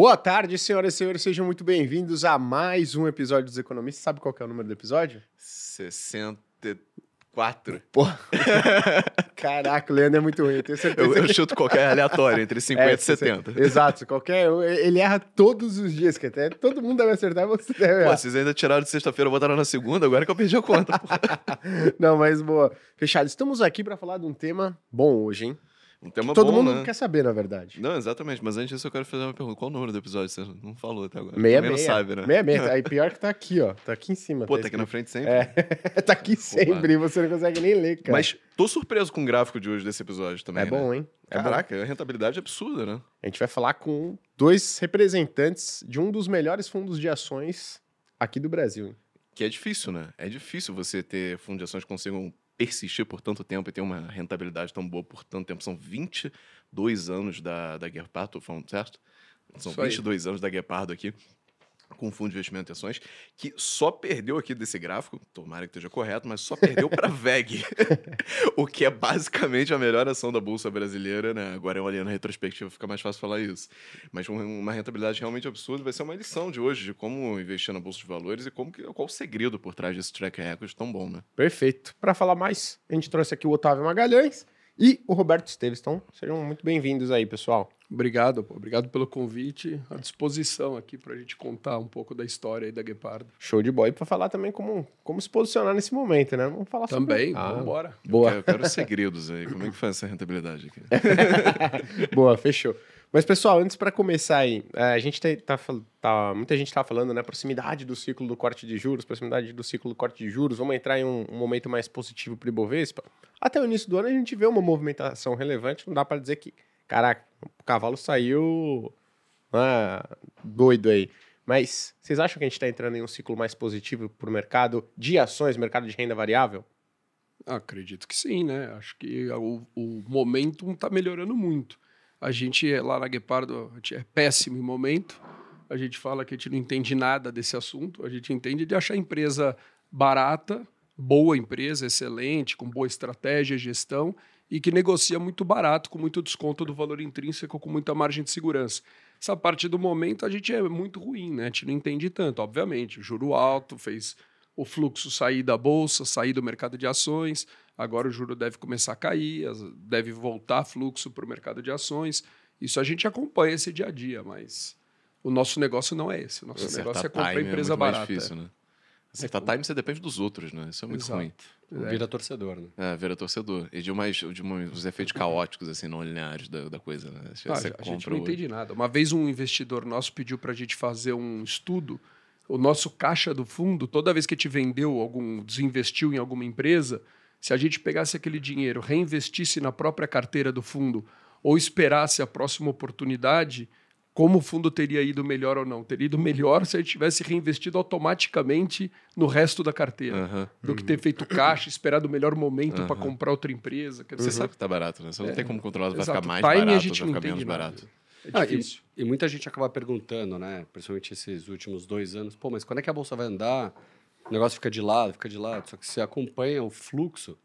Boa tarde, senhoras e senhores, sejam muito bem-vindos a mais um episódio dos Economistas. Sabe qual que é o número do episódio? 64. Porra. Caraca, o Leandro é muito ruim. Eu tenho certeza Eu, eu chuto qualquer aleatório, entre 50 É, e 70. Exato, qualquer. Ele erra todos os dias, que até todo mundo deve acertar, você deve Pô, vocês ainda tiraram de sexta-feira, botaram na segunda, agora que eu perdi a conta. Não, mas boa. Fechado. Estamos aqui para falar de um tema bom hoje, hein? Um tema Todo bom, mundo né? quer saber, na verdade. Não, exatamente, mas antes disso eu quero fazer uma pergunta. Qual o número do episódio? Você não falou até agora. Meia, meia. não sabe, né? Meia, meia. Aí pior que tá aqui, ó. Tá aqui em cima. Pô, tá tá aqui na frente sempre. É, tá aqui sempre, você não consegue nem ler, cara. Mas tô surpreso com o gráfico de hoje desse episódio também. é né? bom, hein? É bom. Caraca, a rentabilidade é absurda, né? A gente vai falar com dois representantes de um dos melhores fundos de ações aqui do Brasil. Que é difícil, né? É difícil você ter fundos de ações que consigam persistir por tanto tempo e ter uma rentabilidade tão boa por tanto tempo. São 22 anos da, da Guepardo, tô falando certo? São Isso aí. 22 anos da Guepardo aqui, com fundo de investimento em ações, que só perdeu aqui desse gráfico, tomara que esteja correto, mas só perdeu para VEG, o que é basicamente a melhor ação da Bolsa Brasileira, né? Agora, olhando a retrospectiva, fica mais fácil falar isso. Mas um- uma rentabilidade realmente absurda vai ser uma lição de hoje de como investir na Bolsa de Valores e como que, qual o segredo por trás desse track record tão bom, né? Perfeito. Para falar mais, a gente trouxe aqui o Otávio Magalhães e o Roberto Esteves. Então, sejam muito bem-vindos aí, pessoal. Obrigado, pô. obrigado pelo convite. À disposição aqui para a gente contar um pouco da história aí da Guepardo. Show de boy para falar também como, como se posicionar nesse momento, né? Vamos falar sobre- Também, Ah, vamos embora. Boa. Eu quero segredos aí. Como é que faz essa rentabilidade aqui? Boa, fechou. Mas, pessoal, antes para começar aí, é, a gente tá, tá tá- Muita gente tá falando, né? Proximidade do ciclo do corte de juros, proximidade do ciclo do corte de juros. Vamos entrar em um, um momento mais positivo para o Ibovespa. Até o início do ano a gente vê uma movimentação relevante. Não dá para dizer que, caraca, o cavalo saiu ah, doido aí. Mas vocês acham que a gente está entrando em um ciclo mais positivo para o mercado de ações, mercado de renda variável? Acredito que sim, né? Acho que o, o está melhorando muito. A gente lá na Guepardo é péssimo em momento. A gente fala que a gente não entende nada desse assunto. A gente entende de achar empresa barata, boa empresa, excelente, com boa estratégia, gestão e que negocia muito barato, com muito desconto do valor intrínseco, com muita margem de segurança. Essa parte do momento a gente é muito ruim, né? A gente não entende tanto, obviamente. O juro alto fez o fluxo sair da bolsa, sair do mercado de ações. Agora o juro deve começar a cair, deve voltar fluxo para o mercado de ações. Isso a gente acompanha esse dia a dia, mas o nosso negócio não é esse. O nosso negócio é comprar time empresa muito mais barata. difícil, né? Acertar time você depende dos outros, né? Isso é muito Exato. ruim. É. Vira torcedor, né? É, vira torcedor. E de, umas, de uns efeitos caóticos, assim, não lineares da, da coisa, né? Ah, você a gente não o- entende nada. Uma vez um investidor nosso pediu para a gente fazer um estudo. O nosso caixa do fundo, toda vez que a gente vendeu algum, desinvestiu em alguma empresa, se a gente pegasse aquele dinheiro, reinvestisse na própria carteira do fundo ou esperasse a próxima oportunidade, como o fundo teria ido melhor ou não? Teria ido melhor se a gente tivesse reinvestido automaticamente no resto da carteira, do que ter feito caixa, esperado o melhor momento para comprar outra empresa. Quer Você sabe que tá barato, né? Você não tem como controlar se vai exato. ficar mais a barato ou gente vai não ficar menos nada. barato. É Ah, e- e, muita gente acaba perguntando, né? Principalmente esses últimos dois anos, pô, mas quando é que a bolsa vai andar? O negócio fica de lado, fica de lado. Só que você acompanha o fluxo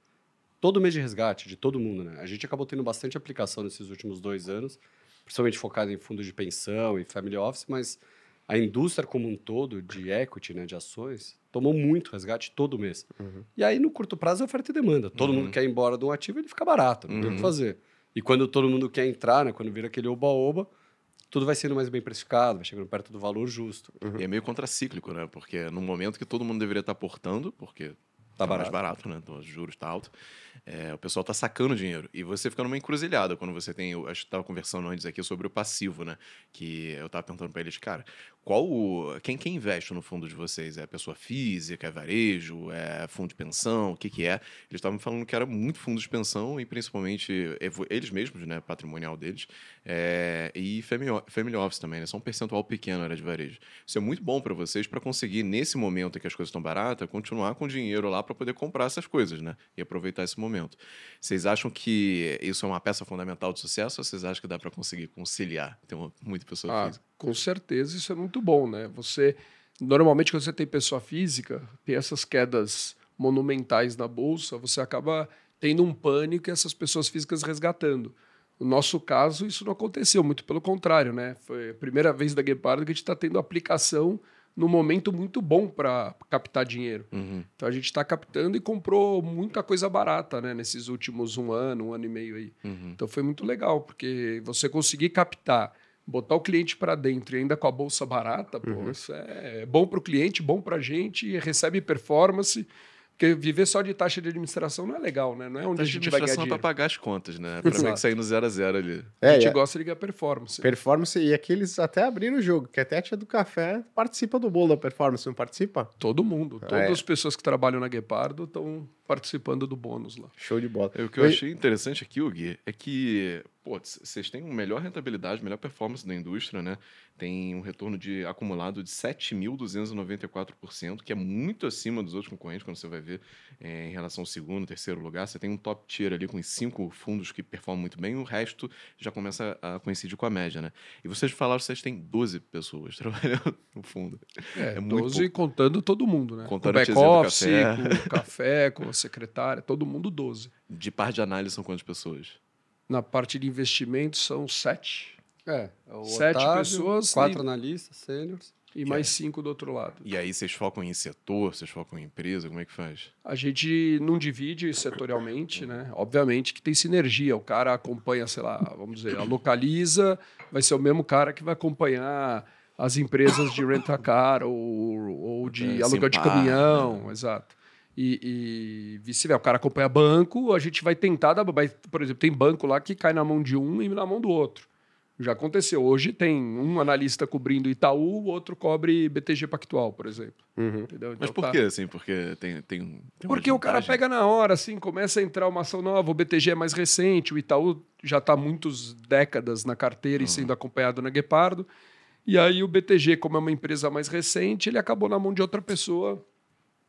todo mês de resgate de todo mundo, né? A gente acabou tendo bastante aplicação nesses últimos dois anos, principalmente focado em fundos de pensão e family office, mas a indústria como um todo de equity, né, de ações, tomou muito resgate todo mês. E aí, no curto prazo, é oferta e demanda. Todo Uhum. mundo quer ir embora de um ativo, ele fica barato, não tem o Uhum. que fazer. E quando todo mundo quer entrar, né, quando vira aquele oba-oba, tudo vai sendo mais bem precificado, vai chegando perto do valor justo. E é meio contracíclico, né? Porque no momento que todo mundo deveria estar aportando, porque tá, Tá mais barato. barato, né? Então, os juros tá alto. é, o pessoal tá sacando dinheiro. E você fica numa encruzilhada quando você tem. Eu acho que tava conversando antes aqui sobre o passivo, né? Que eu tava perguntando para eles, cara, qual o. Quem, quem investe no fundo de vocês? É pessoa física, é varejo, é fundo de pensão? O que, que é? Eles estavam falando que era muito fundo de pensão e principalmente eles mesmos, né? Patrimonial deles. é, e family, family office também, né? Só um percentual pequeno era de varejo. Isso é muito bom para vocês para conseguir, nesse momento em que as coisas estão baratas, continuar com dinheiro lá para poder comprar essas coisas, né? E aproveitar esse momento. Vocês acham que isso é uma peça fundamental de sucesso ou vocês acham que dá para conseguir conciliar? Tem uma, muita pessoa Ah, física. Com certeza isso é muito bom, né? Você normalmente quando você tem pessoa física, tem essas quedas monumentais na bolsa, você acaba tendo um pânico e essas pessoas físicas resgatando. No nosso caso, isso não aconteceu, muito pelo contrário, né? Foi a primeira vez da Guepardo que a gente está tendo aplicação num momento muito bom para captar dinheiro. Uhum. Então a gente está captando e comprou muita coisa barata, né? Nesses últimos um ano, um ano e meio aí. Uhum. Então foi muito legal, porque você conseguir captar, botar o cliente para dentro e ainda com a bolsa barata, pô, Uhum. isso é bom para o cliente, bom para a gente, e recebe performance. Porque viver só de taxa de administração não é legal, né? Não é onde a Taxa de gente vai ganhar administração é pra dinheiro. pagar as contas, né? Pra meio que sair no zero a zero ali. A É, gente e a- gosta de ganhar performance. performance e aqueles até abriram o jogo, que até a tia do café participa do bolo da performance, não participa? Todo mundo, Ah, todas é. as pessoas que trabalham na Guepardo estão participando do bônus lá. Show de bola. É, O que eu E- achei interessante aqui, o Gui, é que, vocês têm uma melhor rentabilidade, melhor performance da indústria, né? Tem um retorno de acumulado de 7.294%, que é muito acima dos outros concorrentes, quando você vai ver é, em relação ao segundo, terceiro lugar. Você tem um top tier ali com os cinco fundos que performam muito bem, o resto já começa a coincidir com a média, né? E vocês falaram que vocês têm 12 pessoas trabalhando no fundo. É, É muito 12 contando todo mundo, né? Contando com back-office, café. com o café, com secretária, todo mundo 12. De par de análise são quantas pessoas? Na parte de investimento são sete. É, é o Sete Otávio, pessoas Quatro e- analistas, sêniores. E mais cinco do outro lado. E aí vocês focam em setor, vocês focam em empresa, como é que faz? A gente não divide setorialmente, né? Obviamente que tem sinergia. O cara acompanha, sei lá, vamos dizer, a localiza, vai ser o mesmo cara que vai acompanhar as empresas de rent-a-car ou, ou de É, aluguel de caminhão, exato. E, e vice-versa. O cara acompanha banco, a gente vai tentar dar. vai- por exemplo, tem banco lá que cai na mão de um e na mão do outro. Já aconteceu. Hoje tem um analista cobrindo Itaú, o outro cobre BTG Pactual, por exemplo. Uhum. Entendeu? Mas Então por tá- quê, assim? Porque tem, tem, tem porque o cara pega na hora, assim, começa a entrar uma ação nova, o BTG é mais recente, o Itaú já está há muitas décadas na carteira e sendo acompanhado na Guepardo. E aí o BTG, como é uma empresa mais recente, ele acabou na mão de outra pessoa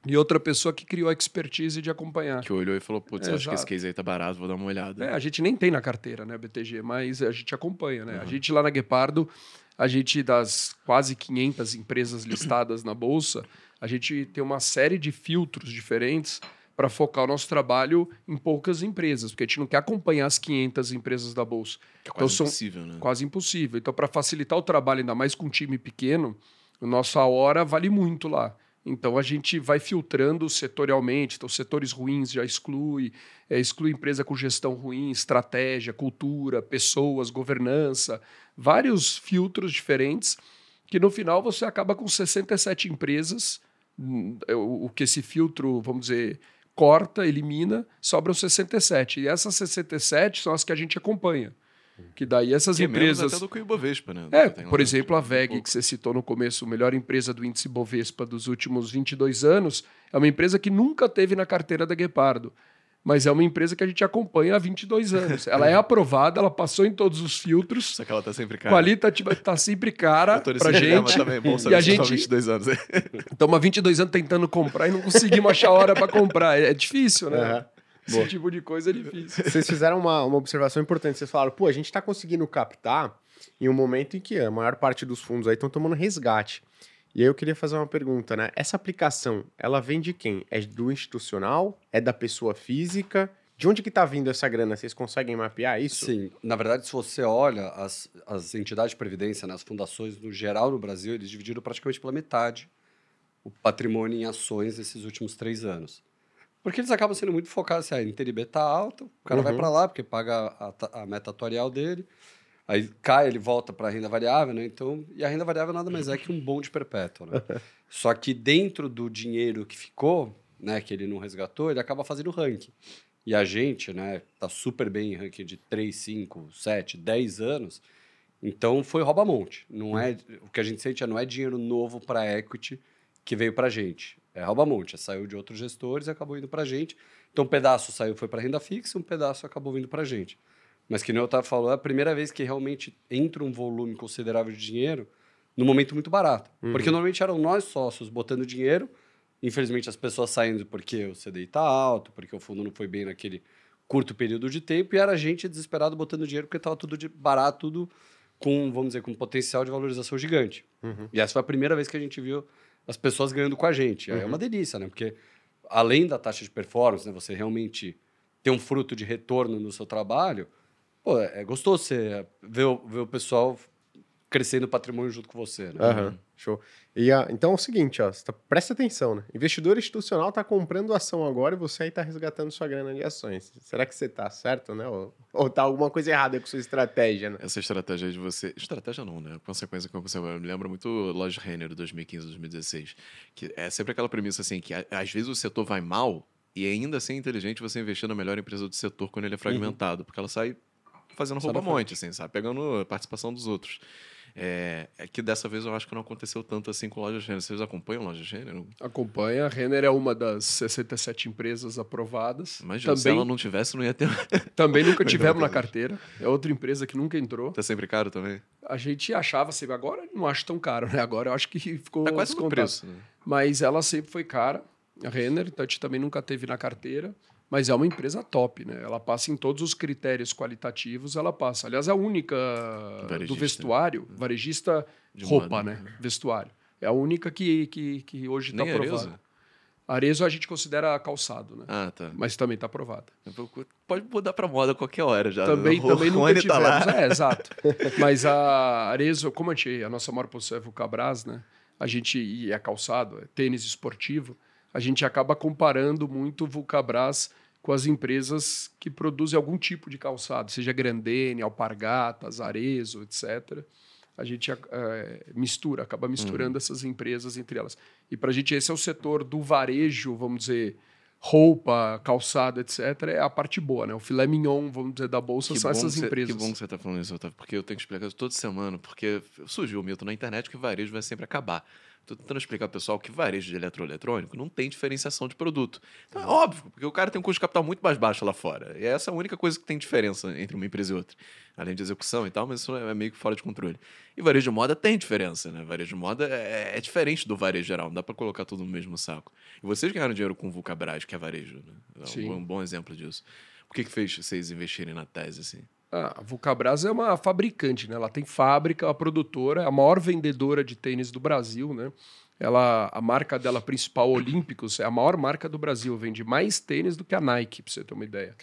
e outra pessoa que criou a expertise de acompanhar. Que olhou e falou, putz, acho que esse Exato. case aí tá barato, vou dar uma olhada. É, a gente nem tem na carteira, né, BTG, mas a gente acompanha, né? A gente lá na Guepardo, a gente das quase 500 empresas listadas na bolsa, a gente tem uma série de filtros diferentes para focar o nosso trabalho em poucas empresas, porque a gente não quer acompanhar as 500 empresas da bolsa. Que é Então quase são impossível, né? quase impossível. Então, para facilitar o trabalho, ainda mais com um time pequeno, a nossa hora vale muito lá. Então, a gente vai filtrando setorialmente. Então, setores ruins já exclui, é, exclui empresa com gestão ruim, estratégia, cultura, pessoas, governança, vários filtros diferentes, que no final você acaba com 67 empresas. hum, o que esse filtro, vamos dizer, corta, elimina, sobram 67. E essas 67 são as que a gente acompanha. Que daí essas Que é empresas. até do que o Ibovespa, né? É, por um- exemplo, a um VEG, pouco. que você citou no começo, a melhor empresa do índice Bovespa dos últimos 22 anos, é uma empresa que nunca teve na carteira da Guepardo. Mas é uma empresa que a gente acompanha há 22 anos. Ela é aprovada, ela passou em todos os filtros. Só que ela tá sempre cara. Qualitativa tá sempre cara pra gente. também, bom E a gente 22 anos. estamos há 22 anos tentando comprar e não conseguimos achar hora para comprar. É difícil, né? Aham. Esse tipo de coisa é difícil. Vocês fizeram uma, uma observação importante. Vocês falaram, pô, a gente está conseguindo captar em um momento em que a maior parte dos fundos aí estão tomando resgate. E aí eu queria fazer uma pergunta, né? Essa aplicação, ela vem de quem? É do institucional? É da pessoa física? De onde que tá vindo essa grana? Vocês conseguem mapear isso? Sim, na verdade, se você olha as, as entidades de previdência, né, as fundações no geral no Brasil, eles dividiram praticamente pela metade o patrimônio em ações nesses últimos três anos. Porque eles acabam sendo muito focados, assim, a NTNB está alta, o cara vai Uhum. para lá porque paga a, a meta atuarial dele, aí cai, ele volta para a renda variável, né? Então, e a renda variável nada mais é que um bonde perpétuo, né? Só que dentro do dinheiro que ficou, né, que ele não resgatou, ele acaba fazendo ranking. E a gente, né, tá super bem em ranking de 3, 5, 7, 10 anos. Então foi rouba-monte. Não é, o que a gente sente é não é dinheiro novo para equity que veio para a gente. É rouba-monte. Saiu de outros gestores e acabou indo para a gente. Então um pedaço saiu foi para renda fixa, um pedaço acabou vindo para a gente. Mas que nem o Otávio falou, é a primeira vez que realmente entra um volume considerável de dinheiro num momento muito barato. Porque normalmente eram nós sócios botando dinheiro, infelizmente as pessoas saindo porque o CDI está alto, porque o fundo não foi bem naquele curto período de tempo, e era a gente desesperado botando dinheiro porque estava tudo de barato, tudo com, vamos dizer, com um potencial de valorização gigante. Uhum. E essa foi a primeira vez que a gente viu as pessoas ganhando com a gente. Aí É uma delícia, né? Porque além da taxa de performance, né, você realmente ter um fruto de retorno no seu trabalho, Pô, é é gostoso você ver, o- ver o pessoal crescendo o patrimônio junto com você, né? Aham, show. E, ah, então é o seguinte, ó, você tá- presta atenção, né? Investidor institucional tá comprando ação agora e você aí tá resgatando sua grana de ações. Será que você tá certo, né? Ou, ou tá alguma coisa errada com sua estratégia, né? Essa estratégia de você. Estratégia não, né? Consequência que aconteceu. Me lembra muito Loja Renner de 2015, 2016. Que é sempre aquela premissa assim: que às vezes o setor vai mal e ainda assim é inteligente você investir na melhor empresa do setor quando ele é fragmentado, porque ela sai fazendo rouba-monte, assim, sabe? Pegando a participação dos outros. É, é que dessa vez eu acho que não aconteceu tanto assim com Loja Renner. Vocês acompanham Loja Renner? Acompanha. A Renner é uma das 67 empresas aprovadas. Imagina, se ela não tivesse, não ia ter. também nunca tivemos na carteira. É outra empresa que nunca entrou. tá sempre caro também. A gente achava sempre, agora não acho tão caro, né? Agora eu acho que ficou Tá quase no descontado. preço. Né? Mas ela sempre foi cara, a Renner, então a gente também nunca teve na carteira. Mas é uma empresa top, né? Ela passa em todos os critérios qualitativos, ela passa. Aliás, é a única do Varejista. vestuário, varejista De roupa, moda, né? Vestuário. É a única que, que, que hoje está aprovada. Arezo a gente considera calçado, né? Ah, tá. Mas também está aprovada. Pode mudar pra moda a qualquer hora já. Também, O também nunca tivemos. tá lá. É, exato. Mas a Arezzo, como a, gente, a nossa maior posição é Vulcabras, né? A gente, e é calçado, é tênis esportivo, a gente acaba comparando muito o Vulcabras com as empresas que produzem algum tipo de calçado, seja Grandene, Alpargatas, Arezzo, etc. A gente eh, mistura, acaba misturando essas empresas entre elas. E para a gente, esse é o setor do varejo, vamos dizer, roupa, calçado, etc. É a parte boa, né? O filé mignon, vamos dizer, da bolsa Que são essas cê- empresas. Que bom que você tá falando isso, Otávio, porque eu tenho que explicar isso toda semana, porque surgiu o mito na internet que varejo vai sempre acabar. Tô tentando explicar pro pessoal que varejo de eletroeletrônico não tem diferenciação de produto. Então é óbvio, porque o cara tem um custo de capital muito mais baixo lá fora. E essa é a única coisa que tem diferença entre uma empresa e outra. Além de execução e tal, mas isso é meio que fora de controle. E varejo de moda tem diferença, né? Varejo de moda é, é diferente do varejo geral, não dá pra colocar tudo no mesmo saco. E vocês ganharam dinheiro com o Vulcabras, que é varejo, né? É Sim. um, um bom exemplo disso. Por que, que fez vocês investirem na tese, assim? Ah, a Vulcabras é uma fabricante, né? Ela tem fábrica, a produtora, é a maior vendedora de tênis do Brasil, né? Ela, a marca dela principal, Olímpicos, é a maior marca do Brasil. Vende mais tênis do que a Nike, pra você ter uma ideia.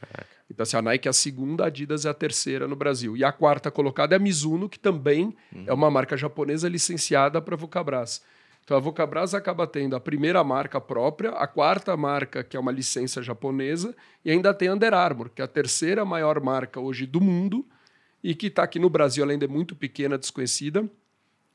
Então, assim, a Nike é a segunda, a Adidas é a terceira no Brasil. E a quarta colocada é a Mizuno, que também é uma marca japonesa licenciada para Vulcabras. Então, a Vulcabras acaba tendo a primeira marca própria, a quarta marca, que é uma licença japonesa, e ainda tem Under Armour, que é a terceira maior marca hoje do mundo e que está aqui no Brasil, ela ainda é muito pequena, desconhecida.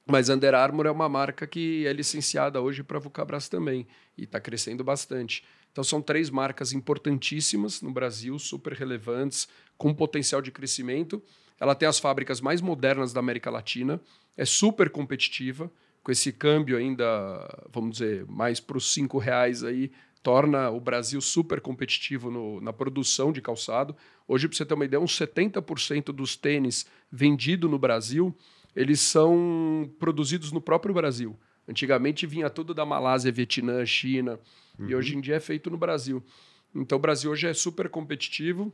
Mas Under Armour é uma marca que é licenciada hoje para Vulcabras também e está crescendo bastante. Então são três marcas importantíssimas no Brasil, super relevantes, com potencial de crescimento. Ela tem as fábricas mais modernas da América Latina, é super competitiva, com esse câmbio ainda, vamos dizer, mais para os cinco reais aí, torna o Brasil super competitivo no- na produção de calçado. Hoje, para você ter uma ideia, uns 70% dos tênis vendidos no Brasil, eles são produzidos no próprio Brasil. Antigamente vinha tudo da Malásia, Vietnã, China, e hoje em dia é feito no Brasil. Então o Brasil hoje é super competitivo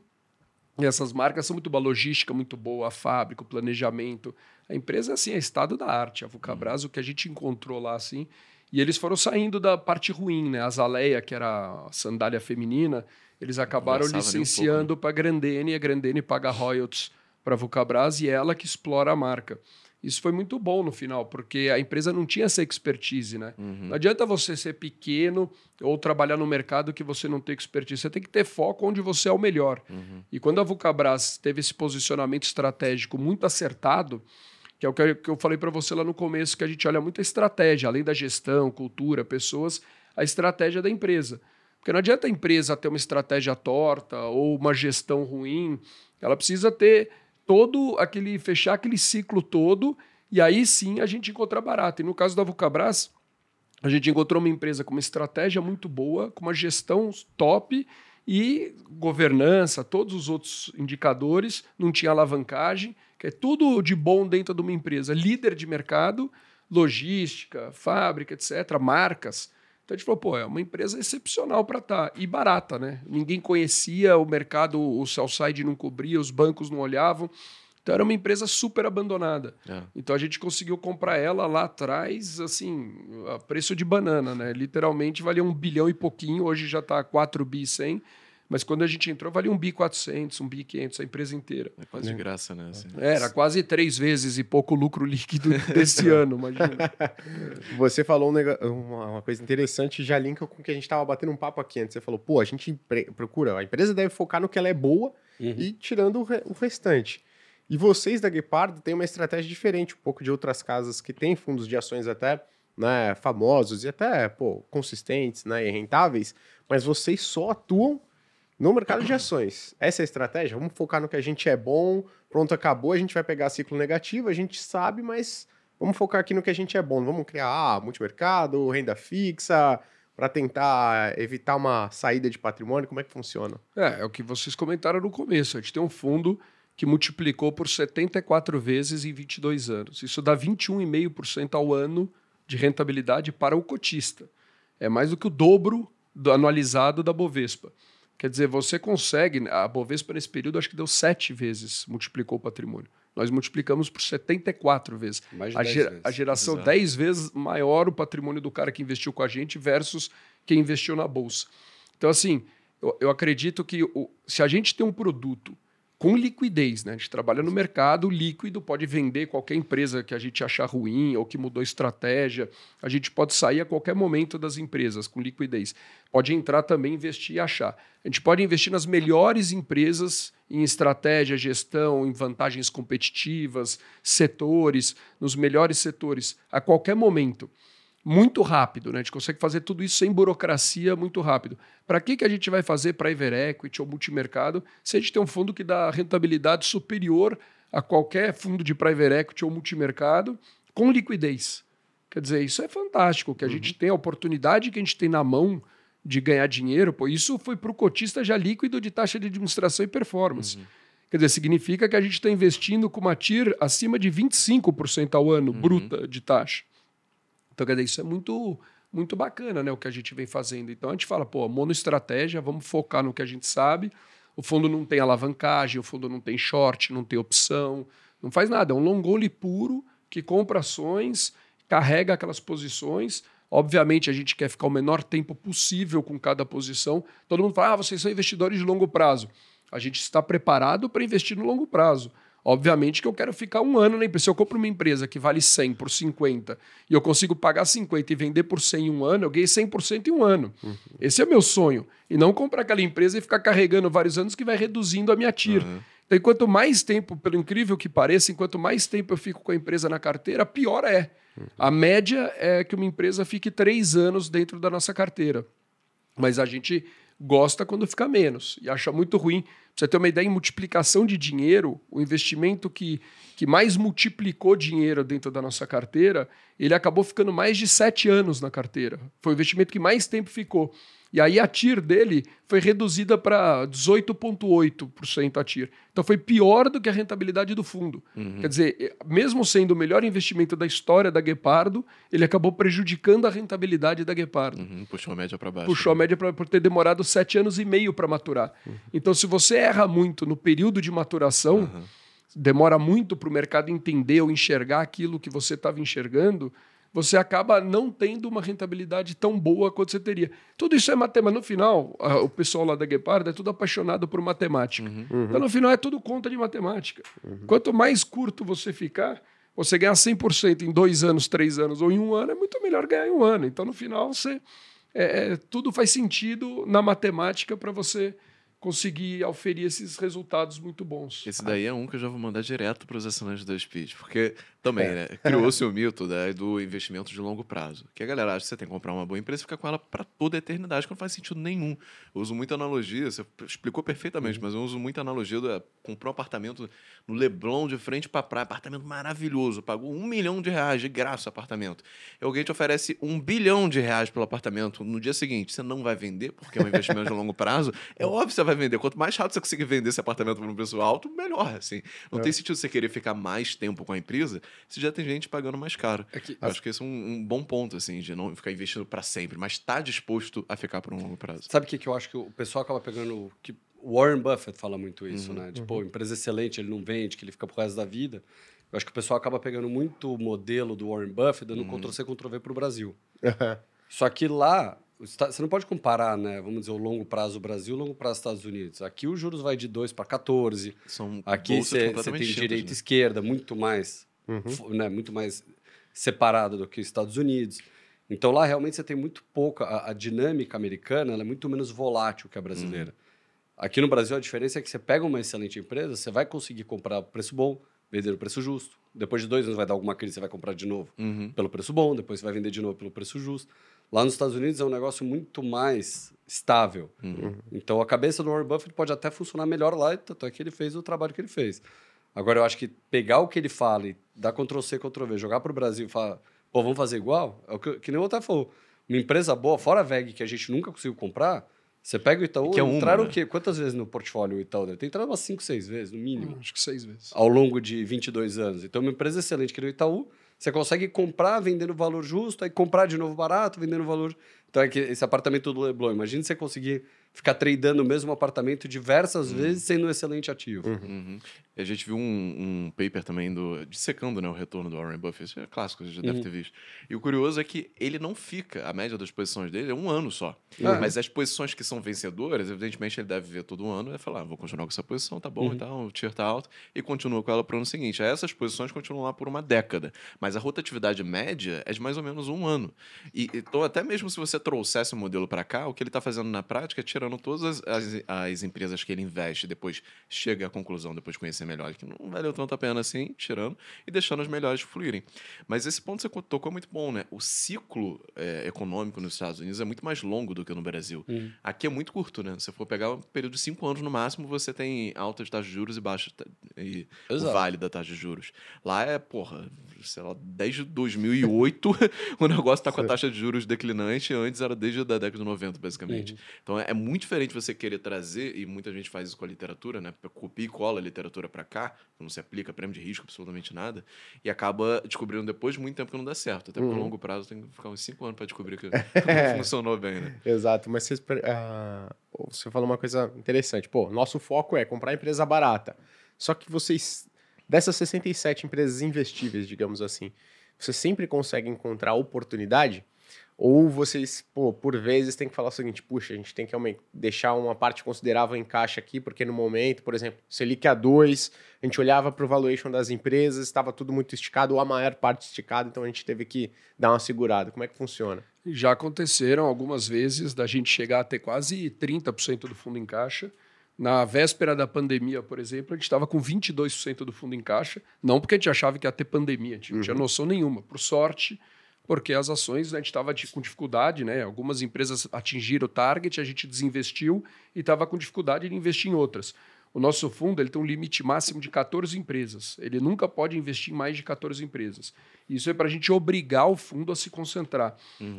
e essas marcas são muito boas, a logística muito boa, a fábrica, o planejamento. A empresa assim, é estado da arte. A Vulcabras, o que a gente encontrou lá assim, e eles foram saindo da parte ruim, né? A Zaleia, que era a sandália feminina, eles acabaram Conversava nem um licenciando para a Grandene, e a Grandene paga royalties para a Vulcabras e é ela que explora a marca. Isso foi muito bom no final, porque a empresa não tinha essa expertise, né? Não adianta você ser pequeno ou trabalhar no mercado que você não tem expertise. Você tem que ter foco onde você é o melhor. E quando a Vulcabras teve esse posicionamento estratégico muito acertado, que é o que eu falei para você lá no começo, que a gente olha muito a estratégia, além da gestão, cultura, pessoas, a estratégia da empresa. Porque não adianta a empresa ter uma estratégia torta ou uma gestão ruim, ela precisa ter todo aquele fechar aquele ciclo todo e aí sim a gente encontra barato. E no caso da Vulcabras, a gente encontrou uma empresa com uma estratégia muito boa, com uma gestão top e governança, todos os outros indicadores, não tinha alavancagem, que é tudo de bom dentro de uma empresa, líder de mercado, logística, fábrica, etc., marcas. Então a gente falou, pô, é uma empresa excepcional para estar. E barata, né? Ninguém conhecia, o mercado, o sell-side não cobria, os bancos não olhavam. Então era uma empresa super abandonada. É. Então a gente conseguiu comprar ela lá atrás, assim, a preço de banana, né? Literalmente valia um bilhão e pouquinho, hoje já está 4 bi 100, Mas quando a gente entrou, valia um bi 400, um bi 500, a empresa inteira. É quase de graça, né? assim. Era quase três vezes e pouco lucro líquido desse ano, imagina. Você falou um uma, coisa interessante, já linka com o que a gente tava batendo um papo aqui antes. Você falou, pô, a gente procura, a empresa deve focar no que ela é boa e tirando o, re- o restante. E vocês da Guepardo têm uma estratégia diferente, um pouco de outras casas que têm fundos de ações até né, famosos e até pô, consistentes né, e rentáveis, mas vocês só atuam no mercado de ações. Essa é a estratégia? Vamos focar no que a gente é bom, pronto, acabou, a gente vai pegar ciclo negativo, a gente sabe, mas vamos focar aqui no que a gente é bom. Vamos criar ah, multimercado, renda fixa, para tentar evitar uma saída de patrimônio. Como é que funciona? É, é o que vocês comentaram no começo. A gente tem um fundo que multiplicou por 74 vezes em 22 anos. Isso dá 21,5% ao ano de rentabilidade para o cotista. É mais do que o dobro do anualizado da Bovespa. Quer dizer, você consegue. A Bovespa, nesse período, acho que deu sete vezes, multiplicou o patrimônio. Nós multiplicamos por 74 vezes. Mais de A, 10 gera- vezes. a geração Exato. 10 vezes maior o patrimônio do cara que investiu com a gente versus quem investiu na bolsa. Então, assim, eu, eu acredito que o- se a gente tem um produto com liquidez, né? A gente trabalha no mercado líquido, pode vender qualquer empresa que a gente achar ruim ou que mudou estratégia. A gente pode sair a qualquer momento das empresas com liquidez. Pode entrar também, investir e achar. A gente pode investir nas melhores empresas em estratégia, gestão, em vantagens competitivas, setores, nos melhores setores, a qualquer momento muito rápido, né? A gente consegue fazer tudo isso sem burocracia, muito rápido. Para que, que a gente vai fazer private equity ou multimercado se a gente tem um fundo que dá rentabilidade superior a qualquer fundo de private equity ou multimercado com liquidez? Quer dizer, isso é fantástico, que a gente tem a oportunidade que a gente tem na mão de ganhar dinheiro, pô, isso foi para o cotista já líquido de taxa de administração e performance. Quer dizer, significa que a gente está investindo com uma TIR acima de 25% ao ano, bruta de taxa. Então, quer dizer, isso é muito, muito bacana, né? O que a gente vem fazendo. Então, a gente fala, pô, monoestratégia, vamos focar no que a gente sabe. O fundo não tem alavancagem, o fundo não tem short, não tem opção, não faz nada. É um long only puro que compra ações, carrega aquelas posições. Obviamente, a gente quer ficar o menor tempo possível com cada posição. Todo mundo fala, ah, vocês são investidores de longo prazo. A gente está preparado para investir no longo prazo. Obviamente que eu quero ficar um ano na empresa. Se eu compro uma empresa que vale 100 por 50 e eu consigo pagar 50 e vender por 100 em um ano, eu ganhei 100% em um ano. Esse é meu sonho. E não comprar aquela empresa e ficar carregando vários anos que vai reduzindo a minha TIR. Então, enquanto mais tempo, pelo incrível que pareça, enquanto mais tempo eu fico com a empresa na carteira, pior é. A média é que uma empresa fique três anos dentro da nossa carteira. Mas a gente gosta quando fica menos e acha muito ruim. Você ter uma ideia, em multiplicação de dinheiro, o investimento que, que mais multiplicou dinheiro dentro da nossa carteira, ele acabou ficando mais de sete anos na carteira. Foi o investimento que mais tempo ficou. E aí a TIR dele foi reduzida para 18,8% a TIR. Então foi pior do que a rentabilidade do fundo. Quer dizer, eh, mesmo sendo o melhor investimento da história da Guepardo, ele acabou prejudicando a rentabilidade da Guepardo Uhum, puxou a média para baixo. puxou a média pra, por ter demorado sete anos e meio para maturar. Então, se você erra muito no período de maturação, demora muito para o mercado entender ou enxergar aquilo que você estava enxergando, você acaba não tendo uma rentabilidade tão boa quanto você teria. Tudo isso é matemática. No final, a- o pessoal lá da Guepardo é tudo apaixonado por matemática. Então, no final, é tudo conta de matemática. Quanto mais curto você ficar, você ganhar 100% em dois anos, três anos ou em um ano, é muito melhor ganhar em um ano. Então, no final, você é, é, tudo faz sentido na matemática para você conseguir auferir esses resultados muito bons. Esse daí é um que eu já vou mandar direto para os assinantes da Speed, porque também, né, criou-se o mito né, do investimento de longo prazo. Que a galera acha que você tem que comprar uma boa empresa e ficar com ela para toda a eternidade, que não faz sentido nenhum. Eu uso muita analogia, você explicou perfeitamente, mas eu uso muita analogia da comprou um apartamento no Leblon de frente para praia, apartamento maravilhoso, pagou um milhão de reais de graça o apartamento. E alguém te oferece um bilhão de reais pelo apartamento no dia seguinte, você não vai vender porque é um investimento de longo prazo. É óbvio que você vai vender. Quanto mais rápido você conseguir vender esse apartamento por um preço alto, melhor. Assim. Não tem sentido você querer ficar mais tempo com a empresa se já tem gente pagando mais caro. É que- acho que esse é um, um bom ponto, assim, de não ficar investindo para sempre, mas estar disposto a ficar por um longo prazo. Sabe o que, que eu acho que o pessoal acaba pegando. Que o Warren Buffett fala muito isso, Uhum. né? Tipo, empresa excelente, ele não vende, que ele fica pro resto da vida. Eu acho que o pessoal acaba pegando muito o modelo do Warren Buffett, Uhum. dando Ctrl-C, Ctrl-V pro Brasil. Só que lá, Você não pode comparar, né? Vamos dizer, o longo prazo Brasil, o longo prazo Estados Unidos. Aqui os juros vai de 2 para 14. São Aqui você tem direita e né? esquerda, muito mais, Uhum. né? muito mais separado do que os Estados Unidos. Então lá realmente você tem muito pouca. A, a dinâmica americana ela é muito menos volátil que a brasileira. Aqui no Brasil a diferença é que você pega uma excelente empresa, você vai conseguir comprar preço bom, vender o preço justo. Depois de dois anos vai dar alguma crise, você vai comprar de novo Uhum. pelo preço bom, depois você vai vender de novo pelo preço justo. Lá nos Estados Unidos é um negócio muito mais estável. Uhum. Então a cabeça do Warren Buffett pode até funcionar melhor lá, tanto é que ele fez o trabalho que ele fez. Agora eu acho que pegar o que ele fala e dar Ctrl C, Ctrl V, jogar para o Brasil e falar, pô, vamos fazer igual? É o que, que nem o Otávio falou. Uma empresa boa, fora a VEG, que a gente nunca conseguiu comprar, você pega o Itaú, Que é uma, entraram né? o quê? Quantas vezes no portfólio o Itaú? Deve ter entrado umas 5, 6 vezes, no mínimo Acho que seis vezes. ao longo de 22 anos. Então, uma empresa excelente que nem o Itaú, você consegue comprar vendendo valor justo, aí comprar de novo barato, vendendo valor. Então, é que esse apartamento do Leblon, imagina você conseguir ficar tradando o mesmo apartamento diversas vezes sendo um excelente ativo. Uhum. E A gente viu um, um paper também do dissecando né, o retorno do Warren Buffett. Isso é clássico, você já deve ter visto. E o curioso é que ele não fica, a média das posições dele é um ano só. Ah. Mas as posições que são vencedoras, evidentemente ele deve ver todo ano e falar: ah, vou continuar com essa posição, tá bom e tal, o tier tá alto, e continua com ela pro ano seguinte. Aí essas posições continuam lá por uma década. Mas a rotatividade média é de mais ou menos um ano. E então, até mesmo se você trouxesse o modelo para cá, o que ele está fazendo na prática é tirando todas as, as, as empresas que ele investe, depois chega à conclusão, depois de conhecer melhor, que não valeu tanto a pena assim, tirando e deixando as melhores fluírem. Mas esse ponto que você tocou é muito bom, né? O ciclo é, econômico nos Estados Unidos é muito mais longo do que no Brasil. Aqui é muito curto, né? Se você for pegar um período de cinco anos no máximo, você tem alta de taxa de juros e baixa e o vale da taxa de juros. Lá é, porra, sei lá, desde 2008 o negócio tá com a taxa de juros declinante, antes era desde a década de 90, basicamente. Então é, é muito diferente você querer trazer, e muita gente faz isso com a literatura, né? Copia e cola a literatura para cá, não se aplica prêmio de risco, absolutamente nada, e acaba descobrindo depois de muito tempo que não dá certo. Até por longo prazo tem que ficar uns cinco anos para descobrir que não funcionou bem, né? Exato, mas vocês, per- ah, você falou uma coisa interessante. Pô, nosso foco é comprar empresa barata. Só que vocês, dessas 67 empresas investíveis, digamos assim, vocês sempre conseguem encontrar oportunidade? Ou vocês, pô, por vezes tem que falar o seguinte, puxa, a gente tem que deixar uma parte considerável em caixa aqui, porque no momento, por exemplo, Selic a 2, a gente olhava para o valuation das empresas, estava tudo muito esticado, ou a maior parte esticada, então a gente teve que dar uma segurada. Como é que funciona? Já aconteceram algumas vezes da gente chegar a ter quase 30% do fundo em caixa. Na véspera da pandemia, por exemplo, a gente estava com 22% do fundo em caixa. Não porque a gente achava que ia ter pandemia, a gente não tinha noção nenhuma. Por sorte, porque as ações né, a gente estava com dificuldade, né? Algumas empresas atingiram o target, a gente desinvestiu e estava com dificuldade de investir em outras. O nosso fundo ele tem um limite máximo de 14 empresas. Ele nunca pode investir em mais de 14 empresas. Isso é para a gente obrigar o fundo a se concentrar.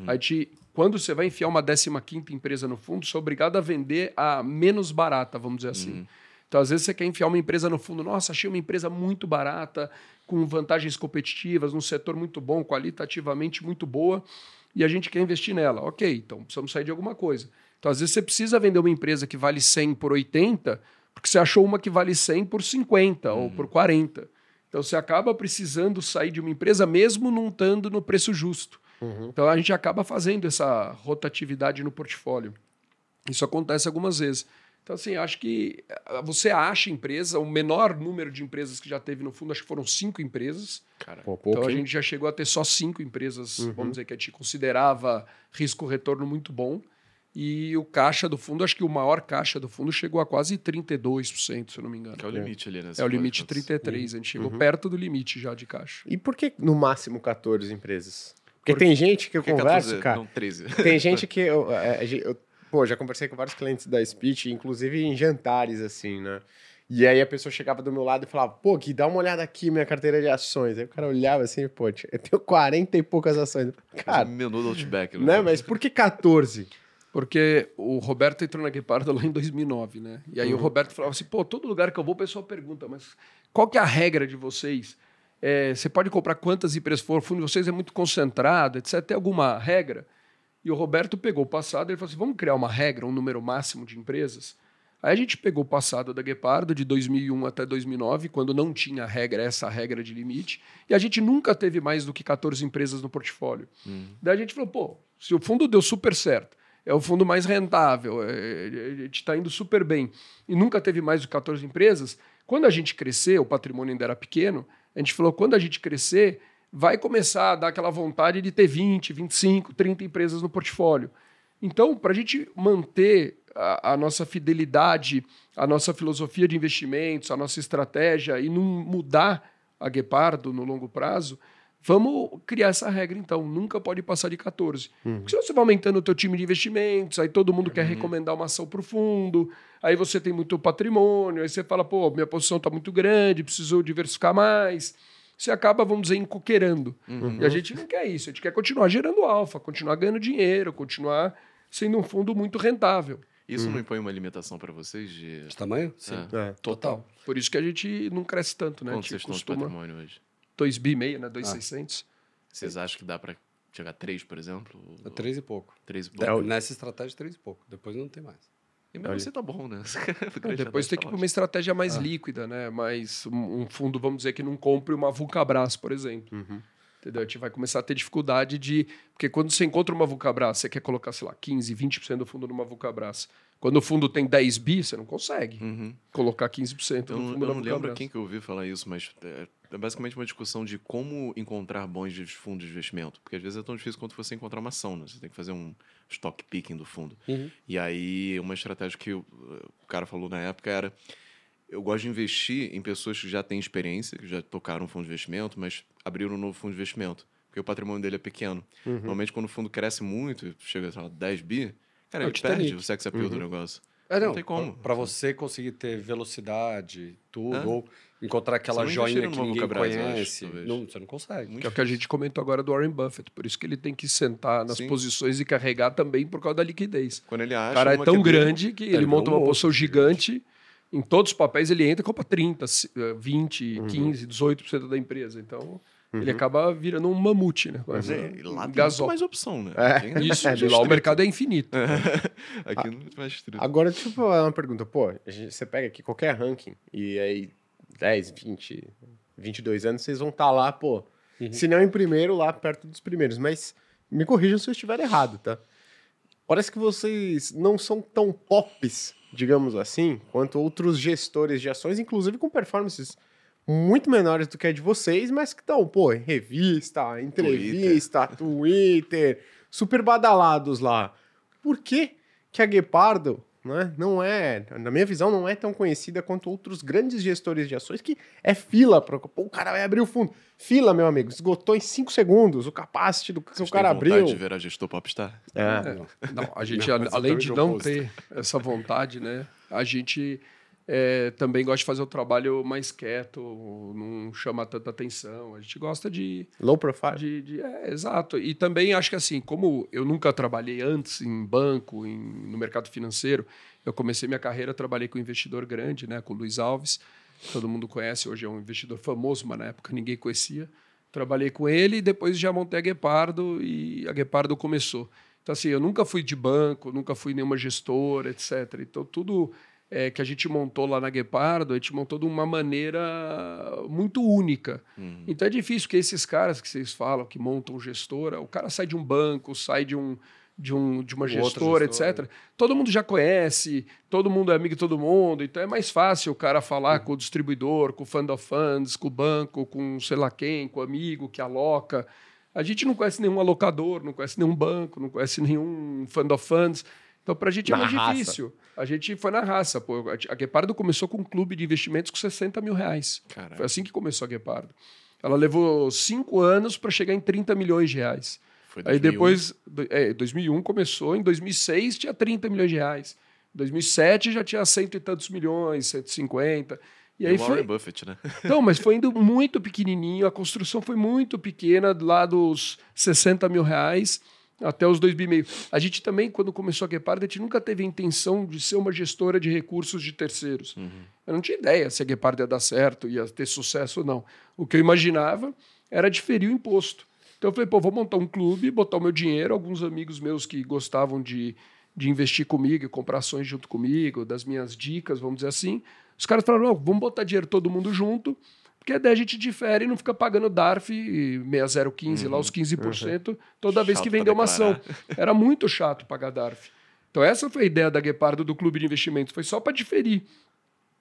A gente, quando você vai enfiar uma 15ª empresa no fundo, você é obrigado a vender a menos barata, vamos dizer assim. Então, às vezes, você quer enfiar uma empresa no fundo. Nossa, achei uma empresa muito barata, com vantagens competitivas, num setor muito bom, qualitativamente muito boa, e a gente quer investir nela. Ok, então precisamos sair de alguma coisa. Então, às vezes, você precisa vender uma empresa que vale 100 por 80, porque você achou uma que vale 100 por 50 ou por 40. Então, você acaba precisando sair de uma empresa mesmo não estando no preço justo. Então, a gente acaba fazendo essa rotatividade no portfólio. Isso acontece algumas vezes. Então, assim, acho que eh, você acha empresa, o menor número de empresas que já teve no fundo, acho que foram cinco empresas. Cara, Pô, pouco, Então, a hein? gente já chegou a ter só cinco empresas, vamos dizer, que a gente considerava risco-retorno muito bom. E o caixa do fundo, acho que o maior caixa do fundo chegou a quase 32%, se eu não me engano. que é o limite ali, né? É o limite 33, a gente chegou perto do limite já de caixa. E por que no máximo 14 empresas? Porque tem gente que eu que converso, 14? cara. Não, 13. Tem gente que eu, é, eu- pô, já conversei com vários clientes da Speech, inclusive em jantares, assim, né? E aí a pessoa chegava do meu lado e falava, pô, Gui, dá uma olhada aqui, minha carteira de ações. Aí o cara olhava assim, pô, eu tenho 40 e poucas ações. Cara, Menu do Outback. né? Mas por que 14? Porque o Roberto entrou na Guepardo lá em 2009, né? E aí o Roberto falava assim, pô, todo lugar que eu vou o pessoal pergunta, mas qual que é a regra de vocês? É, você pode comprar quantas empresas for, o fundo de vocês é muito concentrado, etc. Tem alguma regra? E o Roberto pegou o passado e ele falou assim, vamos criar uma regra, um número máximo de empresas? Aí a gente pegou o passado da Guepardo, de 2001 até 2009, quando não tinha regra, essa regra de limite, e a gente nunca teve mais do que 14 empresas no portfólio. Daí a gente falou, pô, se o fundo deu super certo, é o fundo mais rentável, é, a gente está indo super bem. E nunca teve mais de 14 empresas. Quando a gente crescer, o patrimônio ainda era pequeno, a gente falou, quando a gente crescer, vai começar a dar aquela vontade de ter 20, 25, 30 empresas no portfólio. Então, para a gente manter a, a, nossa fidelidade, a nossa filosofia de investimentos, a nossa estratégia e não mudar a Guepardo no longo prazo, vamos criar essa regra então. Nunca pode passar de 14. Uhum. Porque se você vai aumentando o teu time de investimentos, aí todo mundo uhum. quer recomendar uma ação para o fundo, aí você tem muito patrimônio, aí você fala, pô, minha posição está muito grande, preciso diversificar mais você acaba, vamos dizer, encoqueirando. Uhum. E a gente não quer isso. A gente quer continuar gerando alfa, continuar ganhando dinheiro, continuar sendo um fundo muito rentável. Isso hum. não impõe uma limitação para vocês de... de tamanho? Sim. É. É. Total. Por isso que a gente não cresce tanto, né? Quanto vocês costuma... estão de patrimônio hoje? 2 bi meio, né? 2,600. Ah. Vocês acham que dá para chegar a 3, por exemplo? É 3 e pouco. 3 e pouco. É, nessa estratégia, 3 e pouco. Depois não tem mais. E mesmo assim tá bom, né? depois tem que ir para uma estratégia mais ah. líquida, né? Mais um, fundo, vamos dizer, que não compre uma Vulcabras, por exemplo. Uhum. Entendeu? A gente vai começar a ter dificuldade de. Porque quando você encontra uma Vulcabras, você quer colocar, sei lá, 15, 20% do fundo numa Vulcabras. Quando o fundo tem 10 bi, você não consegue uhum. colocar 15% eu, no fundo Eu não lembro quem que eu ouvi falar isso, mas é, basicamente uma discussão de como encontrar bons fundos de investimento. Porque às vezes é tão difícil quanto você encontrar uma ação, né? Você tem que fazer um stock picking do fundo. Uhum. E aí, uma estratégia que o, o cara falou na época era eu gosto de investir em pessoas que já têm experiência, que já tocaram um fundo de investimento, mas abriram um novo fundo de investimento. Porque o patrimônio dele é pequeno. Uhum. Normalmente, quando o fundo cresce muito, chega a 10 bi, Cara, é ele perde o sex appeal uhum. do negócio. É, não, não tem como. Para você conseguir ter velocidade, tudo, é. ou encontrar aquela joinha que ninguém conhece, acho, não, você não consegue. que é o que a gente comentou agora do Warren Buffett. Por isso que ele tem que sentar nas Sim. posições e carregar também por causa da liquidez. Quando ele acha o cara é tão grande que ele, ele monta uma posição gigante. Em todos os papéis ele entra e compra 30, 20, uhum. 15, 18% da empresa. Então... Uhum. Ele acaba virando um mamute, né? Mas é, lá tem muito mais opção, né? É. Isso, é, lá o mercado é infinito. aqui não é mais restrito. Agora, deixa eu falar uma pergunta. Pô, você pega aqui qualquer ranking e aí 10, 20, 22 anos, vocês vão estar tá lá, pô, uhum. se não em primeiro, lá perto dos primeiros. Mas me corrijam se eu estiver errado, tá? Parece que vocês não são tão pops, digamos assim, quanto outros gestores de ações, inclusive com performances muito menores do que a de vocês, mas que estão, pô, em revista, entrevista, Twitter. Twitter, super badalados lá. Por que que a Guepardo né, não é, na minha visão, não é tão conhecida quanto outros grandes gestores de ações que é fila para o cara vai abrir o fundo. Fila, meu amigo, esgotou em 5 segundos o capacity do que o cara abriu. de ver a gestor Popstar? É. é. Não, a gente, não, além de não ter essa vontade, né, a gente é, também gosta de fazer o trabalho mais quieto, não chama tanta atenção. A gente gosta de. Low profile. De, de, é, exato. E também acho que assim, como eu nunca trabalhei antes em banco, em, no mercado financeiro, eu comecei minha carreira, trabalhei com um investidor grande, né, com o Luiz Alves. Todo mundo conhece, hoje é um investidor famoso, mas na época ninguém conhecia. Trabalhei com ele e depois já montei a Guepardo e a Guepardo começou. Então, assim, eu nunca fui de banco, nunca fui nenhuma gestora, etc. Então, tudo é, que a gente montou lá na Guepardo, a gente montou de uma maneira muito única. Uhum. Então é difícil que esses caras que vocês falam, que montam gestora, o cara sai de um banco, sai de um de, um, de uma gestora, etc. Todo mundo já conhece, todo mundo é amigo de todo mundo, então é mais fácil o cara falar uhum. com o distribuidor, com o fund of funds, com o banco, com sei lá quem, com o amigo que aloca. A gente não conhece nenhum alocador, não conhece nenhum banco, não conhece nenhum fund of funds. Então, para a gente é mais raça. difícil. A gente foi na raça. Pô. A Guepardo começou com um clube de investimentos com 60 mil reais. Caraca. Foi assim que começou a Guepardo. Ela levou cinco anos para chegar em 30 milhões de reais. Foi 2001. Aí depois, é, 2001 começou, em 2006 tinha 30 milhões de reais. Em 2007 já tinha cento e tantos milhões, 150. E, e aí foi... Buffett, né? Não, mas foi indo muito pequenininho, a construção foi muito pequena, lá dos 60 mil reais até os dois bi meio. A gente também, quando começou a Guepardo, a gente nunca teve a intenção de ser uma gestora de recursos de terceiros. Uhum. Eu não tinha ideia se a Guepardo ia dar certo, ia ter sucesso ou não. O que eu imaginava era diferir o imposto. Então eu falei, pô, vou montar um clube, botar o meu dinheiro, alguns amigos meus que gostavam de, de investir comigo e comprar ações junto comigo, das minhas dicas, vamos dizer assim. Os caras falaram, não, vamos botar dinheiro todo mundo junto, Porque daí a gente difere e não fica pagando DARF 6015, lá os 15%, toda vez Chato que pra vender uma ação. Era muito chato pagar DARF. Então essa foi a ideia da Guepardo do clube de investimentos, foi só para diferir.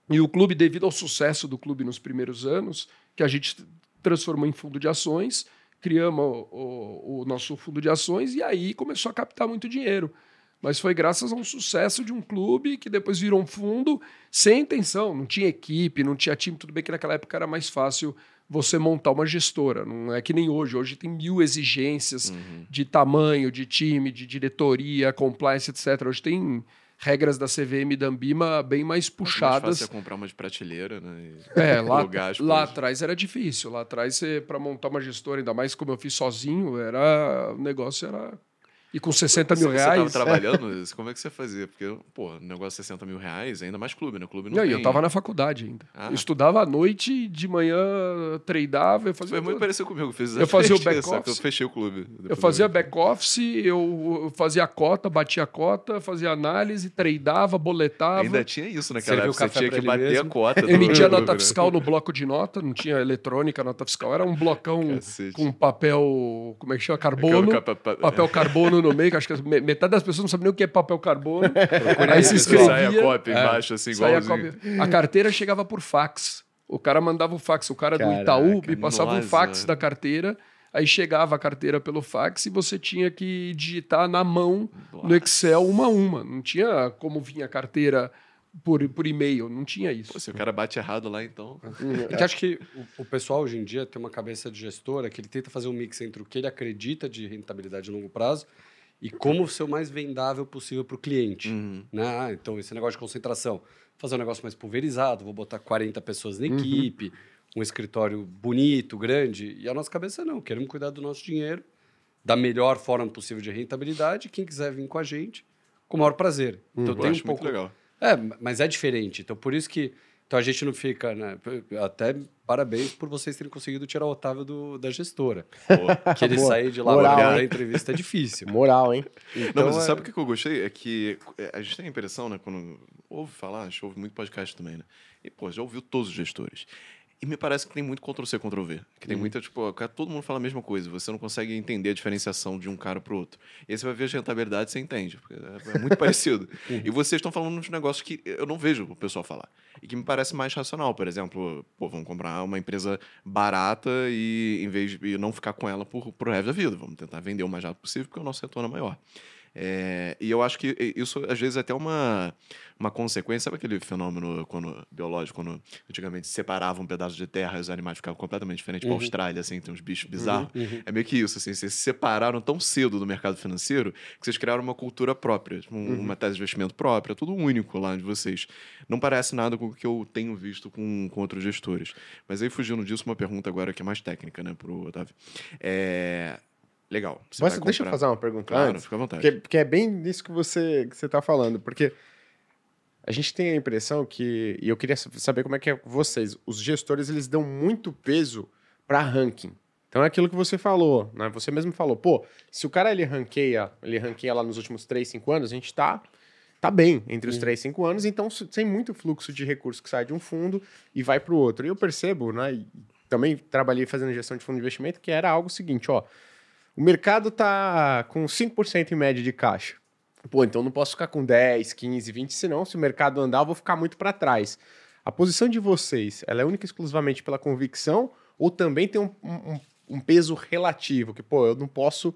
E o clube, devido ao sucesso do clube nos primeiros anos, que a gente transformou em fundo de ações, criamos o, o- o nosso fundo de ações e aí começou a captar muito dinheiro. Mas foi graças a um sucesso de um clube que depois virou um fundo sem intenção. Não tinha equipe, não tinha time. Tudo bem que naquela época era mais fácil você montar uma gestora. Não é que nem hoje. Hoje tem mil exigências Uhum. de tamanho, de time, de diretoria, compliance, etc. Hoje tem regras da CVM e da Ambima bem mais Mais puxadas. fácil é comprar uma de prateleira, né? e É, lá, lá atrás era difícil. Lá atrás, para montar uma gestora, ainda mais como eu fiz sozinho, era o negócio era. E com 60 mil Você- Você reais. tava trabalhando, como é que você fazia? Porque, pô, negócio de 60 mil reais, ainda mais clube, né? Clube não, Não, e tem... eu tava na faculdade ainda. Ah. Eu estudava à noite, de manhã tradeava, eu fazia. Foi muito parecido comigo. Fiz Eu fazia o back-office. Eu fechei o clube. Eu fazia back-office, eu fazia a cota, batia a cota, fazia análise, tradeava, boletava. Ainda tinha isso naquela Serviu época. Você café tinha que bater mesmo. a cota. Emitia clube, nota né? fiscal no bloco de nota, não tinha eletrônica, nota fiscal. Era um blocão Cacete. com papel, como é que chama? Carbono. Papel carbono no meio, que acho que me- metade das pessoas não sabe nem o que é papel carbono. Aí Aí se Sai a cópia É. embaixo, assim, saía a, igualzinho. cópia. a carteira chegava por fax. O cara mandava o fax. O cara do Caraca, Itaú me passava um nossa. fax da carteira. Aí chegava a carteira pelo fax e você tinha que digitar na mão no Nossa. Excel uma a uma. Não tinha como vinha a carteira por, por e-mail. Não tinha isso. Pô, se o cara bate errado lá, então... É que acho que o, o pessoal hoje em dia tem uma cabeça de gestora que ele tenta fazer um mix entre o que ele acredita de rentabilidade a longo prazo e como ser o mais vendável possível para o cliente. Uhum. Né? Ah, então, esse negócio de concentração. Fazer um negócio mais pulverizado, vou botar 40 pessoas na equipe, um escritório bonito, grande. E a nossa cabeça não. Queremos cuidar do nosso dinheiro da melhor forma possível de rentabilidade. Quem quiser vir com a gente, com o maior prazer. Então, Eu tem um pouco muito legal. é, mas é diferente. Então, por isso que então a gente não fica, né? Até parabéns por vocês terem conseguido tirar o Otávio do, da gestora. Pô. Que ele Boa. sair de lá Moral, pra hein? entrevista é difícil. Moral, hein? Então, não, mas é- sabe o que que eu gostei? É que é, a gente tem a impressão, né, quando ouve falar, a gente ouve muito podcast também, né? E, pô, já ouviu todos os gestores. E me parece que tem muito Ctrl-C, Ctrl-V. Que tem muita, tipo, todo mundo fala a mesma coisa. Você não consegue entender a diferenciação de um cara pro outro. E aí você vai ver a rentabilidade, você entende. Porque é, é muito parecido. E vocês estão falando de negócios que eu não vejo o pessoal falar. E que me parece mais racional. Por exemplo, pô, vamos comprar uma empresa barata e em vez de e não ficar com ela por, pro resto da vida. Vamos tentar vender o mais rápido possível, porque o nosso retorno é maior. É, e eu acho que isso, às vezes, é até uma, uma consequência. Sabe aquele fenômeno quando, biológico, quando antigamente separavam um pedaço de terra e os animais ficavam completamente diferentes para a Austrália, assim, tem uns bichos bizarros? É meio que isso, assim, vocês se separaram tão cedo do mercado financeiro que vocês criaram uma cultura própria, um- uma tese de investimento própria, tudo único lá de vocês. Não parece nada com o que eu tenho visto com, com outros gestores. Mas aí, fugindo disso, uma pergunta agora que é mais técnica, né, pro Otávio. É... Legal. você Mas deixa eu fazer uma pergunta Claro, antes. fica à vontade. Porque, porque é bem isso que você, que você tá falando. Porque a gente tem a impressão que. E eu queria saber como é que é vocês. Os gestores, eles dão muito peso para ranking. Então é aquilo que você falou, né? Você mesmo falou, pô, se o cara ele ranqueia, ele ranqueia lá nos últimos 3, 5 anos, a gente tá, tá bem entre os 3, 5 anos, então tem muito fluxo de recursos que sai de um fundo e vai para o outro. E eu percebo, né? E também trabalhei fazendo gestão de fundo de investimento, que era algo seguinte, ó. O mercado tá com 5% em média de caixa. Pô, então não posso ficar com 10, 15, 20, senão se o mercado andar, eu vou ficar muito para trás. A posição de vocês, ela é única e exclusivamente pela convicção ou também tem um, um- um peso relativo? Que, pô, eu não posso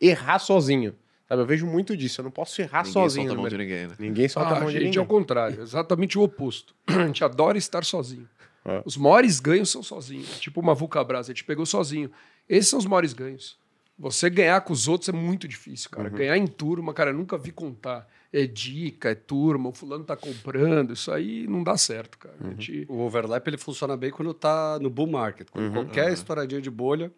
errar sozinho. Sabe, eu vejo muito disso, eu não posso errar Ninguém sozinho. solta a mão de ninguém, né? Ninguém solta Ah, a mão a de gente ninguém. é o contrário, exatamente o oposto. A gente adora estar sozinho. É. Os maiores ganhos são sozinhos. Tipo uma Vulcabras, a gente pegou sozinho. Esses são os maiores ganhos. Você ganhar com os outros é muito difícil, cara. Uhum. Ganhar em turma, cara, eu nunca vi contar. É dica, é turma, o fulano tá comprando. Isso aí não dá certo, cara. Uhum. Gente- O overlap ele funciona bem quando tá no bull market. Quando qualquer estouradinha de bolha,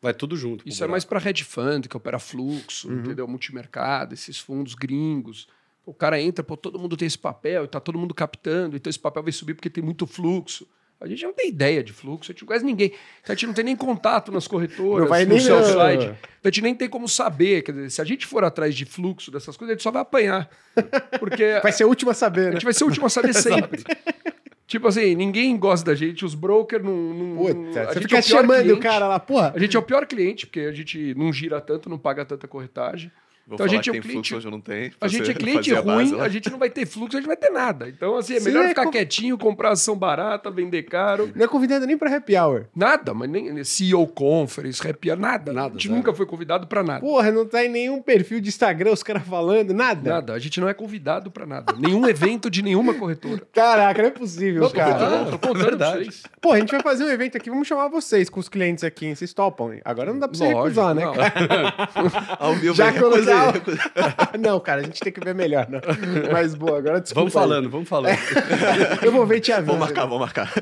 vai tudo junto. Isso é mais para hedge fund, que opera fluxo, Uhum. entendeu? Multimercado, esses fundos gringos. O cara entra, pô, todo mundo tem esse papel, e tá todo mundo captando, então esse papel vai subir porque tem muito fluxo. A gente não tem ideia de fluxo, a gente não conhece ninguém. A gente não tem nem contato nas corretoras, Não vai no nem sell side. A gente nem tem como saber. Quer dizer, se a gente for atrás de fluxo dessas coisas, a gente só vai apanhar. Porque Vai ser a última a saber, a né? gente vai ser o último a saber sempre. Tipo assim, ninguém gosta da gente, os brokers não. não Puta, a gente fica é o pior chamando o cliente. cara lá, porra. A gente é o pior cliente, porque a gente não gira tanto, não paga tanta corretagem. Vou Então a falar gente é um tem cliente- fluxo não tem. A gente é cliente fazer a base ruim, lá. a gente não vai ter fluxo, a gente vai ter nada. Então, assim, é Sim, melhor é ficar com- quietinho, comprar ação barata, vender caro. Não é convidado nem pra happy hour. Nada, mas nem CEO Conference, Happy Hour, nada. Nada, A gente nunca foi convidado pra nada. Porra, não tá em nenhum perfil de Instagram os caras falando, nada. Nada, a gente não é convidado pra nada. Nenhum evento de nenhuma corretora. Caraca, não é possível, Não, cara. contando, tô contando pra vocês. Pô, a gente vai fazer um evento aqui, vamos chamar vocês com os clientes aqui, hein? vocês topam, hein? Agora não dá pra você Lógico, recusar, né, cara? Ao vivo Já aí, não, cara, a gente tem que ver melhor, né? Mas, boa, agora desculpa. Vamos falando, vamos falando. aí. Eu vou ver e te aviso. Vamos marcar, vamos marcar.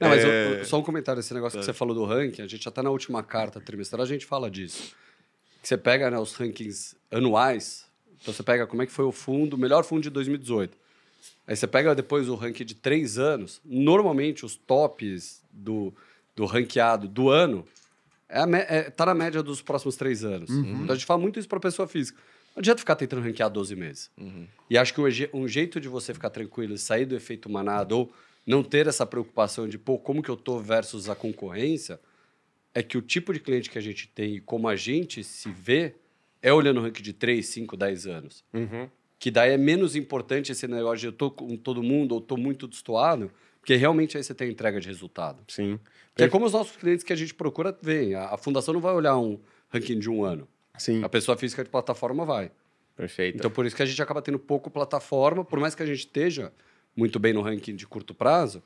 Não, mas É, o- só um comentário, esse negócio que você falou do ranking, a gente até na última carta trimestral a gente fala disso. Que você pega né, os rankings anuais, então você pega como é que foi o fundo, o melhor fundo de 2018. Aí você pega depois o ranking de três anos, normalmente os tops do, do ranqueado do ano é me- é- tá na média dos próximos três anos. Então a gente fala muito isso para pessoa física. Não adianta ficar tentando ranquear 12 meses. E acho que um, je- um jeito de você ficar tranquilo e sair do efeito manada ou não ter essa preocupação de, pô, como que eu tô versus a concorrência, é que o tipo de cliente que a gente tem e como a gente se vê é olhando o ranking de 3, 5, 10 anos. Uhum. Que daí é menos importante esse negócio de eu tô com todo mundo ou tô muito destoado, porque realmente aí você tem entrega de resultado. Sim. Que é como os nossos clientes que a gente procura ver. A, a fundação não vai olhar um ranking de um ano. Sim, A pessoa física de plataforma vai. perfeito. Então, por isso que a gente acaba tendo pouco plataforma, por mais que a gente esteja muito bem no ranking de curto prazo,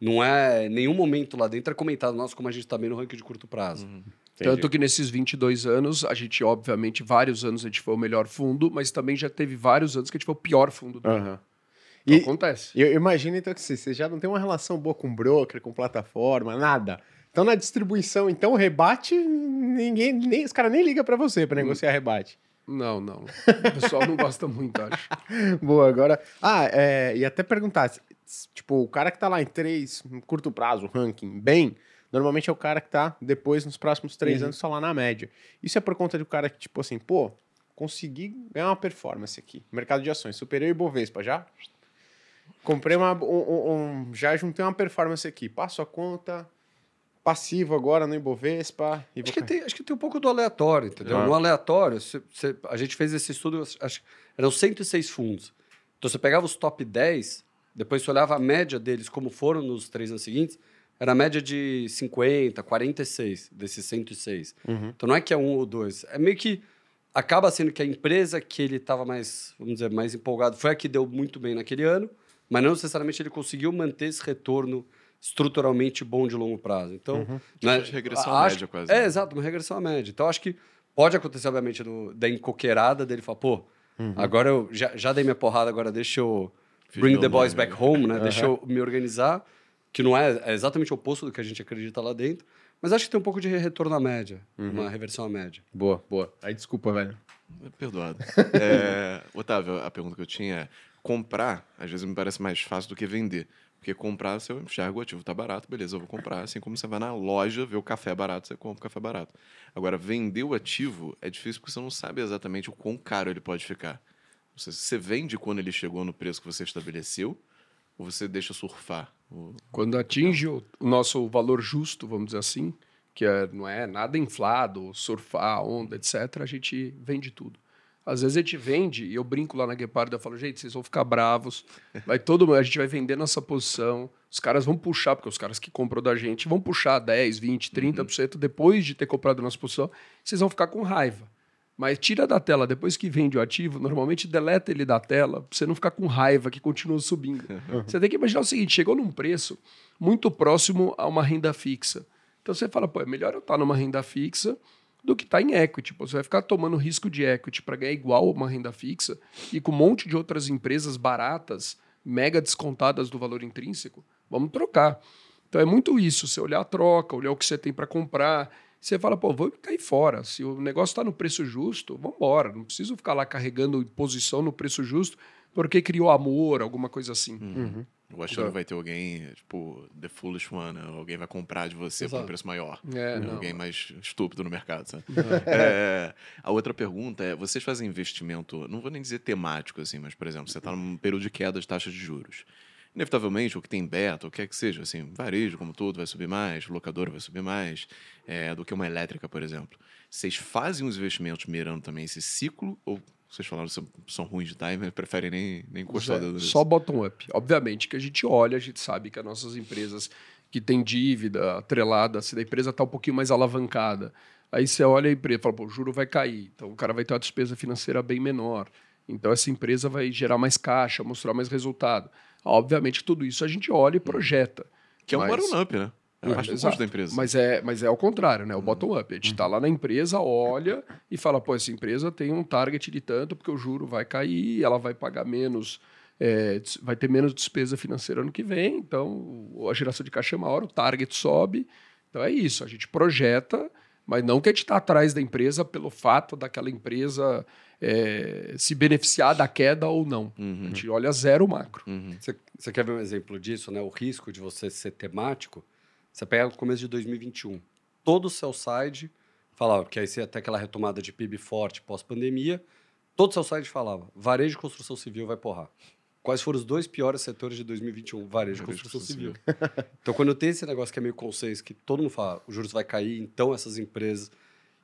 não é nenhum momento lá dentro é comentado, nossa, como a gente está bem no ranking de curto prazo. Entendi. Tanto que nesses 22 anos, a gente, obviamente, vários anos a gente foi o melhor fundo, mas também já teve vários anos que a gente foi o pior fundo do ano. Aham. E acontece. eu imagino, então, que você você já não tem uma relação boa com broker, com plataforma, nada. Então, na distribuição, então, rebate, ninguém, nem, os caras nem ligam pra você pra negociar rebate. Não, não. O pessoal não gosta muito, acho. Boa, agora. Ah, é, e até perguntar: tipo, o cara que tá lá em três, curto prazo, ranking, bem, normalmente é o cara que tá depois, nos próximos três anos, tá lá na média. Isso é por conta do cara que, tipo assim, pô, consegui ganhar uma performance aqui. Mercado de ações, superei o Ibovespa já. Comprei uma. um- um- já juntei uma performance aqui. Passo a conta. Passivo agora no Ibovespa. E Acho que, tem, acho que tem um pouco do aleatório, entendeu? Ah. No aleatório, cê- cê- a gente fez esse estudo, acho eram 106 fundos. Então, você pegava os top 10, depois você olhava a média deles, como foram nos três anos seguintes, era a média de 50, 46 desses 106. Uhum. Então, não é que é um ou dois. É meio que acaba sendo que a empresa que ele estava mais, vamos dizer, mais empolgado foi a que deu muito bem naquele ano, mas não necessariamente ele conseguiu manter esse retorno estruturalmente bom de longo prazo. Então, né, Tipo de regressão a- à média, quase, É, né? exato, uma regressão à média. Então, acho que pode acontecer, obviamente, do- da encoqueirada dele falar, pô, agora eu já, já dei minha porrada, agora deixa eu Fiz bring the boys nome, back home, né? Deixa eu me organizar, que não é, é exatamente o oposto do que a gente acredita lá dentro. Mas acho que tem um pouco de retorno à média, uma reversão à média. Boa, boa. Aí desculpa, velho. Perdoado. É, Otávio, a pergunta que eu tinha é: comprar, às vezes me parece mais fácil do que vender. Porque comprar, você enxerga o ativo tá barato, beleza, eu vou comprar. Assim como você vai na loja ver o café barato, você compra o café barato. Agora, vender o ativo é difícil porque você não sabe exatamente o quão caro ele pode ficar. Você vende quando ele chegou no preço que você estabeleceu, ou você deixa surfar? Quando atinge o, o nosso valor justo, vamos dizer assim, que é- não é nada inflado, surfar, onda, etc., a gente vende tudo. Às vezes a gente vende, e eu brinco lá na Guepardo, eu falo, gente, vocês vão ficar bravos, vai todo mundo, a gente vai vender nossa posição, os caras vão puxar, porque os caras que compram da gente vão puxar 10, 20, 30% depois de ter comprado nossa posição, vocês vão ficar com raiva. Mas tira da tela, depois que vende o ativo, normalmente deleta ele da tela, pra você não ficar com raiva que continua subindo. Você tem que imaginar o seguinte: chegou num preço muito próximo a uma renda fixa. Então você fala, pô, é melhor eu estar numa renda fixa do que estar em equity. Pô, você vai ficar tomando risco de equity para ganhar igual uma renda fixa e com um monte de outras empresas baratas, mega descontadas do valor intrínseco. Vamos trocar. Então é muito isso, você olhar a troca, olhar o que você tem para comprar. Você fala, pô, vou cair fora. Se o negócio está no preço justo, vamos embora. Não preciso ficar lá carregando posição no preço justo porque criou amor, alguma coisa assim. Eu achando que vai ter alguém, tipo, The Foolish One, né? alguém vai comprar de você por um Exato. preço maior. É, Né? Alguém mais estúpido no mercado, sabe? É, a outra pergunta é: vocês fazem investimento, não vou nem dizer temático, assim, mas, por exemplo, você está num período de queda de taxa de juros. inevitavelmente, o que tem beta, o que é que seja, assim, varejo como todo vai subir mais, locadora vai subir mais, é, do que uma elétrica, por exemplo. Vocês fazem os investimentos mirando também esse ciclo ou vocês falaram que são, são ruins de time, preferem nem, nem encostar dedo nisso? Só bottom-up. Obviamente que a gente olha, a gente sabe que as nossas empresas que têm dívida atrelada, se a empresa está um pouquinho mais alavancada, aí você olha a empresa e fala, pô, o juro vai cair, então o cara vai ter uma despesa financeira bem menor. Então essa empresa vai gerar mais caixa, mostrar mais resultado. Obviamente tudo isso a gente olha e projeta. Que é um Mas- bottom-up, né? É parte do custo da empresa. Mas é, mas é ao contrário, né? O bottom-up. A gente está lá na empresa, olha e fala, pô, essa empresa tem um target de tanto, porque o juro vai cair, ela vai pagar menos, é, vai ter menos despesa financeira ano que vem, então a geração de caixa é maior, o target sobe. Então é isso, a gente projeta, mas não que a gente está atrás da empresa pelo fato daquela empresa é, se beneficiar da queda ou não. A Uhum, gente olha zero macro. uhum. Você, você quer ver um exemplo disso, né? O risco de você ser temático. Você pega o começo de 2021. Todo o seu site falava, porque aí você ter aquela retomada de PIB forte pós-pandemia. Todo o seu site falava, varejo e construção civil vai porrar. Quais foram os dois piores setores de 2021? Varejo e Varejo e construção construção civil. então, quando tem esse negócio que é meio consenso, que todo mundo fala, os juros vai cair, então essas empresas...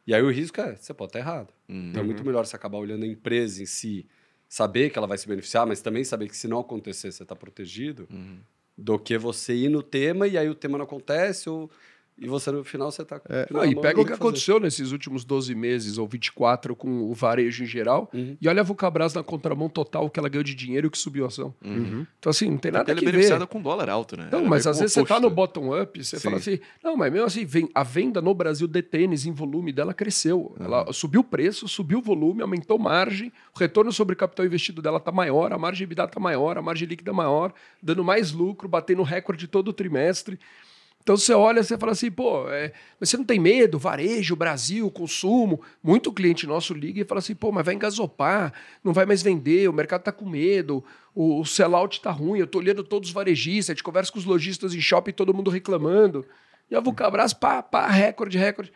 E aí o risco é, você pode estar errado. Uhum. Então é muito melhor você acabar olhando a empresa em si, saber que ela vai se beneficiar, mas também saber que se não acontecer, você está protegido, Uhum. Do que você ir no tema e aí o tema não acontece, ou, e você no final você está. Não, e pega o que aconteceu nesses últimos 12 meses ou 24 com o varejo em geral Uhum. e olha a Vulcabras na contramão total que ela ganhou de dinheiro e que subiu a ação. Uhum. Então, assim, não tem nada ela é que ver. beneficiada com dólar alto, né? Não, Ela mas às vezes você tá oposto. no bottom-up, você Sim. fala assim, não, mas mesmo assim, vem- a venda no Brasil de tênis em volume dela cresceu. Ela subiu o preço, subiu o volume, aumentou margem, o retorno sobre o capital investido dela tá maior, a margem EBITDA tá maior, a margem líquida maior, dando mais lucro, batendo recorde todo o trimestre. Então você olha, você fala assim, pô, é, você não tem medo? Varejo, Brasil, consumo. Muito cliente nosso liga e fala assim, pô, mas vai engasopar, não vai mais vender, o mercado tá com medo, o, o sellout tá ruim, eu tô olhando todos os varejistas, a gente conversa com os lojistas em shopping, todo mundo reclamando. E a Vulcabras, pá, pá, recorde, recorde.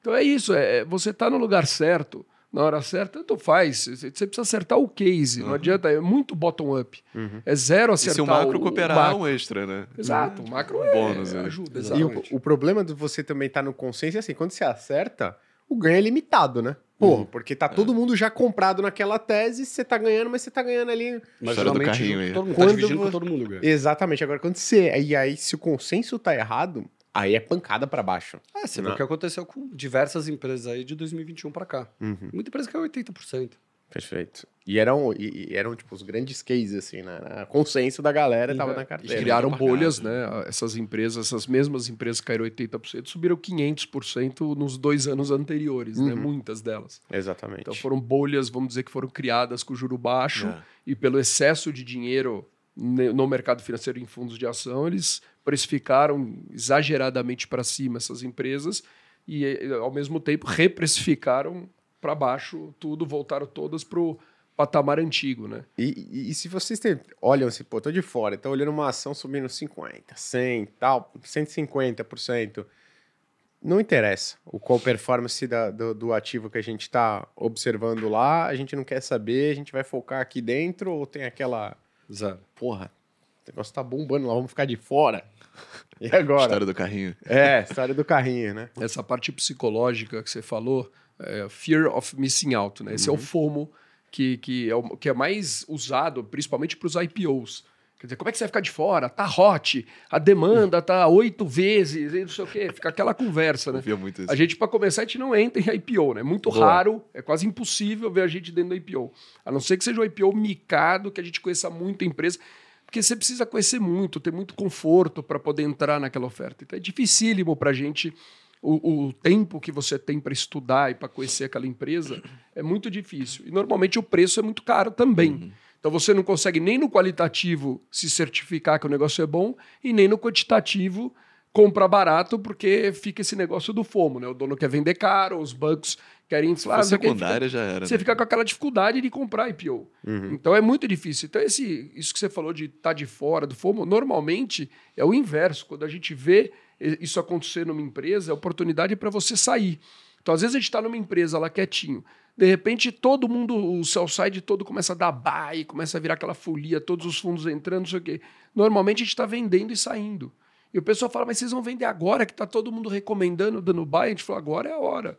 Então é isso, é, você tá no lugar certo, na hora certa, tanto faz. Você precisa acertar o case, não adianta, é muito bottom-up. É zero E acertar se o macro o, cooperar, o é macro. um extra, né? Exato, o macro Um é, bônus, né? ajuda. E Exatamente. o, o problema de você também estar no consenso é assim, quando você acerta, o ganho é limitado, né? Pô, porque tá todo mundo já comprado naquela tese, você tá ganhando, mas você tá ganhando ali. Mas do carrinho todo mundo Quando tá dividindo com todo mundo ganha. Exatamente. Agora, quando você. E aí, se o consenso tá errado, aí é pancada pra baixo. É, você vê o que aconteceu com diversas empresas aí de 2021 para cá. Uhum. Muita empresa caiu 80%. Perfeito. E eram, e, e eram tipo, os grandes cases, assim, né? O consenso da galera tava na E carteira. criaram muito marcado, bolhas, né? Essas empresas, essas mesmas empresas que caíram 80%, subiram 500% nos dois anos anteriores, né? Uhum. Muitas delas. Exatamente. Então foram bolhas, vamos dizer, que foram criadas com juro baixo É. e pelo excesso de dinheiro ne- no mercado financeiro em fundos de ação, eles precificaram exageradamente para cima essas empresas e, ao mesmo tempo, reprecificaram para baixo tudo, voltaram todas para o patamar antigo, né? E, e- e se vocês têm- olham assim, pô, tô de fora, tô olhando uma ação subindo 50, 100, tal, 150%. Não interessa o qual performance da- do, do ativo que a gente está observando lá, a gente não quer saber, a gente vai focar aqui dentro ou tem aquela, Zero. porra, o negócio tá bombando lá, vamos ficar de fora. E agora? História do carrinho. É, história do carrinho, né? essa parte psicológica que você falou, é, fear of missing out, né? Esse é o FOMO que, que, é o, que é mais usado, principalmente para os IPOs. Quer dizer, como é que você vai ficar de fora? Tá hot, a demanda tá oito vezes, e não sei o quê. Fica aquela conversa, né? Muito isso. A gente, para começar, a gente não entra em IPO, né? É muito Boa. raro, é quase impossível ver a gente dentro do IPO. A não ser que seja um IPO micado, que a gente conheça muito a empresa, porque você precisa conhecer muito, ter muito conforto para poder entrar naquela oferta. Então é dificílimo para a gente. O, o tempo que você tem para estudar e para conhecer aquela empresa é muito difícil. E normalmente o preço é muito caro também. Então você não consegue nem no qualitativo se certificar que o negócio é bom e nem no quantitativo comprar barato, porque fica esse negócio do FOMO, né? O dono quer vender caro, os bancos querem Se inflar. quê, secundária, já era. Você né? fica com aquela dificuldade de comprar IPO. Então é muito difícil. Então, esse, isso que você falou de estar de fora do FOMO, normalmente é o inverso. Quando a gente vê isso acontecer numa empresa, é oportunidade para você sair. Então, às vezes, a gente está numa empresa lá quietinho. De repente, todo mundo, o sell side todo começa a dar buy, começa a virar aquela folia, todos os fundos entrando, não sei o quê. Normalmente a gente está vendendo e saindo. E o pessoal fala, mas vocês vão vender agora que está todo mundo recomendando, dando buy? A gente fala, agora é a hora.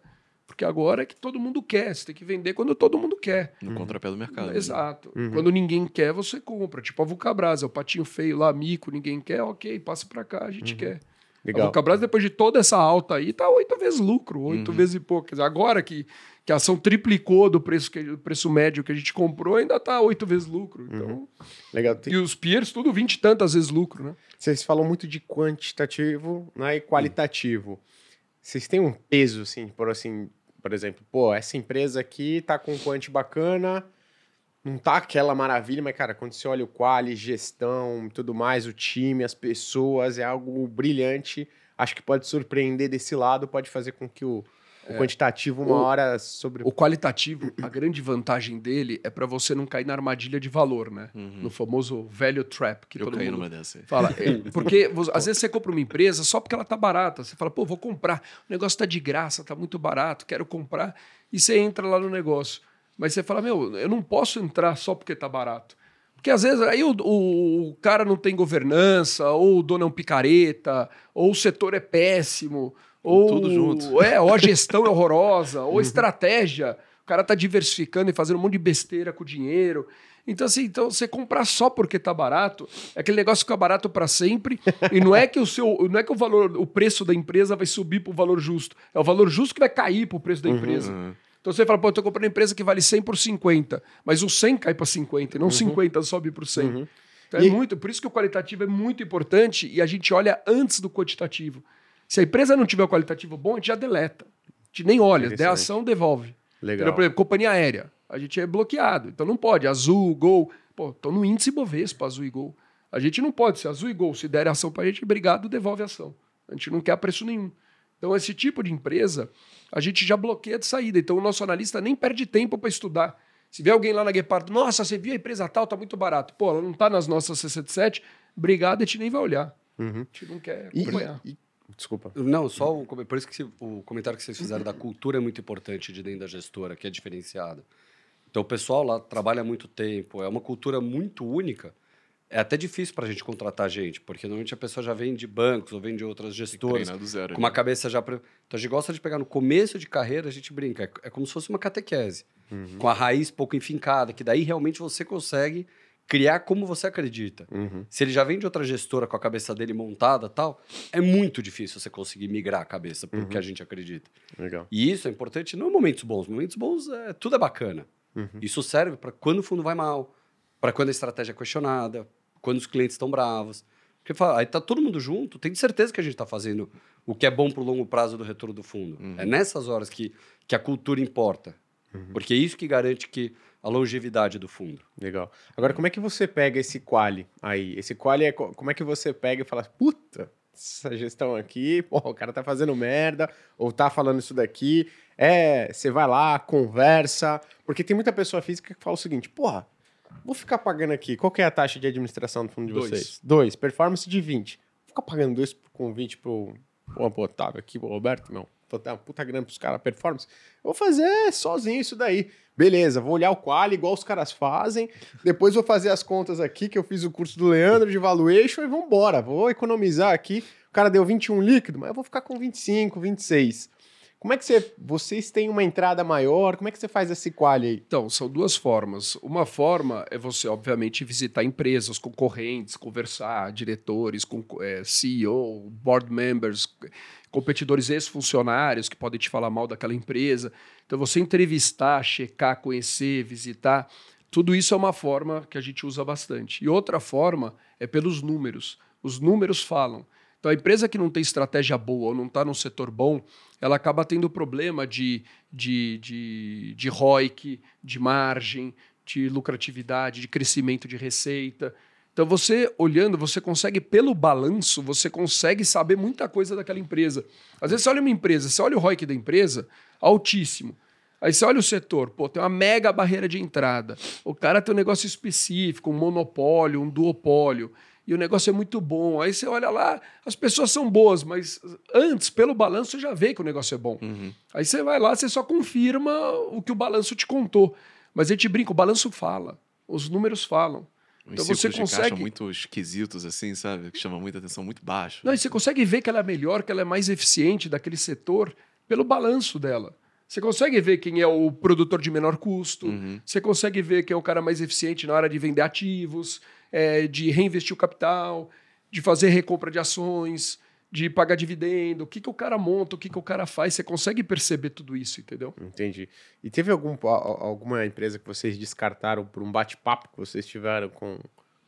Porque agora é que todo mundo quer. Você tem que vender quando todo mundo quer. No contrapé do mercado. né? Exato. Quando ninguém quer, você compra. Tipo a Vulcabras, é o patinho feio lá, mico, ninguém quer, ok, passa pra cá, a gente quer. A Legal. Vulcabras, depois de toda essa alta aí, tá oito vezes lucro, oito vezes e pouco. Quer dizer, agora que, que a ação triplicou do preço, que, do preço médio que a gente comprou, ainda tá oito vezes lucro. Então, Legal. Tem- E os peers, tudo vinte e tantas vezes lucro, né? Vocês falam muito de quantitativo né, e qualitativo. Vocês têm um peso, assim, por assim, por exemplo, pô, essa empresa aqui tá com um quant bacana, não tá aquela maravilha, mas, cara, quando você olha o quali, gestão tudo mais, o time, as pessoas, é algo brilhante. Acho que pode surpreender desse lado, pode fazer com que o, o quantitativo, uma O- hora sobre. O qualitativo, a grande vantagem dele é para você não cair na armadilha de valor, né? No famoso value trap que Eu todo caí mundo numa dessa aí. Fala, é, porque às vezes você compra uma empresa só porque ela tá barata. Você fala, pô, vou comprar. O negócio tá de graça, tá muito barato, quero comprar. E você entra lá no negócio. Mas você fala, meu, eu não posso entrar só porque tá barato. Porque às vezes aí o, o- o cara não tem governança, ou o dono é um picareta, ou o setor é péssimo, ou, Tudo junto. É, ou a gestão é horrorosa, ou a estratégia. O cara tá diversificando e fazendo um monte de besteira com o dinheiro. Então, assim, então você comprar só porque tá barato, é aquele negócio fica barato para sempre. e não é que o seu, não é que o valor, o preço da empresa vai subir para o valor justo. É o valor justo que vai cair para o preço da empresa. Então você fala, pô, eu tô comprando uma empresa que vale 100 por 50, mas o 100 cai para 50, e não 50 sobe por 100. Então é E- muito, por isso que o qualitativo é muito importante e a gente olha antes do quantitativo. Se a empresa não tiver o qualitativo bom, a gente já deleta. A gente nem olha, der ação, devolve. Legal. Entendeu? Por exemplo, companhia aérea. A gente é bloqueado. Então não pode. Azul, Gol. Pô, estão no índice Bovespa, Azul e Gol. A gente não pode. Se Azul e Gol se der ação pra gente, obrigado, devolve a ação. A gente não quer a preço nenhum. Então, esse tipo de empresa, a gente já bloqueia de saída. Então, o nosso analista nem perde tempo para estudar. Se vê alguém lá na Guepardo, nossa, você viu a empresa tal, tá muito barato. Pô, ela não tá nas nossas C77, obrigado, a gente nem vai olhar. A gente não quer E- acompanhar. e- desculpa. Não, só o, por isso que se- o comentário que vocês fizeram da cultura é muito importante de dentro da gestora, que é diferenciada. Então o pessoal lá trabalha há muito tempo, é uma cultura muito única. É até difícil para a gente contratar gente, porque normalmente a pessoa já vem de bancos ou vem de outras gestoras, Treinar do zero. com uma né? cabeça já. Pre... Então a gente gosta de pegar no começo de carreira, a gente brinca, é, é como se fosse uma catequese, com a raiz pouco enfincada, que daí realmente você consegue criar como você acredita. Uhum. Se ele já vem de outra gestora com a cabeça dele montada tal, é muito difícil você conseguir migrar a cabeça para o que a gente acredita. Legal. E isso é importante não em momentos bons. Momentos bons, é, tudo é bacana. Isso serve para quando o fundo vai mal, para quando a estratégia é questionada, quando os clientes estão bravos. Porque fala, aí tá todo mundo junto, tem certeza que a gente está fazendo o que é bom para o longo prazo do retorno do fundo. É nessas horas que, que a cultura importa. Porque é isso que garante que a longevidade do fundo. Legal. Agora, como é que você pega esse quali aí? Esse quali é co- como é que você pega e fala, puta, essa gestão aqui, pô, o cara tá fazendo merda, ou tá falando isso daqui. É, você vai lá, conversa, porque tem muita pessoa física que fala o seguinte, porra, vou ficar pagando aqui, qual que é a taxa de administração do fundo de Dois. vocês? Dois, performance de 20. Vou ficar pagando dois com 20 pro, pro, pro Otávio aqui, pro Roberto, não. Vou dar uma puta grana pros caras, performance. Eu vou fazer sozinho isso daí. Beleza, vou olhar o quali igual os caras fazem. Depois vou fazer as contas aqui, que eu fiz o curso do Leandro de valuation e vambora. Vou economizar aqui. O cara deu 21 líquido, mas eu vou ficar com 25, 26. Como é que você, vocês têm uma entrada maior? Como é que você faz esse quali aí? Então, são duas formas. Uma forma é você, obviamente, visitar empresas, concorrentes, conversar, diretores, com, eh, CEO, board members, competidores ex-funcionários que podem te falar mal daquela empresa. Então, você entrevistar, checar, conhecer, visitar, tudo isso é uma forma que a gente usa bastante. E outra forma é pelos números. Os números falam. Então, a empresa que não tem estratégia boa ou não está num setor bom, ela acaba tendo problema de, de, de, de ROIC, de margem, de lucratividade, de crescimento de receita. Então, você olhando, você consegue, pelo balanço, você consegue saber muita coisa daquela empresa. Às vezes, você olha uma empresa, você olha o ROIC da empresa, altíssimo. Aí você olha o setor, pô, tem uma mega barreira de entrada. O cara tem um negócio específico, um monopólio, um duopólio. E o negócio é muito bom. Aí você olha lá, as pessoas são boas, mas antes, pelo balanço, você já vê que o negócio é bom. Uhum. Aí você vai lá, você só confirma o que o balanço te contou. Mas a gente brinca, o balanço fala, os números falam. Uns Então você de consegue- muito esquisitos, assim, sabe? Que chamam muita atenção, muito baixo. Não, e você consegue ver que ela é melhor, que ela é mais eficiente daquele setor pelo balanço dela. Você consegue ver quem é o produtor de menor custo, Uhum. você consegue ver quem é o cara mais eficiente na hora de vender ativos, é, de reinvestir o capital, de fazer recompra de ações, de pagar dividendo, o que, que o cara monta, o que, que o cara faz. Você consegue perceber tudo isso, entendeu? Entendi. E teve algum, alguma empresa que vocês descartaram por um bate-papo que vocês tiveram com,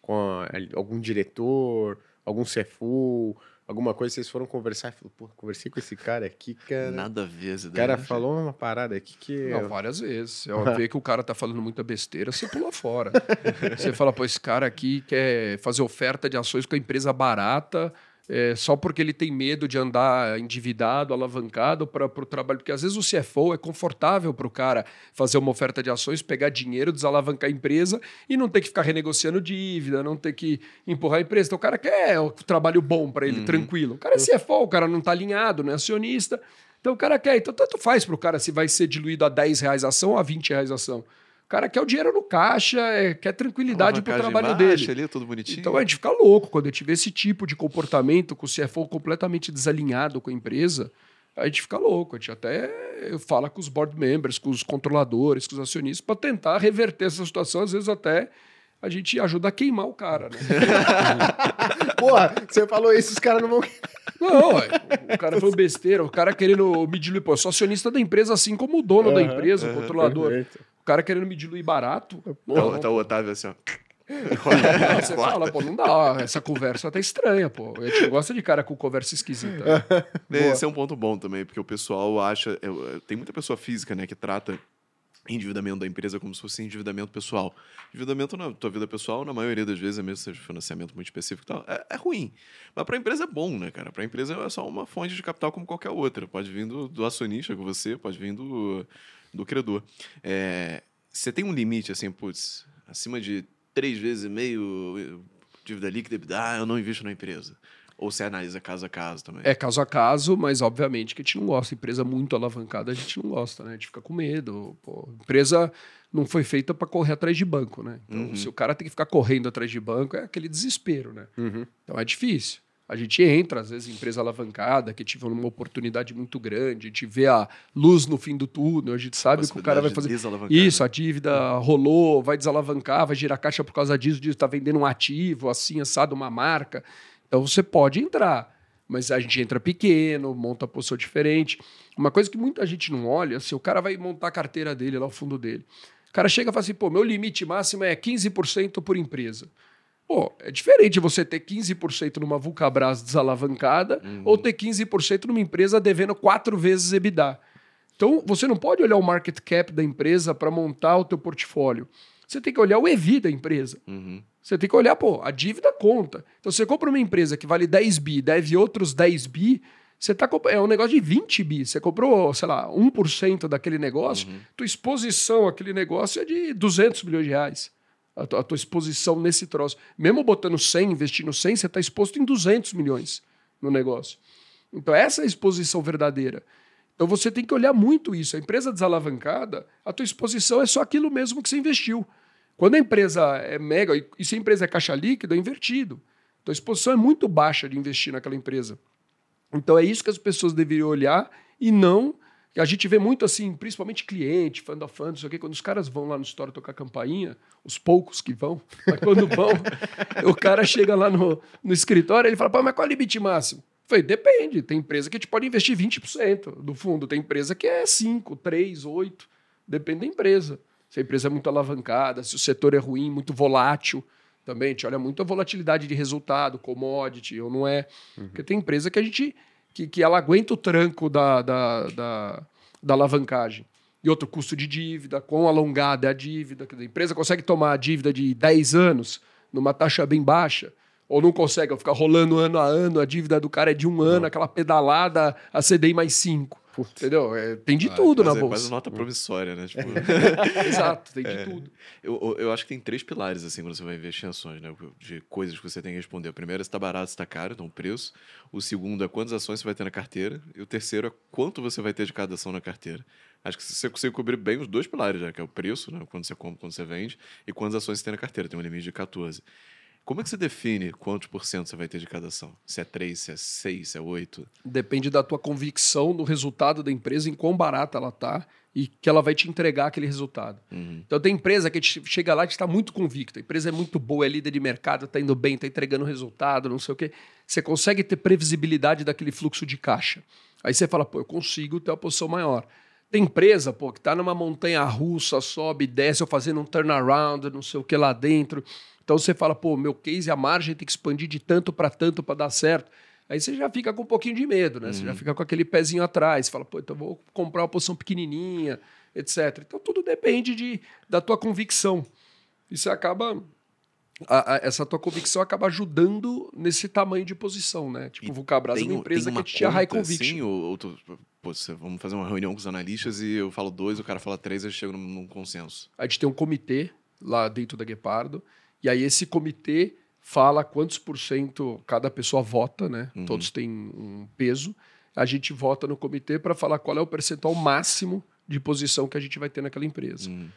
com a- algum diretor, algum CFO, alguma coisa, vocês foram conversar e falaram, pô, conversei com esse cara aqui, cara. Nada a ver O cara falou uma parada aqui que. Não, várias vezes. Você vê que o cara tá falando muita besteira, você pula fora. você fala, pô, esse cara aqui quer fazer oferta de ações com a empresa barata, é, só porque ele tem medo de andar endividado, alavancado para o trabalho. Porque às vezes o CFO é confortável para o cara fazer uma oferta de ações, pegar dinheiro, desalavancar a empresa e não ter que ficar renegociando dívida, não ter que empurrar a empresa. Então o cara quer o trabalho bom para ele, tranquilo. O cara é CFO, o cara não está alinhado, não é acionista. Então o cara quer. Então tanto faz para o cara se vai ser diluído a 10 reais a ação ou a 20 reais a ação. O cara quer o dinheiro no caixa, é, quer tranquilidade para o trabalho baixa dele. ali, tudo bonitinho. Então a gente fica louco quando a gente vê esse tipo de comportamento com o CFO completamente desalinhado com a empresa. A gente fica louco, a gente até fala com os board members, com os controladores, com os acionistas, para tentar reverter essa situação. Às vezes até a gente ajuda a queimar o cara, né? Porra, você falou isso, os caras não vão. Não, ué, o cara foi um besteira, o cara querendo me diluir. Pô, eu sou acionista da empresa, assim como o dono da Aham, empresa, o controlador. Perfeito. O cara querendo me diluir barato. Tá, Porra, tá o Otávio assim, ó. Não, você fala, pô, não dá, essa conversa tá estranha, pô. A gente gosta de cara com conversa esquisita. Esse é um ponto bom também, porque o pessoal acha. eu- eu- tem muita pessoa física, né, que trata endividamento da empresa como se fosse endividamento pessoal. Endividamento na tua vida pessoal, na maioria das vezes, é mesmo seja financiamento muito específico e tal, é, é ruim. Mas para a empresa é bom, né, cara? Para a empresa é só uma fonte de capital como qualquer outra. Pode vir do, do acionista com você, pode vir do, do credor. É, você tem um limite, assim, putz, acima de três vezes e meio dívida líquida, EBITDA, eu não invisto na empresa. Ou você analisa caso a caso também. É caso a caso, mas obviamente que a gente não gosta. Empresa muito alavancada, a gente não gosta, né? A gente fica com medo. Pô, empresa não foi feita para correr atrás de banco, né? Então, Uhum. se o cara tem que ficar correndo atrás de banco, é aquele desespero, né? Uhum. Então é difícil. A gente entra, às vezes, em empresa alavancada, que tive uma oportunidade muito grande, a gente vê a luz no fim do túnel, a gente sabe que o cara vai fazer. Isso, a dívida rolou, vai desalavancar, vai girar caixa por causa disso, disso, tá vendendo um ativo, assim, assado uma marca. Então você pode entrar, mas a gente entra pequeno, monta posição diferente. Uma coisa que muita gente não olha, se o cara vai montar a carteira dele lá, o fundo dele. O cara chega e fala assim, pô, meu limite máximo é 15% por empresa. Pô, é diferente você ter 15% numa Vulcabras desalavancada ou ter 15% numa empresa devendo quatro vezes EBITDA. Então, você não pode olhar o market cap da empresa para montar o teu portfólio. Você tem que olhar o EVI da empresa. Uhum. Você tem que olhar, pô, a dívida conta. Então, você compra uma empresa que vale 10 bi, deve outros 10 bi, você tá é um negócio de 20 bi. Você comprou, sei lá, 1% daquele negócio, tua exposição àquele negócio é de 200 milhões de reais. A tua, a tua exposição nesse troço. Mesmo botando 100, investindo 100, você está exposto em 200 milhões no negócio. Então, essa é a exposição verdadeira. Então, você tem que olhar muito isso. A empresa desalavancada, a tua exposição é só aquilo mesmo que você investiu. Quando a empresa é mega, e- se a empresa é caixa líquida, é invertido. Então a exposição é muito baixa de investir naquela empresa. Então é isso que as pessoas deveriam olhar e não. A gente vê muito assim, principalmente cliente, fã da fã, não sei o quê, quando os caras vão lá no store tocar campainha, os poucos que vão, mas quando vão, o cara chega lá no, no escritório ele fala, pô, mas qual é o limite máximo? Falei, depende. Tem empresa que a gente pode investir 20% do fundo, tem empresa que é 5, 3, 8. Depende da empresa. Se a empresa é muito alavancada, se o setor é ruim, muito volátil, também a gente olha muito a volatilidade de resultado, commodity, ou não é. Porque tem empresa que a gente. Que, que ela aguenta o tranco da, da, da, da alavancagem. E outro custo de dívida, quão alongada é a dívida. Quer dizer, a empresa consegue tomar a dívida de 10 anos numa taxa bem baixa, ou não consegue, ou ficar rolando ano a ano, a dívida do cara é de um ano, aquela pedalada a CDI mais 5. Entendeu? É, tem de Ah, tudo na é bolsa. quase nota promissória, né? Tipo, Exato, tem de É. tudo. eu, eu- eu acho que tem três pilares, assim, quando você vai investir em ações, né? De coisas que você tem que responder. O primeiro é se tá barato, se tá caro, então o preço. O segundo é quantas ações você vai ter na carteira. E o terceiro é quanto você vai ter de cada ação na carteira. Acho que você consegue cobrir bem os dois pilares, né? Que é o preço, né? Quando você compra, quando você vende. E quantas ações você tem na carteira. Tem um limite de 14. Como é que você define quantos por cento você vai ter de cada ação? Se é 3, se é 6, se é 8? Depende da tua convicção no resultado da empresa, em quão barata ela tá e que ela vai te entregar aquele resultado. Uhum. Então tem empresa que chega lá e está muito convicta. A empresa é muito boa, é líder de mercado, está indo bem, está entregando resultado, não sei o quê. Você consegue ter previsibilidade daquele fluxo de caixa. Aí você fala, pô, eu consigo ter uma posição maior. Tem empresa, pô, que está numa montanha russa, sobe, desce, ou fazendo um turnaround, não sei o que lá dentro. Então você fala, pô, meu case, a margem tem que expandir de tanto para tanto para dar certo. Aí você já fica com um pouquinho de medo, né? Você já fica com aquele pezinho atrás. Fala, pô, então vou comprar uma posição pequenininha, etc. Então tudo depende de, da tua convicção. E você acaba. a- a- essa tua convicção acaba ajudando nesse tamanho de posição, né? Tipo, o Vulcabras é uma um- empresa uma que tinha high conviction. Assim, ou, ou tu- pô, vamos fazer uma reunião com os analistas e eu falo dois, o cara fala três, eu chego num, num consenso. A gente tem um comitê lá dentro da Guepardo, e aí esse comitê fala quantos por cento cada pessoa vota, né? Uhum. Todos têm um peso. A gente vota no comitê para falar qual é o percentual máximo de posição que a gente vai ter naquela empresa. Hum.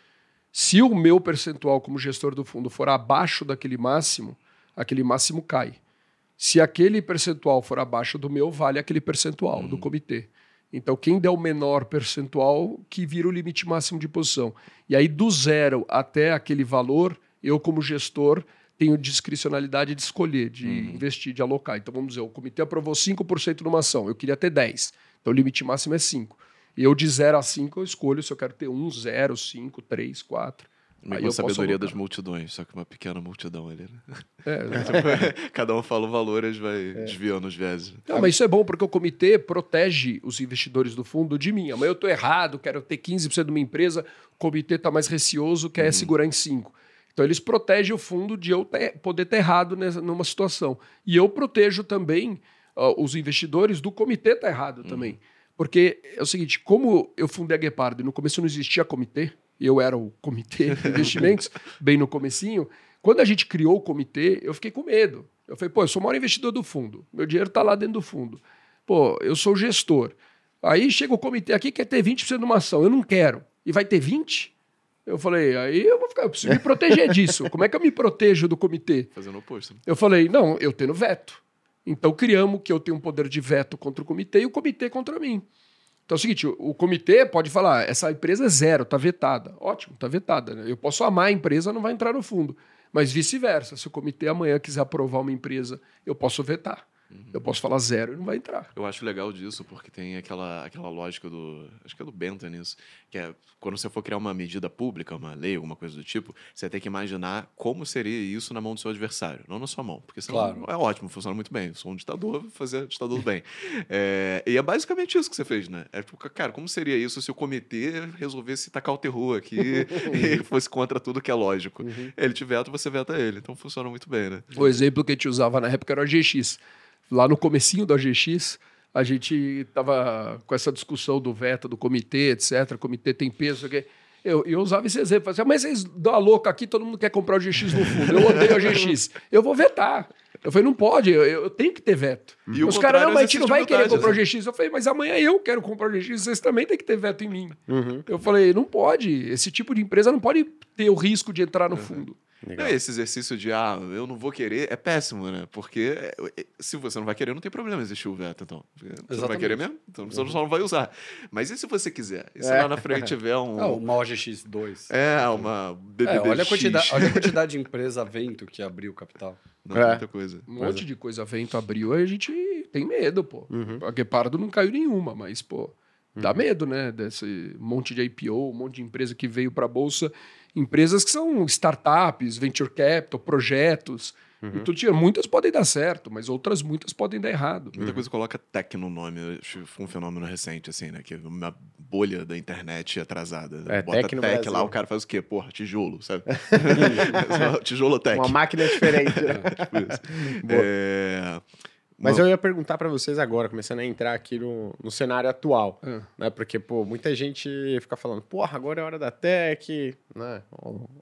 Se o meu percentual como gestor do fundo for abaixo daquele máximo, aquele máximo cai. Se aquele percentual for abaixo do meu, vale aquele percentual do comitê. Então, quem der o menor percentual, que vira o limite máximo de posição. E aí, do zero até aquele valor, eu, como gestor, tenho discricionalidade de escolher, de investir, de alocar. Então, vamos dizer, o comitê aprovou 5% numa ação, eu queria ter 10%. Então, o limite máximo é 5%. E eu, de 0 a 5, eu escolho se eu quero ter 1, 0, 5, 3, 4. Meio Aí com a eu posso sabedoria das multidões, só que uma pequena multidão ali, né? É, Cada um fala o valor, eles vai É. desviando os viéses. Não, mas isso é bom porque o comitê protege os investidores do fundo de mim. Amanhã eu estou errado, quero ter 15% de uma empresa, o comitê está mais receoso, quer segurar em 5%. Então eles protegem o fundo de eu ter- poder estar errado nessa, numa situação. E eu protejo também ó, os investidores do comitê estar errado também. Porque é o seguinte, como eu fundei a Guepardo e no começo não existia comitê, eu era o comitê de investimentos, bem no comecinho, quando a gente criou o comitê, eu fiquei com medo. Eu falei, pô, eu sou o maior investidor do fundo. Meu dinheiro está lá dentro do fundo. Pô, eu sou o gestor. Aí chega o comitê aqui que quer ter 20% de uma ação. Eu não quero. E vai ter 20%? Eu falei, aí eu vou ficar, eu preciso me proteger disso. Como é que eu me protejo do comitê? Fazendo o oposto. né? Eu falei, não, eu tenho veto. Então criamos que eu tenho um poder de veto contra o comitê e o comitê contra mim. Então é o seguinte, o, o comitê pode falar, essa empresa é zero, tá vetada. Ótimo, tá vetada. Né? Eu posso amar a empresa, não vai entrar no fundo. Mas vice-versa, se o comitê amanhã quiser aprovar uma empresa, eu posso vetar. Eu posso falar zero e não vai entrar. Eu acho legal disso, porque tem aquela, aquela lógica do. Acho que é do Bentham nisso. Que é quando você for criar uma medida pública, uma lei, alguma coisa do tipo, você tem que imaginar como seria isso na mão do seu adversário, não na sua mão. Porque senão Claro. é ótimo, funciona muito bem. Eu sou um ditador, vou fazer ditador do bem. É, e é basicamente isso que você fez, né? É tipo, cara, como seria isso se o comitê resolvesse tacar o terror aqui e fosse contra tudo que é lógico? Ele te veta, você veta ele. Então funciona muito bem, né? O exemplo que a gente usava na época era o AGX. Lá no comecinho do AGX, a gente tava com essa discussão do veto, do comitê, etc. O comitê tem peso. Eu, eu usava esse exemplo. Assim, mas vocês dão a louca aqui, todo mundo quer comprar o GX no fundo. Eu odeio o GX. Eu vou vetar. Eu falei, não pode, eu, eu tenho que ter veto. E o Os caras, não, mas a gente não vai querer comprar o né? GX. Eu falei, mas amanhã eu quero comprar o GX, vocês também têm que ter veto em mim. Eu falei, não pode. Esse tipo de empresa não pode ter o risco de entrar no fundo. É, esse exercício de, ah, eu não vou querer, é péssimo, né? Porque é, é, se você não vai querer, não tem problema existir o veto, então. Você não vai Exatamente. querer mesmo? Então você só não vai usar. Mas e se você quiser? E se É. lá na frente tiver um... É, uma OGX2. É, uma BBBX. É, olha, a quantidade, olha a quantidade de empresa vento que abriu o capital. Não, É. muita coisa. Um monte de coisa vento abriu, aí a gente tem medo, pô. A Guepardo não caiu nenhuma, mas, pô, dá medo, né? Desse monte de IPO, um monte de empresa que veio para a Bolsa. Empresas que são startups, venture capital, projetos. E tudo, tinha- muitas podem dar certo, mas outras muitas podem dar errado. Muita coisa coloca tech no nome. Eu acho que Foi um fenômeno recente, assim, né? Que é uma bolha da internet atrasada. É, Bota tech tech lá, o cara faz o quê? Porra, tijolo, sabe? tijolo tech. Uma máquina diferente, né? Tipo isso. É, Mas eu ia perguntar pra vocês agora, começando a entrar aqui no, no cenário atual, É. né? Porque, pô, muita gente fica falando, porra, agora é hora da tech, né?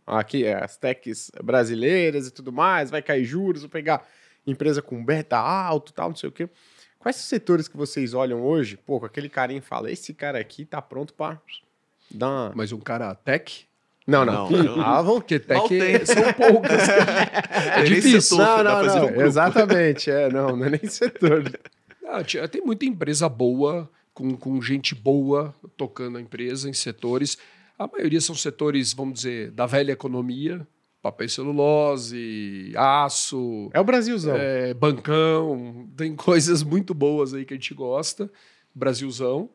Aqui, é, as techs brasileiras e tudo mais, vai cair juros, vou pegar empresa com beta alto e tal, não sei o quê. Quais os setores que vocês olham hoje, pô, com aquele carinha e fala, esse cara aqui tá pronto pra dar uma... Mas um cara tech? Não, não. Não, eu- Ah, vão Porque Mal tech tem. é- são poucas. É difícil. Não, dá não, um não. grupo. Exatamente, é, não, não é nem setor. Ah, tia, tem muita empresa boa, com, com gente boa tocando a empresa em setores. A maioria são setores, vamos dizer, da velha economia, papel e celulose, aço, É o Brasilzão. é, bancão, tem coisas muito boas aí que a gente gosta, Brasilzão.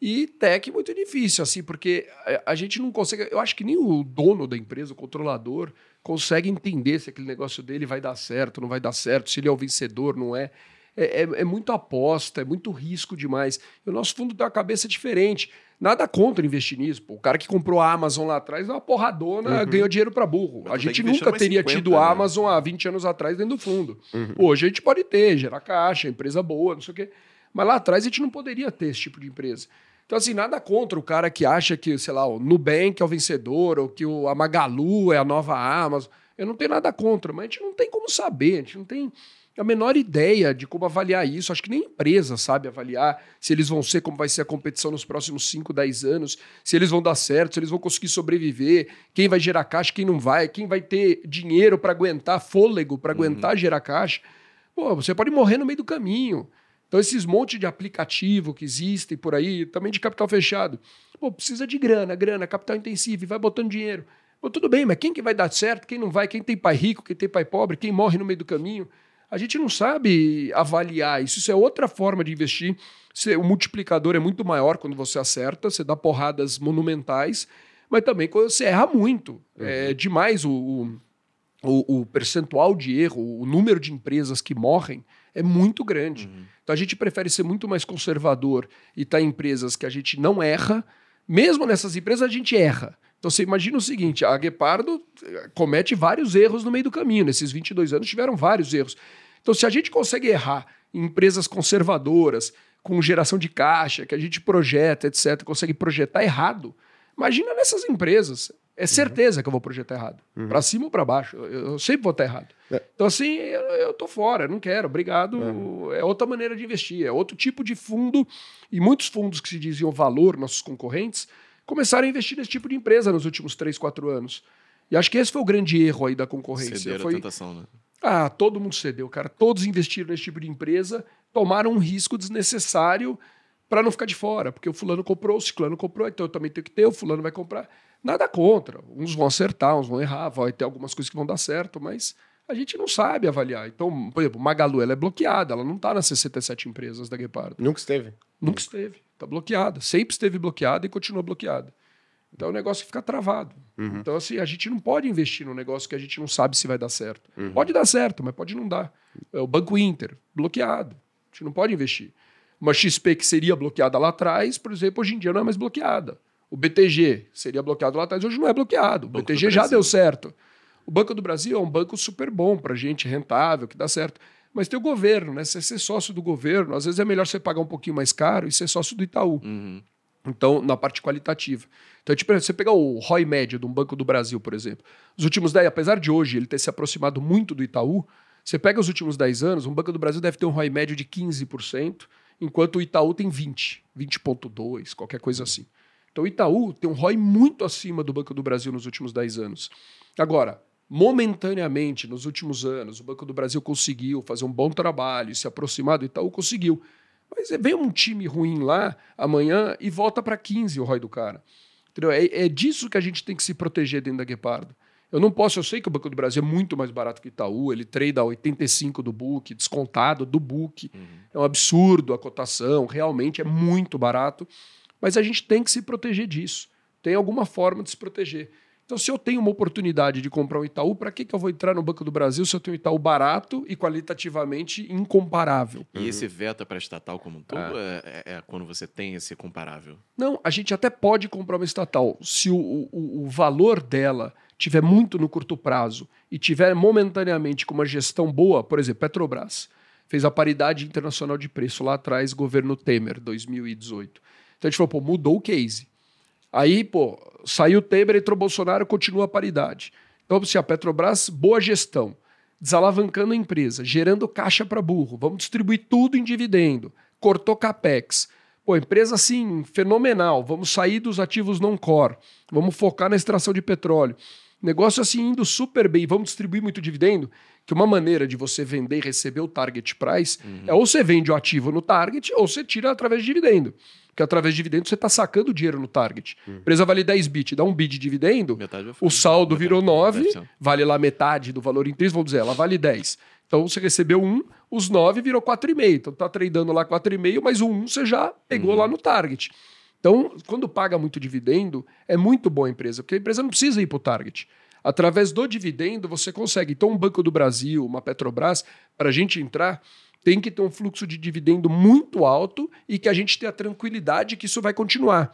E tech muito difícil, assim, porque a, a gente não consegue. Eu acho que nem o dono da empresa, o controlador, consegue entender se aquele negócio dele vai dar certo, não vai dar certo, se ele é o vencedor, não é. É, é, é muito aposta, é muito risco demais. E o nosso fundo tem uma cabeça diferente. Nada contra investir nisso. Pô, o cara que comprou a Amazon lá atrás deu uma porradona, ganhou dinheiro para burro. Mas A tu gente nunca teria 50, tido a né? Amazon há 20 anos atrás dentro do fundo. Hoje a gente pode ter, gerar caixa, empresa boa, não sei o quê. Mas lá atrás a gente não poderia ter esse tipo de empresa. Então, assim, nada contra o cara que acha que, sei lá, o Nubank é o vencedor, ou que o, a Magalu é a nova Amazon. Eu não tenho nada contra, mas a gente não tem como saber, a gente não tem a menor ideia de como avaliar isso. Acho que nem empresa sabe avaliar se eles vão ser, como vai ser a competição nos próximos 5, 10 anos, se eles vão dar certo, se eles vão conseguir sobreviver, quem vai gerar caixa, quem não vai, quem vai ter dinheiro para aguentar, fôlego para aguentar gerar caixa. Pô, você pode morrer no meio do caminho. Então, esses monte de aplicativo que existem por aí, também de capital fechado. Pô, precisa de grana, grana, capital intensivo, e vai botando dinheiro. Pô, tudo bem, mas quem que vai dar certo, quem não vai, quem tem pai rico, quem tem pai pobre, quem morre no meio do caminho. A gente não sabe avaliar isso. Isso é outra forma de investir. O multiplicador é muito maior quando você acerta, você dá porradas monumentais, mas também quando você erra muito. É demais o, o, o- o percentual de erro, o número de empresas que morrem é muito grande. Então a gente prefere ser muito mais conservador e estar em empresas que a gente não erra. Mesmo nessas empresas a gente erra. Então você imagina o seguinte, a Guepardo eh, comete vários erros no meio do caminho. Nesses 22 anos tiveram vários erros. Então se a gente consegue errar em empresas conservadoras, com geração de caixa, que a gente projeta, etc., consegue projetar errado, imagina nessas empresas. É certeza que eu vou projetar errado. Pra cima ou pra baixo. Eu, eu sempre vou estar errado. É. Então, assim, eu, eu tô fora, eu não quero, obrigado. É outra maneira de investir, é outro tipo de fundo. E muitos fundos que se diziam valor, nossos concorrentes, começaram a investir nesse tipo de empresa nos últimos 3, 4 anos. E acho que esse foi o grande erro aí da concorrência. Ceder a Foi, tentação, né? ah, todo mundo cedeu, cara. Todos investiram nesse tipo de empresa, tomaram um risco desnecessário para não ficar de fora, porque o fulano comprou, o ciclano comprou, então eu também tenho que ter, o fulano vai comprar. Nada contra. Uns vão acertar, uns vão errar, vai ter algumas coisas que vão dar certo, mas a gente não sabe avaliar. Então, por exemplo, Magalu, ela é bloqueada, ela não está nas 67 empresas da Guepardo. Nunca esteve. Nunca esteve. Está bloqueada. Sempre esteve bloqueada e continua bloqueada. Então é um negócio que fica travado. Então, assim, a gente não pode investir num negócio que a gente não sabe se vai dar certo. Pode dar certo, mas pode não dar. É o Banco Inter, bloqueado. A gente não pode investir. Uma XP que seria bloqueada lá atrás, por exemplo, hoje em dia não é mais bloqueada. O BTG seria bloqueado lá atrás, hoje não é bloqueado. O Banco BTG já deu certo. O Banco do Brasil é um banco super bom para gente, rentável, que dá certo. Mas tem o governo, né? Você ser sócio do governo, às vezes é melhor você pagar um pouquinho mais caro e ser sócio do Itaú. Uhum. Então, na parte qualitativa. Então, tipo, você pegar o ROI médio de um Banco do Brasil, por exemplo. Os últimos 10, apesar de hoje ele ter se aproximado muito do Itaú, você pega os últimos 10 anos, um Banco do Brasil deve ter um ROI médio de 15%, enquanto o Itaú tem 20, 20,2, qualquer coisa assim. Então, o Itaú tem um ROI muito acima do Banco do Brasil nos últimos 10 anos. Agora, momentaneamente, nos últimos anos, o Banco do Brasil conseguiu fazer um bom trabalho e se aproximar do Itaú, conseguiu. Mas vem um time ruim lá amanhã e volta para 15 o ROI do cara. Entendeu? É, é disso que a gente tem que se proteger dentro da Guepardo. Eu não posso, eu sei que o Banco do Brasil é muito mais barato que o Itaú, ele trade a 85 do book, descontado do book. É um absurdo a cotação, realmente é muito barato. Mas a gente tem que se proteger disso. Tem alguma forma de se proteger. Então, se eu tenho uma oportunidade de comprar um Itaú, para que, que eu vou entrar no Banco do Brasil se eu tenho um Itaú barato e qualitativamente incomparável? E esse veto para estatal como um todo é, é- é quando você tem esse comparável. Não, a gente até pode comprar uma estatal se o, o, o valor dela tiver muito no curto prazo e tiver momentaneamente com uma gestão boa, por exemplo, Petrobras. fez a paridade internacional de preço lá atrás, governo Temer, 2018. Então a gente falou, pô, mudou o case. Aí, pô, saiu o Temer, entrou Bolsonaro, continua a paridade. Então, se a Petrobras, boa gestão, desalavancando a empresa, gerando caixa para burro, vamos distribuir tudo em dividendo, cortou capex. Pô, empresa assim, fenomenal, vamos sair dos ativos não core, vamos focar na extração de petróleo. Negócio assim indo super bem, vamos distribuir muito dividendo, que uma maneira de você vender e receber o target price uhum. é ou você vende o ativo no target ou você tira através de dividendo. Porque através de dividendo você está sacando dinheiro no target. Uhum. empresa vale 10 bits, dá um bit de dividendo, o saldo metade, virou 9, vale lá metade do valor intrínseco, vamos dizer, ela vale 10. Então você recebeu um, os 9 virou 4,5. Então tá tradando lá 4,5, mas o 1 você já pegou uhum. lá no target. Então, quando paga muito dividendo, é muito boa a empresa, porque a empresa não precisa ir para o target. Através do dividendo, você consegue. Então, um Banco do Brasil, uma Petrobras, para a gente entrar, tem que ter um fluxo de dividendo muito alto e que a gente tenha a tranquilidade que isso vai continuar.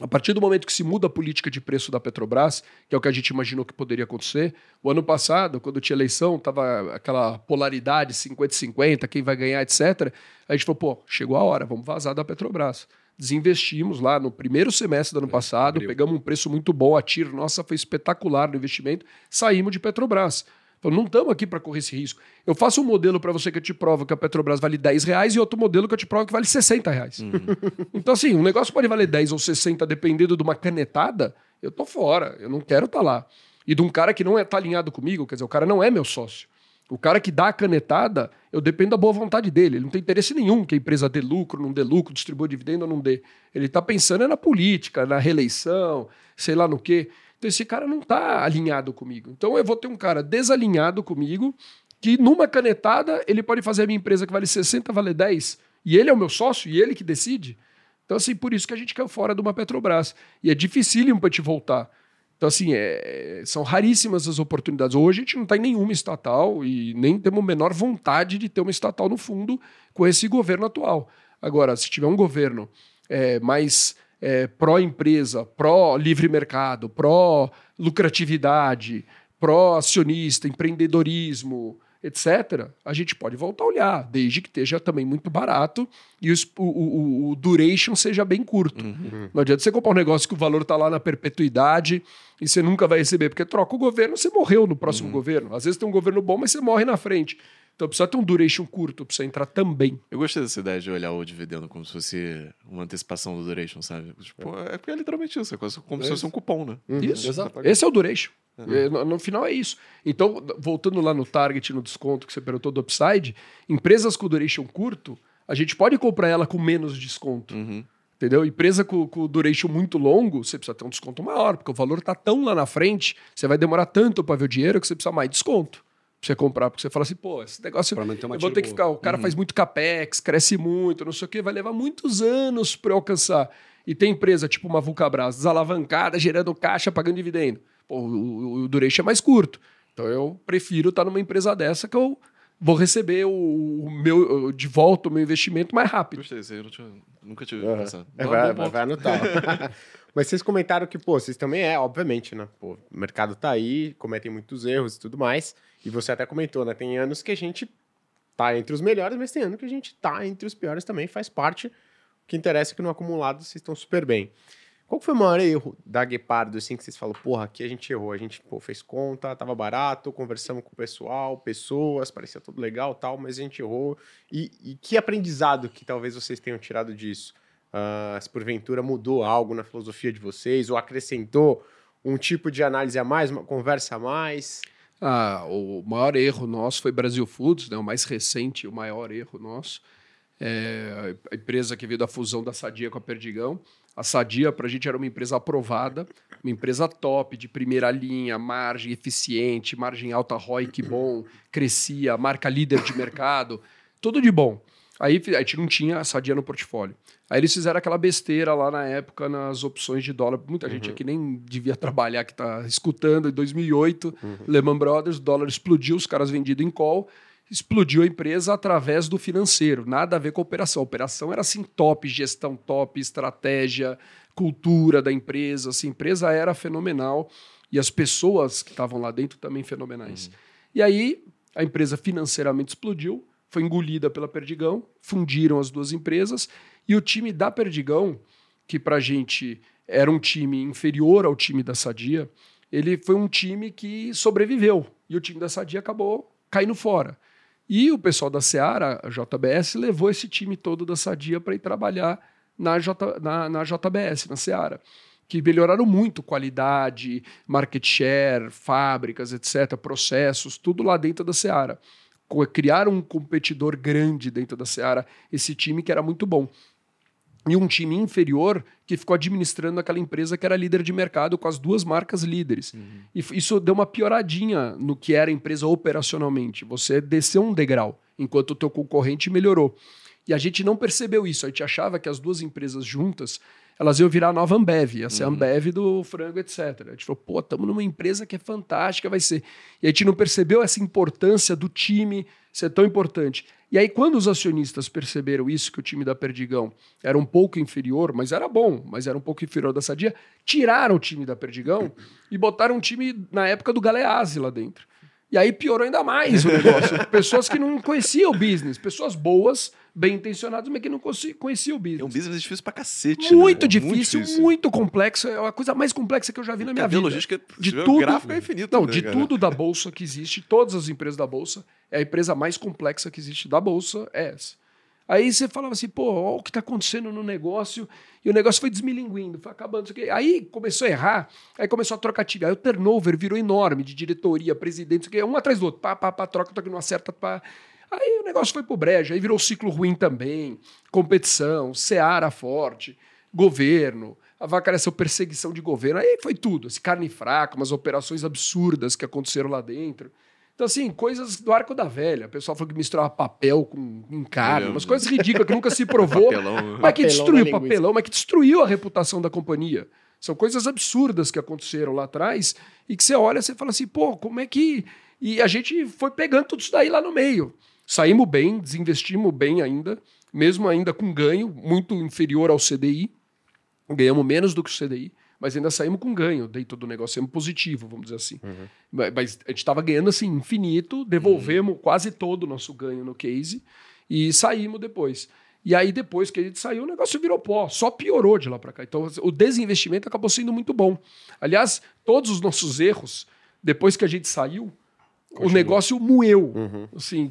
A partir do momento que se muda a política de preço da Petrobras, que é o que a gente imaginou que poderia acontecer, o ano passado, quando tinha eleição, estava aquela polaridade 50-50, quem vai ganhar, etc. A gente falou, pô, chegou a hora, vamos vazar da Petrobras desinvestimos lá no primeiro semestre do ano é, passado, pegamos um preço muito bom, a TIR nossa foi espetacular no investimento, saímos de Petrobras. Então, não estamos aqui para correr esse risco. Eu faço um modelo para você que eu te provo que a Petrobras vale 10 reais e outro modelo que eu te provo que vale 60 reais. Uhum. então, assim, um negócio pode valer 10 ou 60 dependendo de uma canetada, eu tô fora, eu não quero estar tá lá. E de um cara que não está é, tá alinhado comigo, quer dizer, o cara não é meu sócio. O cara que dá a canetada, eu dependo da boa vontade dele. Ele não tem interesse nenhum que a empresa dê lucro, não dê lucro, distribua dividendo ou não dê. Ele está pensando é na política, na reeleição, sei lá no quê. Então esse cara não está alinhado comigo. Então eu vou ter um cara desalinhado comigo que numa canetada ele pode fazer a minha empresa que vale 60 vale 10 e ele é o meu sócio e ele que decide. Então assim, por isso que a gente caiu fora de uma Petrobras. E é dificílimo para te voltar. Então, assim, é, são raríssimas as oportunidades. Hoje a gente não está em nenhuma estatal e nem temos a menor vontade de ter uma estatal no fundo com esse governo atual. Agora, se tiver um governo é, mais é, pró-empresa, pró-livre mercado, pró-lucratividade, pró-acionista, empreendedorismo, etc., a gente pode voltar a olhar, desde que esteja também muito barato e o, o, o duration seja bem curto. Uhum. Não adianta você comprar um negócio que o valor está lá na perpetuidade e você nunca vai receber, porque troca o governo, você morreu no próximo uhum. governo. Às vezes tem um governo bom, mas você morre na frente. Então precisa ter um duration curto, precisa entrar também. Eu gostei dessa ideia de olhar o dividendo como se fosse uma antecipação do duration, sabe? Tipo, é porque é literalmente isso, é como é se fosse um cupom, né? Uhum. Isso, Exato. esse é o duration. Uhum. No, no, final é isso. Então, voltando lá no target, no desconto que você perguntou do upside, empresas com duration curto, a gente pode comprar ela com menos desconto. Uhum. Entendeu? Empresa com, com duration muito longo, você precisa ter um desconto maior, porque o valor está tão lá na frente, você vai demorar tanto para ver o dinheiro que você precisa mais desconto você comprar, porque você fala assim, pô, esse negócio eu vou ter que ficar, o cara uhum. faz muito capex, cresce muito, não sei o que, vai levar muitos anos para eu alcançar. E tem empresa tipo uma Vulcabras, desalavancada, gerando caixa, pagando dividendo. Pô, o, o duration é mais curto. Então eu prefiro estar numa empresa dessa que eu vou receber o, meu de volta o meu investimento mais rápido. Gostei, isso aí eu tinha, nunca tive uhum. pensado. É, vai, vai, vai anotar. Mas vocês comentaram que, pô, vocês também é, obviamente, né? Pô, o mercado tá aí, cometem muitos erros e tudo mais. E você até comentou, né? Tem anos que a gente tá entre os melhores, mas tem anos que a gente tá entre os piores também, faz parte. O que interessa é que no acumulado vocês estão super bem. Qual foi o maior erro da Guepardo, assim, que vocês falam, porra, aqui a gente errou, a gente pô, fez conta, tava barato, conversamos com o pessoal, pessoas, parecia tudo legal tal, mas a gente errou. E, e que aprendizado que talvez vocês tenham tirado disso? Uh, se porventura mudou algo na filosofia de vocês, ou acrescentou um tipo de análise a mais, uma conversa a mais? Ah, o maior erro nosso foi Brasil Foods, né? o mais recente, o maior erro nosso. É a empresa que veio da fusão da Sadia com a Perdigão. A Sadia, para a gente, era uma empresa aprovada, uma empresa top, de primeira linha, margem eficiente, margem alta, ROI que bom, crescia, marca líder de mercado, tudo de bom. Aí a gente não tinha a Sadia no portfólio. Aí eles fizeram aquela besteira lá na época nas opções de dólar. Muita uhum. gente aqui nem devia trabalhar, que está escutando. Em 2008, uhum. Lehman Brothers, o dólar explodiu, os caras vendidos em call explodiu a empresa através do financeiro, nada a ver com a operação. A operação era assim top, gestão top, estratégia, cultura da empresa, assim, a empresa era fenomenal e as pessoas que estavam lá dentro também fenomenais. Uhum. E aí a empresa financeiramente explodiu, foi engolida pela Perdigão, fundiram as duas empresas e o time da Perdigão, que pra gente era um time inferior ao time da Sadia, ele foi um time que sobreviveu e o time da Sadia acabou caindo fora. E o pessoal da Seara, a JBS, levou esse time todo da Sadia para ir trabalhar na, J, na, na JBS, na Seara que melhoraram muito qualidade, market share, fábricas, etc., processos, tudo lá dentro da Seara. Criaram um competidor grande dentro da Seara, esse time que era muito bom. E um time inferior que ficou administrando aquela empresa que era líder de mercado com as duas marcas líderes. Uhum. E isso deu uma pioradinha no que era a empresa operacionalmente. Você desceu um degrau, enquanto o teu concorrente melhorou. E a gente não percebeu isso. A gente achava que as duas empresas juntas elas iam virar a nova Ambev, ia ser uhum. a Ambev do frango, etc. A gente falou, pô, estamos numa empresa que é fantástica, vai ser. E a gente não percebeu essa importância do time ser tão importante. E aí, quando os acionistas perceberam isso, que o time da Perdigão era um pouco inferior, mas era bom, mas era um pouco inferior da Sadia, tiraram o time da Perdigão e botaram um time na época do Galeazzi lá dentro. E aí piorou ainda mais o negócio. pessoas que não conheciam o business, pessoas boas bem intencionados, mas que não conhecia o business. É um business difícil pra cacete. Muito, né? difícil, muito difícil, muito complexo. É a coisa mais complexa que eu já vi na minha vida. logística, de tudo, gráfico é infinito. Não, né, de cara? tudo da bolsa que existe, todas as empresas da bolsa, é a empresa mais complexa que existe da bolsa é essa. Aí você falava assim, pô, olha o que está acontecendo no negócio, e o negócio foi desmilinguindo, foi acabando. Aí começou a errar, aí começou a trocar time. Aí o turnover virou enorme de diretoria, presidente, um atrás do outro, pá, pá, pá, troca, troca, não acerta, pá. Aí o negócio foi pro brejo, aí virou ciclo ruim também, competição, seara forte, governo, avacalhação, perseguição de governo, aí foi tudo, esse carne fraca, umas operações absurdas que aconteceram lá dentro. Então, assim, coisas do arco da velha. O pessoal falou que misturava papel com, carne, umas coisas ridículas que nunca se provou, papelão. mas que destruiu o papelão, mas que destruiu a reputação da companhia. São coisas absurdas que aconteceram lá atrás e que você olha e você fala assim, pô, como é que. E a gente foi pegando tudo isso daí lá no meio. Saímos bem, desinvestimos bem ainda, mesmo ainda com ganho muito inferior ao CDI. Ganhamos menos do que o CDI, mas ainda saímos com ganho dentro do negócio, saímos positivo, vamos dizer assim. Uhum. Mas a gente estava ganhando assim infinito, devolvemos uhum. quase todo o nosso ganho no case e saímos depois. E aí, depois que a gente saiu, o negócio virou pó, só piorou de lá para cá. Então, o desinvestimento acabou sendo muito bom. Aliás, todos os nossos erros, depois que a gente saiu, Continua. o negócio moeu. Uhum. Assim,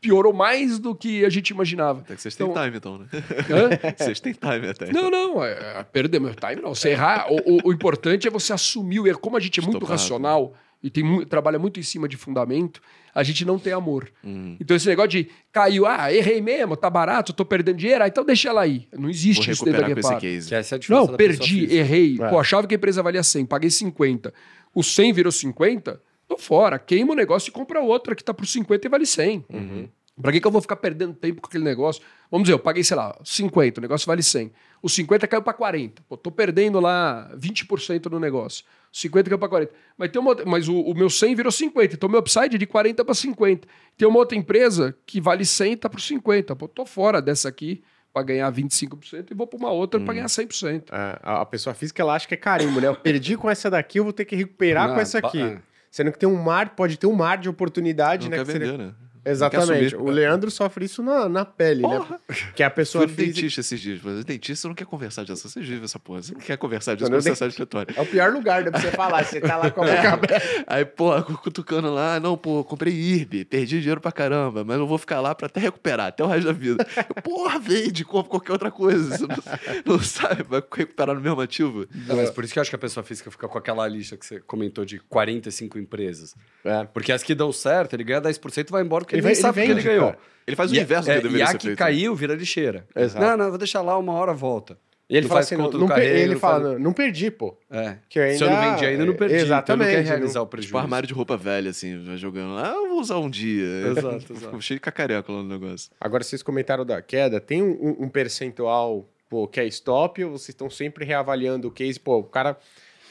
piorou mais do que a gente imaginava. Até que vocês então, têm time, então, né? Hã? vocês têm time até. Não, não, é, é, perder meu time, não. Você errar, o, o, o, importante é você assumir o erro. Como a gente é muito Estopado. racional e tem, trabalha muito em cima de fundamento, a gente não tem amor. Uhum. Então, esse negócio de caiu, ah, errei mesmo, tá barato, tô perdendo dinheiro, ah, então deixa ela aí. Não existe Vou isso dentro da Guepar. É não, perdi, errei. É. Pô, achava que a empresa valia 100, paguei 50. O 100 virou 50, tô fora. Queima o negócio e compra outra que tá por 50 e vale 100. Uhum. Pra que, que eu vou ficar perdendo tempo com aquele negócio? Vamos dizer, eu paguei, sei lá, 50, o negócio vale 100. O 50 caiu para 40. Pô, tô perdendo lá 20% no negócio. O 50 caiu para 40. Mas, tem uma, mas o, o, meu 100 virou 50. Então, meu upside é de 40 para 50. Tem uma outra empresa que vale 100 tá por 50. Pô, tô fora dessa aqui para ganhar 25% e vou para uma outra hum. para ganhar 100%. É, a, a pessoa física ela acha que é carimbo, né? Eu perdi com essa daqui, eu vou ter que recuperar Não, com essa aqui. É. Sendo que tem um mar, pode ter um mar de oportunidade, Não né? Quer vender, seria... né? Exatamente. O Leandro sofre isso na, na pele, né? porra. né? Que a pessoa Fui física... dentista esses dias. Mas o dentista não quer conversar disso. Você vive essa porra. Você não quer conversar disso, conversar de escritório. É o pior lugar né, pra você falar. Você tá lá com a boca é. Aí, pô, cutucando lá. Não, pô, comprei IRB. Perdi dinheiro pra caramba. Mas não vou ficar lá pra até recuperar. Até o resto da vida. Eu, porra, vende. Compra qualquer outra coisa. Você não, não sabe. Vai recuperar no mesmo ativo. Não, mas por isso que eu acho que a pessoa física fica com aquela lista que você comentou de 45 empresas. É. Porque as que dão certo, ele ganha 10% e vai embora porque ele, ele nem sabe que ele ganhou. Ele faz o e, inverso é, do que deveria e ser que caiu, vira lixeira. Exato. Não, não, vou deixar lá uma hora, volta. E ele fala assim, não, não ele fala, faz... não, perdi, pô. É. Que ainda... Se eu não vendi ainda, não perdi. Exatamente. Então não quer realizar o prejuízo. Tipo armário de roupa velha, assim, jogando lá, ah, eu vou usar um dia. Exato, exato. cheio de cacareca lá no negócio. Agora, vocês comentaram da queda, tem um, um percentual, pô, que é stop, ou vocês estão sempre reavaliando o case? Pô, o cara,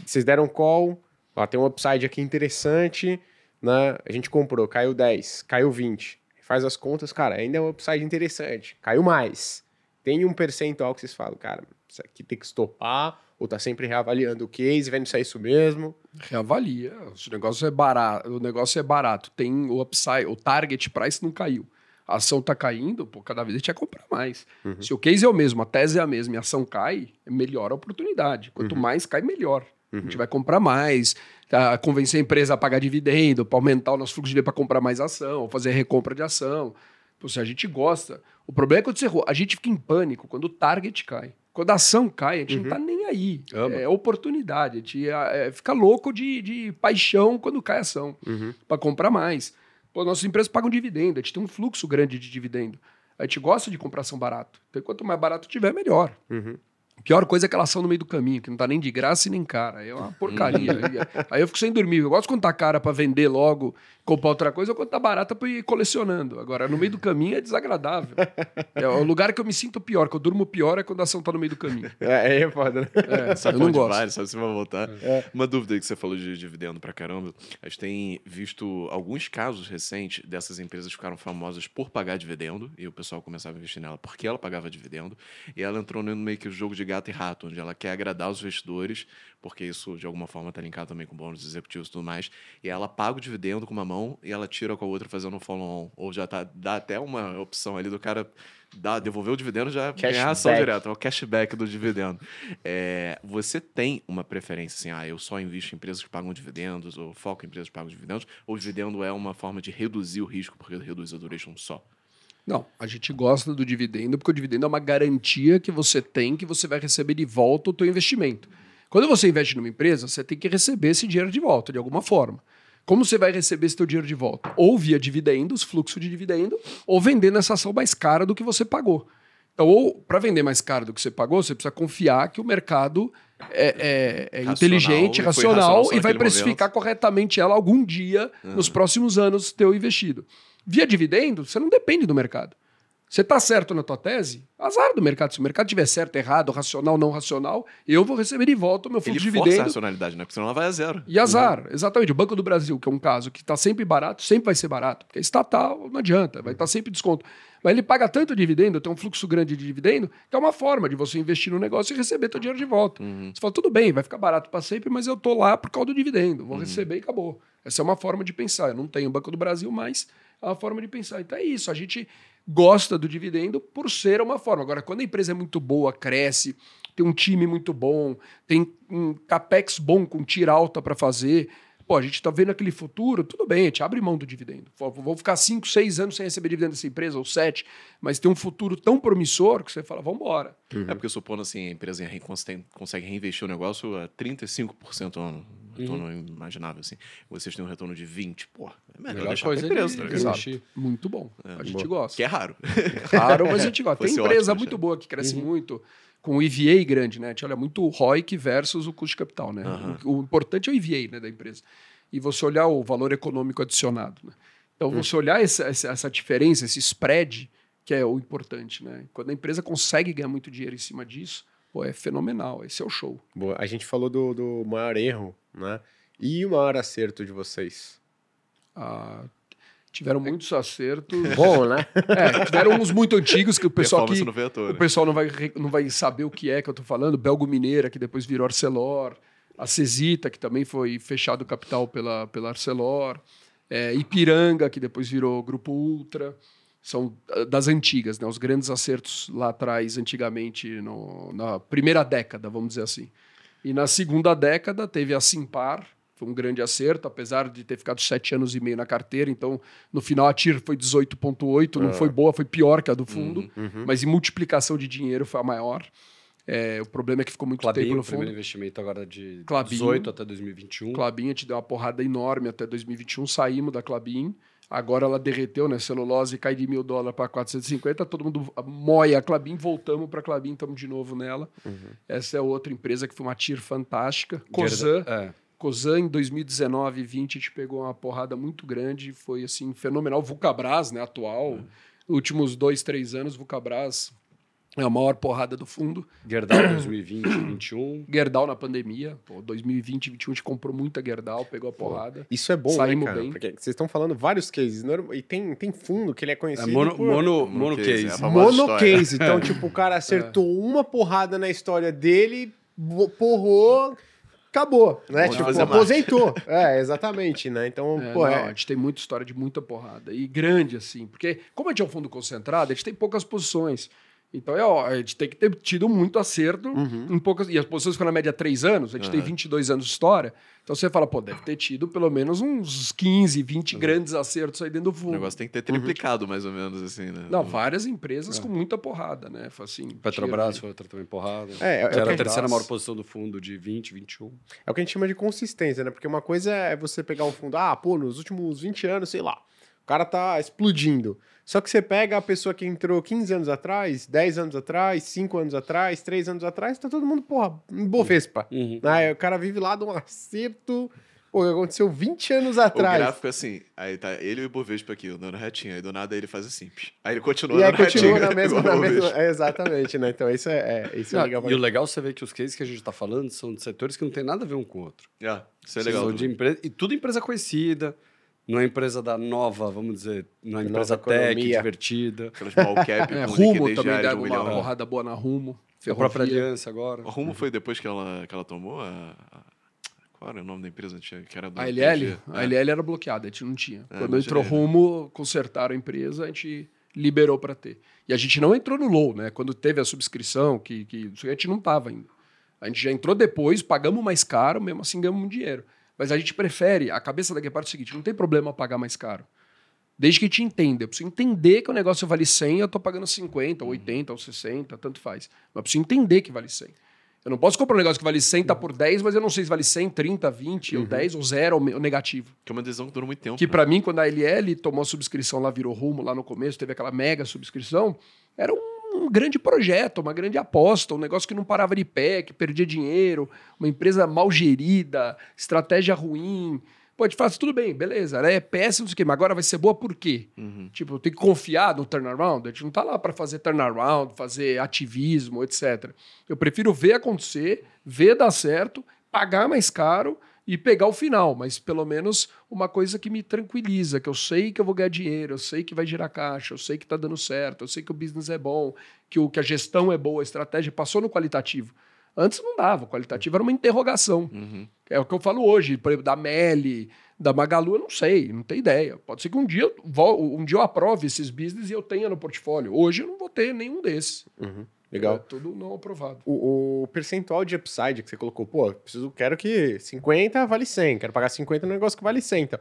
vocês deram call, ó, tem um upside aqui interessante, né? A gente comprou, caiu 10, caiu 20 faz as contas, cara, ainda é um upside interessante. Caiu mais. Tem um percentual que vocês falam, cara, isso aqui tem que estopar, ou tá sempre reavaliando o case, vendo se é isso mesmo. Reavalia. O negócio é barato, o negócio é barato. Tem o upside, o target price não caiu. A ação tá caindo, pô, cada vez a gente vai comprar mais. Se o case é o mesmo, a tese é a mesma e a ação cai, é melhor a oportunidade. Quanto mais cai, melhor. A gente vai comprar mais, tá? convencer a empresa a pagar dividendo, para aumentar o nosso fluxo de dinheiro para comprar mais ação, fazer recompra de ação. Pô, se a gente gosta. O problema é quando você errou. A gente fica em pânico quando o target cai. Quando a ação cai, a gente não tá nem aí. Ama. É oportunidade. A gente é, fica louco de, de paixão quando cai a ação para comprar mais. Pô, nossas empresas pagam dividendo, a gente tem um fluxo grande de dividendo. A gente gosta de comprar ação barato. Então, quanto mais barato tiver, melhor. A pior coisa é aquela ação no meio do caminho, que não tá nem de graça e nem cara. É uma porcaria. Aí- Aí eu fico sem dormir. Eu gosto quando tá cara pra vender logo, comprar outra coisa, ou quando tá barata pra ir colecionando. Agora, no meio do caminho é desagradável. É o lugar que eu me sinto pior, que eu durmo pior é quando a ação tá no meio do caminho. É, é foda, né? É, Sabe eu não gosto. vai, sabe se vai voltar. Uma dúvida aí que você falou de dividendo pra caramba. A gente tem visto alguns casos recentes dessas empresas que ficaram famosas por pagar dividendo, e o pessoal começava a investir nela porque ela pagava dividendo, e ela entrou no meio que o jogo de gato e rato, onde ela quer agradar os investidores, porque isso de alguma forma tá linkado também com bônus executivos e tudo mais, e ela paga o dividendo com uma mão e ela tira com a outra fazendo um follow-on, ou já tá, dá até uma opção ali do cara dar, devolver o dividendo já ganhar a ação Cashback. direto, é o cashback do dividendo. É, você tem uma preferência assim, ah, eu só invisto em empresas que pagam dividendos, ou foco em empresas que pagam dividendos, ou o dividendo é uma forma de reduzir o risco, porque reduz a duration só? Não, a gente gosta do dividendo porque o dividendo é uma garantia que você tem que você vai receber de volta o teu investimento. Quando você investe numa empresa, você tem que receber esse dinheiro de volta, de alguma forma. Como você vai receber esse teu dinheiro de volta? Ou via dividendos, fluxo de dividendo, ou vendendo essa ação mais cara do que você pagou. Então, ou para vender mais caro do que você pagou, você precisa confiar que o mercado é, é- é Racional, inteligente, racional, racional e vai precificar corretamente ela algum dia nos próximos anos teu investido. Via dividendo, você não depende do mercado. Você está certo na tua tese? Azar do mercado. Se o mercado estiver certo, errado, racional, não racional, eu vou receber de volta o meu Ele fluxo de força a dividendo. racionalidade, né? Porque senão ela vai a zero. E azar, exatamente. O Banco do Brasil, que é um caso que está sempre barato, sempre vai ser barato. Porque estatal não adianta, vai estar sempre desconto. Mas ele paga tanto dividendo, tem um fluxo grande de dividendo, que é uma forma de você investir no negócio e receber teu dinheiro de volta. Você fala, tudo bem, vai ficar barato para sempre, mas eu tô lá por causa do dividendo. Vou receber e acabou. Essa é uma forma de pensar. Eu não tenho o Banco do Brasil, mas é uma forma de pensar. Então é isso. A gente gosta do dividendo por ser uma forma. Agora, quando a empresa é muito boa, cresce, tem um time muito bom, tem um capex bom com tira alta para fazer. Pô, a gente está vendo aquele futuro, tudo bem, a gente abre mão do dividendo. Vou vou ficar 5, 6 anos sem receber dividendo dessa empresa, ou 7, mas tem um futuro tão promissor que você fala, vamos embora. É porque supondo assim, a empresa re- consegue, consegue reinvestir o negócio a 35% ao ano. Retorno imaginável, assim. Vocês têm um retorno de 20%, pô, é melhor, Melhor deixar coisa pra empresa, de né? Exato. Muito bom. a gente gosta. Que é raro. Claro, mas a gente gosta. Tem empresa ótimo, muito boa que cresce muito, com o EVA grande, né? A gente olha muito o ROIC versus o custo de capital, né? O, o importante é o EVA né, da empresa. E você olhar o valor econômico adicionado, né? Então, você olhar essa, essa, essa diferença, esse spread, que é o importante, né? Quando a empresa consegue ganhar muito dinheiro em cima disso, pô, é fenomenal. Esse é o show. Boa. A gente falou do, do maior erro, né? E o maior acerto de vocês? Ah, tiveram muitos acertos. Bom, né? É, tiveram uns muito antigos que o pessoal à toa, O né? pessoal não vai, não vai saber o que é que eu tô falando. Belgo Mineira, que depois virou Arcelor. A Cesita, que também foi fechado capital pela, pela Arcelor. É, Ipiranga, que depois virou Grupo Ultra. São ah, das antigas, né? Os grandes acertos lá atrás, antigamente, no- na primeira década, vamos dizer assim. E na segunda década teve a Simpar, foi um grande acerto, apesar de ter ficado sete anos e meio na carteira. Então, no final, a TIR foi 18,8, não foi boa, foi pior que a do fundo, mas em multiplicação de dinheiro foi a maior. É, o problema é que ficou muito tempo Clabinho, no o primeiro fundo. investimento agora de Clabinho. 18 até 2021. Clabin, a gente deu uma porrada enorme até 2021, saímos da Clabin. Agora ela derreteu, né? Celulose cai de mil dólares para 450, todo mundo moia a Clabin, voltamos para Clabin, estamos de novo nela. Essa é outra empresa que foi uma TIR fantástica. Cosan, É. Cosan, em 2019 e 20, a gente pegou uma porrada muito grande, foi assim, fenomenal. Vulcabras, né, atual, últimos dois, três anos, Vulcabras é a maior porrada do fundo. Gerdau 2020, 2021. Gerdau na pandemia, pô, 2020 e 21 a gente comprou muita Gerdau, pegou a porrada. Isso é bom, Saímos né, cara? bem. Porque vocês estão falando vários cases. E tem, tem fundo que ele é É conhecido mono, por... mono, Mono mono case, case. é a famosa Monocase. Então, tipo, o cara acertou uma porrada na história dele, porrou, acabou, né? Tipo, aposentou. É, exatamente, né? Então, É, pô, não, é- A gente tem muita história de muita porrada. E grande, assim. Porque, como a gente é um fundo concentrado, a gente tem poucas posições. Então, é, ó, a gente tem que ter tido muito acerto Uhum. em poucas. E as posições ficam na média três anos, a gente tem Aham. 22 anos de história. Então você fala, pô, deve ter tido pelo menos uns 15, 20 grandes acertos aí dentro do O fundo. negócio tem que ter triplicado, mais ou menos, assim, né? Não, várias empresas com muita porrada, né? Foi Assim, Petrobras tinha- foi outra também porrada. É, é o era a a terceira maior posição do fundo, de 20, 21. É o que a gente chama de consistência, né? Porque uma coisa é você pegar um fundo, ah, pô, nos últimos 20 anos, sei lá, o cara tá explodindo. Só que você pega a pessoa que entrou 15 anos atrás, 10 anos atrás, 5 anos atrás, 3 anos atrás, tá todo mundo, porra, em Bovespa. Uhum. Né? O cara vive lá de um acerto, pô, que aconteceu 20 anos O atrás. gráfico é assim, aí tá ele e o Ibovespa aqui, dando retinho, aí do nada ele faz assim, aí ele continua E aí continua retinho. na mesma, na o mesma. É, exatamente, né? Então isso é, é, isso é Não, legal. pra e o legal é você ver que os cases que a gente está falando são de setores que não tem nada a ver um com o outro. Ah, isso é legal. São de empresa, e tudo empresa conhecida, é empresa da nova, vamos dizer, é Nova empresa tech, economia. divertida. Aquela small cap É, Rumo também um uma milhão. porrada boa na Rumo. A própria Ferrovia. aliança agora. O Rumo foi depois que ela, que ela tomou a... Qual era o nome da empresa antiga? Que era do A LL? PG? A É. LL era bloqueada, a gente não tinha. É, Quando entrou é. rumo, consertaram a empresa, a gente liberou para ter. E a gente não entrou no low, né? Quando teve a subscrição, que, que a gente não tava ainda. A gente já entrou depois, pagamos mais caro, mesmo assim ganhamos muito dinheiro. Mas a gente prefere, a cabeça da Guepard é o seguinte, não tem problema pagar mais caro. Desde que te entenda. Eu preciso entender que o negócio vale 100, eu tô pagando 50, ou 80, ou 60, tanto faz. Mas eu preciso entender que vale 100. Eu não posso comprar um negócio que vale 100, tá por 10, mas eu não sei se vale 100, 30, 20, ou 10, ou 0, ou negativo. Que é uma decisão que durou muito tempo. Que né? pra mim, quando a LL tomou a subscrição lá, virou rumo lá no começo, teve aquela mega subscrição, era um, um grande projeto, uma grande aposta, um negócio que não parava de pé, que perdia dinheiro, uma empresa mal gerida, estratégia ruim. Pode falar, tudo bem, beleza, ela é péssima, não sei o quê, mas agora vai ser boa por quê? Uhum. Tipo, eu tenho que confiar no turnaround. A gente não tá lá para fazer turnaround, fazer ativismo, etc. Eu prefiro ver acontecer, ver dar certo, pagar mais caro e pegar o final, mas pelo menos uma coisa que me tranquiliza, que eu sei que eu vou ganhar dinheiro, eu sei que vai gerar caixa, eu sei que tá dando certo, eu sei que o business é bom, que, o, que a gestão é boa, a estratégia passou no qualitativo. Antes não dava, o qualitativo era uma interrogação. Uhum. É o que eu falo hoje, por exemplo, da Meli, da Magalu, eu não sei, não tenho ideia. Pode ser que um dia, um dia eu aprove esses business e eu tenha no portfólio. Hoje eu não vou ter nenhum desses. Uhum. É Legal. tudo não aprovado. O, o percentual de upside que você colocou, pô, preciso, quero que 50 vale 100, quero pagar 50 no negócio que vale 100, então.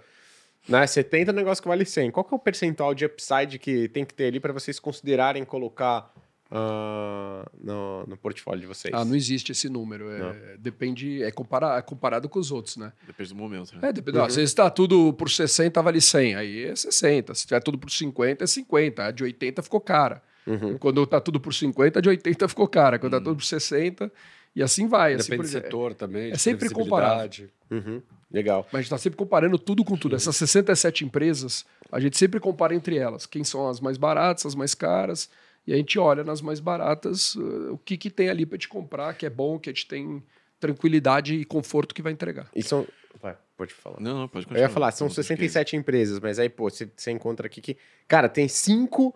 Né, 70 no negócio que vale 100. Qual que é o percentual de upside que tem que ter ali para vocês considerarem colocar ah, no, no portfólio de vocês? Ah, não existe esse número. É, depende, é, compara, é comparado com os outros, né? Depende do momento. Né? É, depende. ó, se está tudo por 60, vale 100. Aí é 60. Se tiver tudo por 50, é 50. A de 80 ficou cara. Uhum. Quando tá tudo por 50, a de 80 ficou cara. Quando tá tudo por 60, e assim vai. assim Depende por do setor também. É sempre previsibilidade. Uhum. Legal. Mas a gente está sempre comparando tudo com tudo. Essas 67 empresas, a gente sempre compara entre elas. Quem são as mais baratas, as mais caras. E a gente olha nas mais baratas uh, o que, que tem ali para te comprar, que é bom, que a gente tem tranquilidade e conforto que vai entregar. E são. Vai, pode falar. Não, não, pode Eu continuar. ia falar, são Não, acho que- 67 empresas, mas aí, pô, você, você encontra aqui que. Cara, tem cinco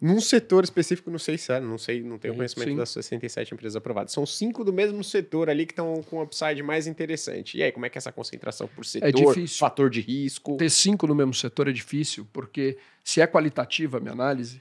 num setor específico, não sei se é, não sei, não tenho Uhum, conhecimento sim. das 67 empresas aprovadas. São cinco do mesmo setor ali que estão com um upside mais interessante. E aí, como é que é essa concentração por setor? difícil. Fator de risco. Ter cinco no mesmo setor é difícil, porque se é qualitativa a minha análise,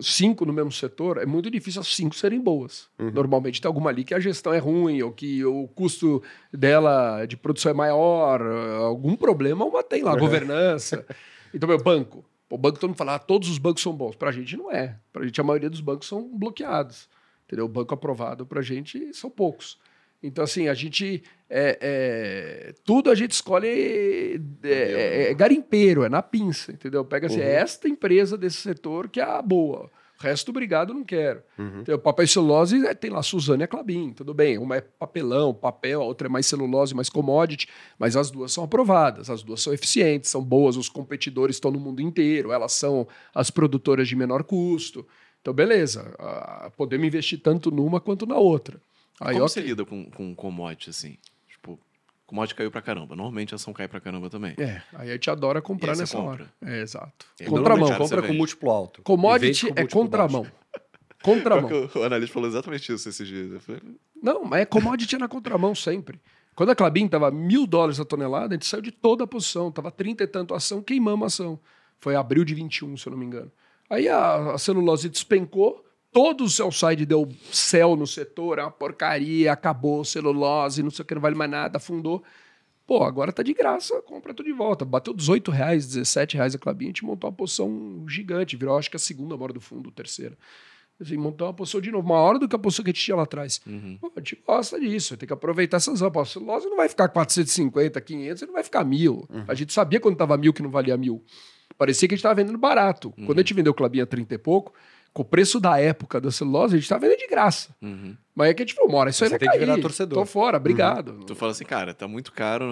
cinco no mesmo setor, é muito difícil as cinco serem boas. Normalmente tem alguma ali que a gestão é ruim, ou que o custo dela de produção é maior, algum problema uma tem lá, governança. Então, meu banco. O banco, todo mundo fala, ah, todos os bancos são bons. Pra gente não é. Pra gente, a maioria dos bancos são bloqueados. Entendeu? O banco aprovado pra gente são poucos. Então, assim, a gente. é- é, tudo a gente escolhe. É, é- é garimpeiro, é na pinça, entendeu? Pega assim, é esta empresa desse setor que é a boa. O resto, obrigado, não quero. Então, papel e celulose é, tem lá Suzana e a Clabin, tudo bem. Uma é papelão, papel, a outra é mais celulose, mais commodity, mas as duas são aprovadas, as duas são eficientes, são boas, os competidores estão no mundo inteiro, elas são as produtoras de menor custo. Então, beleza, ah, podemos investir tanto numa quanto na outra. Aí, Como ok. você lida com, com commodity, assim? Commodity caiu pra caramba. Normalmente a ação cai pra caramba também. É, aí a gente adora comprar você nessa compra. hora. É, exato. Aí, Contramão. Compra com múltiplo alto. Commodity com é contramão. Contramão. O analista falou exatamente isso esses dias. Falei, Não, mas é commodity é na contramão sempre. Quando a Clabin tava mil dólares a tonelada, a gente saiu de toda a posição. Tava 30 e tanto a ação, queimamos a ação. Foi abril de 21, se eu não me engano. Aí a, a celulose despencou, todo o sell-side deu céu no setor, é uma porcaria, acabou, celulose, não sei o que, não vale mais nada, afundou. Pô, agora tá de graça, compra tudo de volta. Bateu 18 reais, 17 reais a Clabin, a gente montou uma posição gigante, virou acho que a segunda maior do fundo, terceira. Assim, montou uma posição de novo, maior do que a posição que a gente tinha lá atrás. Uhum. Pô, a gente gosta disso, tem que aproveitar essas rampas. A celulose não vai ficar 450, 500, não vai ficar mil. A gente sabia quando tava mil que não valia mil. Parecia que a gente tava vendendo barato. Quando a gente vendeu o Clabin a 30 e pouco, com o preço da época da celulose, a gente tava vendendo de graça. Uhum. Mas é que a gente falou, uma hora isso aí Você vai tem que cair. virar torcedor. Tô fora, obrigado. Tu fala assim, cara, tá muito caro,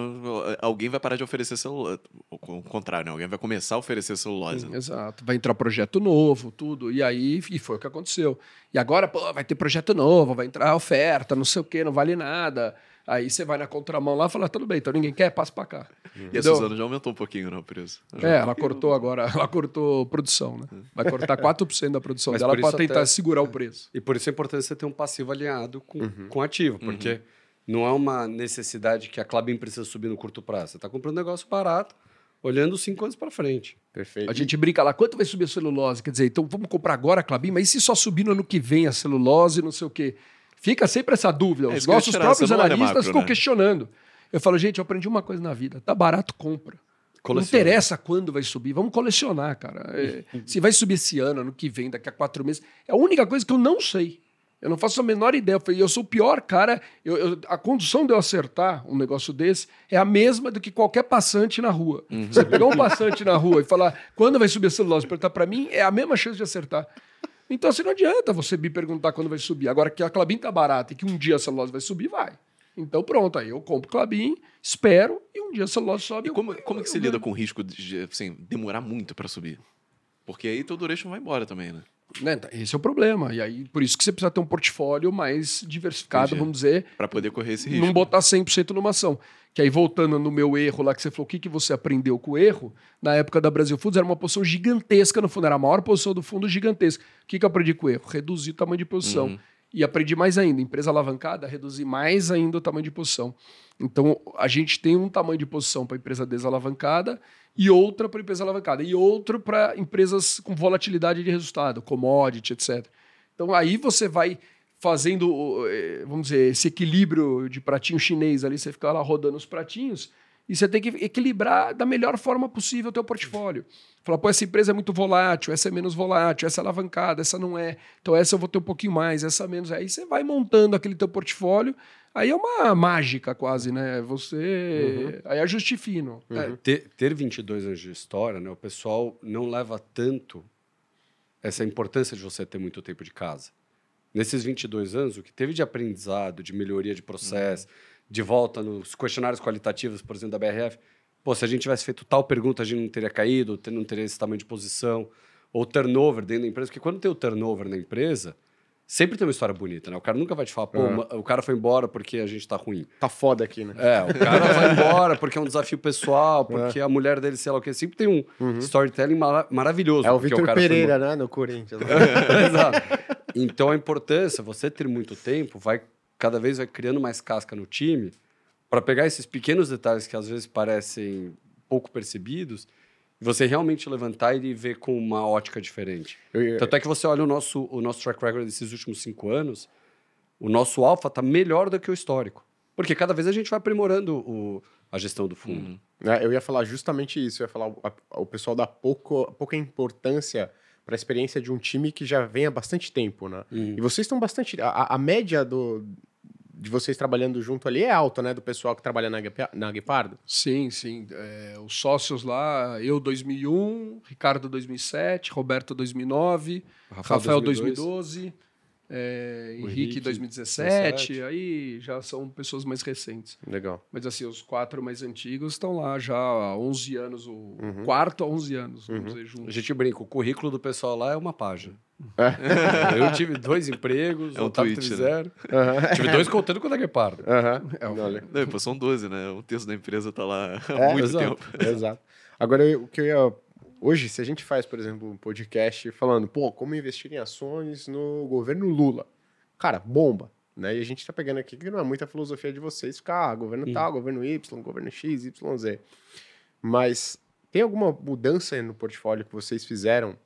alguém vai parar de oferecer celulose. O contrário, né? Alguém vai começar a oferecer celulose. Sim, exato. Vai entrar projeto novo, tudo. E aí, e foi o que aconteceu. E agora, pô, vai ter projeto novo, vai entrar oferta, não sei o quê, não vale nada. Aí você vai na contramão lá e fala, tudo bem, então ninguém quer, passa pra cá. E a? Suzano já aumentou um pouquinho, não, o preço. É, ela cortou agora, ela cortou produção, né? Vai cortar 4% da produção Mas dela para tentar até- segurar o preço. E por isso é importante você ter um passivo alinhado com, Uhum. com ativo, porque não é uma necessidade que a Clabin precisa subir no curto prazo. Você está comprando um negócio barato, olhando cinco anos para frente. Perfeito. A gente brinca lá, quanto vai subir a celulose? Quer dizer, então vamos comprar agora a Clabin, mas e se só subir no ano que vem a celulose, não sei o quê? Fica sempre essa dúvida. É Os nossos próprios olha analistas macro, ficam né? questionando. Eu falo, gente, eu aprendi uma coisa na vida. Tá barato, compra. Não interessa quando vai subir, vamos colecionar, cara. É, se vai subir esse ano, ano que vem, daqui a quatro meses. É a única coisa que eu não sei. Eu não faço a menor ideia. Eu falei, eu sou o pior cara. Eu- eu- a condição de eu acertar um negócio desse é a mesma do que qualquer passante na rua. Você pegar um passante na rua e falar quando vai subir a celulose, perguntar pra mim, é a mesma chance de acertar. Então, assim, não adianta você me perguntar quando vai subir. Agora que a Clabin tá barata e que um dia a celulose vai subir, vai. Então, pronto, aí eu compro Clabin, espero e um dia a celulose sobe. E eu- como, como é que eu se lida com o risco de assim, demorar muito pra subir? Porque aí teu duration vai embora também, né? Né, tá, Esse é o problema. E aí, por isso que você precisa ter um portfólio mais diversificado, Entendi. vamos dizer, Pra poder correr esse risco. não botar 100% numa ação. Que aí, voltando no meu erro lá, que você falou, o que, que você aprendeu com o erro? Na época da Brasil Foods, era uma posição gigantesca no fundo, era a maior posição do fundo gigantesca. O que, que eu aprendi com o erro? Reduzir o tamanho de posição. Uhum. E aprendi mais ainda, empresa alavancada, reduzir mais ainda o tamanho de posição. Então, a gente tem um tamanho de posição para empresa desalavancada e outra para empresa alavancada, e outro para empresas com volatilidade de resultado, commodity, etc. Então, aí você vai fazendo, eh, vamos dizer, esse equilíbrio de pratinho chinês ali, você fica lá rodando os pratinhos, e você tem que equilibrar da melhor forma possível o teu portfólio. Falar, pô, essa empresa é muito volátil, essa é menos volátil, essa é alavancada, essa não é. Então essa eu vou ter um pouquinho mais, essa menos. Aí você vai montando aquele teu portfólio. Aí é uma mágica quase, né? Você... Aí é ajuste fino. É, ter, ter 22 anos de história, né, o pessoal não leva tanto essa importância de você ter muito tempo de casa. Nesses 22 anos, o que teve de aprendizado, de melhoria de processo, de volta nos questionários qualitativos, por exemplo, da BRF, pô, se a gente tivesse feito tal pergunta, a gente não teria caído, não teria esse tamanho de posição, ou turnover dentro da empresa, porque quando tem o turnover na empresa, sempre tem uma história bonita, né? O cara nunca vai te falar, pô, Uhum. o cara foi embora porque a gente tá ruim. Tá foda aqui, né? É, o cara vai embora porque é um desafio pessoal, porque a mulher dele, sei lá o que, sempre tem um storytelling mara- maravilhoso. É o Vitor Pereira, né? No Corinthians. Exato. Então a importância, você ter muito tempo, vai cada vez vai criando mais casca no time para pegar esses pequenos detalhes que às vezes parecem pouco percebidos e você realmente levantar e ver com uma ótica diferente. Eu- Tanto é que você olha o nosso, o nosso track record desses últimos cinco anos, o nosso alfa está melhor do que o histórico. Porque cada vez a gente vai aprimorando o- a gestão do fundo. né, eu ia falar justamente isso. Eu ia falar o, a- o pessoal dá pouco, pouca importância para a experiência de um time que já vem há bastante tempo, né? Uhum. E vocês estão bastante. A, a- média do, de vocês trabalhando junto ali é alta, né? Do pessoal que trabalha na, na Guepardo. Sim, sim. É, os sócios lá, eu 2001, Ricardo 2007, Roberto 2009, Rafael Rafael, 2002. 2012, é, Henrique Henrique, 2017, 17. aí já são pessoas mais recentes. Legal. Mas assim, os quatro mais antigos estão lá já há 11 anos, o quarto há 11 anos, vamos dizer, A juntos. gente brinca, o currículo do pessoal lá é uma página. Eu tive dois empregos, É um o Otávio tweet, teve né? zero. tive dois contando com o Guepardo. Aham. É, Olha. Não, pô, são 12, né? Um terço da empresa tá lá há É, muito exato. tempo. Exato. Agora, eu- o que eu ia. Hoje, se a gente faz, por exemplo, um podcast falando, pô, como investir em ações no governo Lula. Cara, bomba. né? E a gente tá pegando aqui que não é muita filosofia de vocês ficar, ah, governo tal, governo Y, governo X, Y, Z. Mas tem alguma mudança no portfólio que vocês fizeram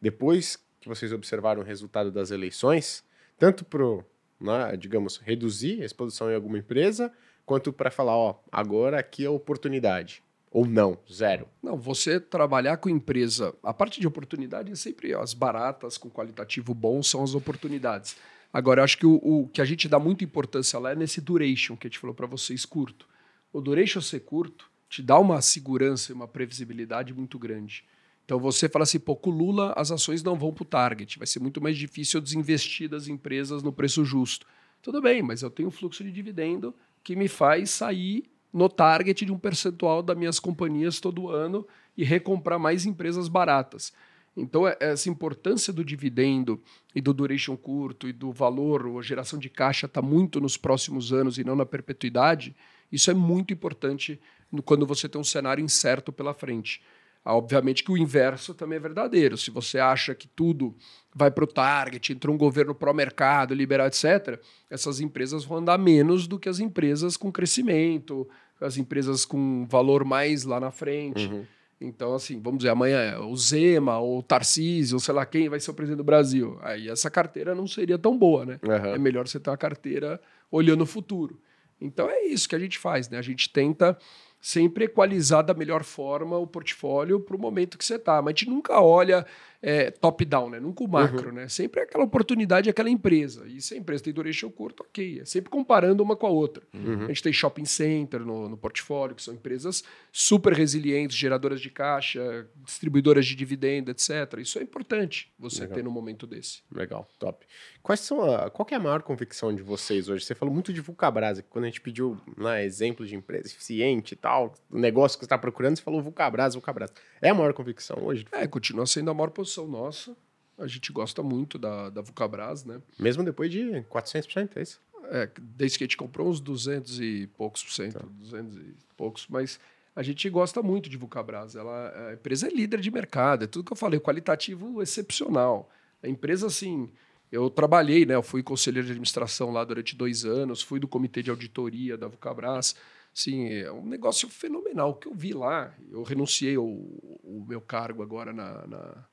depois que vocês observaram o resultado das eleições? Tanto pro, né, digamos, reduzir a exposição em alguma empresa, quanto para falar, ó, agora aqui é a oportunidade. Ou não, zero. Não, você trabalhar com empresa, a parte de oportunidade é sempre as baratas, com qualitativo bom, são as oportunidades. Agora, eu acho que o, o que a gente dá muita importância lá é nesse duration que a gente falou para vocês curto. O duration ser curto te dá uma segurança e uma previsibilidade muito grande. Então você fala assim, pô, com Lula as ações não vão para o target, vai ser muito mais difícil eu desinvestir das empresas no preço justo. Tudo bem, mas eu tenho um fluxo de dividendo que me faz sair no target de um percentual das minhas companhias todo ano e recomprar mais empresas baratas. Então, é, essa importância do dividendo e do duration curto e do valor, ou geração de caixa, está muito nos próximos anos e não na perpetuidade. Isso é muito importante quando você tem um cenário incerto pela frente. Ah, obviamente que o inverso também é verdadeiro. Se você acha que tudo vai para o target, entrou um governo pró-mercado, liberal, etc., essas empresas vão andar menos do que as empresas com crescimento, as empresas com valor mais lá na frente. Uhum. Então, assim, vamos dizer, amanhã o Zema ou o Tarcísio, ou sei lá quem vai ser o presidente do Brasil. Aí essa carteira não seria tão boa, né? Uhum. É melhor você ter uma carteira olhando o futuro. Então é isso que a gente faz, né? A gente tenta sempre equalizar da melhor forma o portfólio para o momento que você está. Mas a gente nunca olha é, top-down, né? Nunca o macro, uhum. né? Sempre é aquela oportunidade, aquela empresa. E se a empresa tem duration curto, ok. É sempre comparando uma com a outra. Uhum. A gente tem shopping center no, no portfólio, que são empresas super resilientes, geradoras de caixa, distribuidoras de dividendo, etc. Isso é importante você Legal. ter no momento desse. Legal, top. Quais são a, qual é a maior convicção de vocês hoje? Você falou muito de Vulcabras, quando a gente pediu né, exemplos de empresa eficiente e tal, o negócio que você está procurando, você falou Vulcabras, Vulcabras. É a maior convicção hoje? É, continua sendo a maior posição posição nossa. A gente gosta muito da, da Vulcabras, né? Mesmo depois de 400%, é isso? É, desde que a gente comprou uns 200 e poucos por cento, tá. 200 e poucos, mas a gente gosta muito de Vulcabras. Ela, a empresa é líder de mercado, é tudo que eu falei, qualitativo excepcional. A empresa, assim, eu trabalhei, né? Eu fui conselheiro de administração lá durante dois anos, fui do comitê de auditoria da Vulcabras. Sim, é um negócio fenomenal. O que eu vi lá, eu renunciei ao, ao meu cargo agora na, na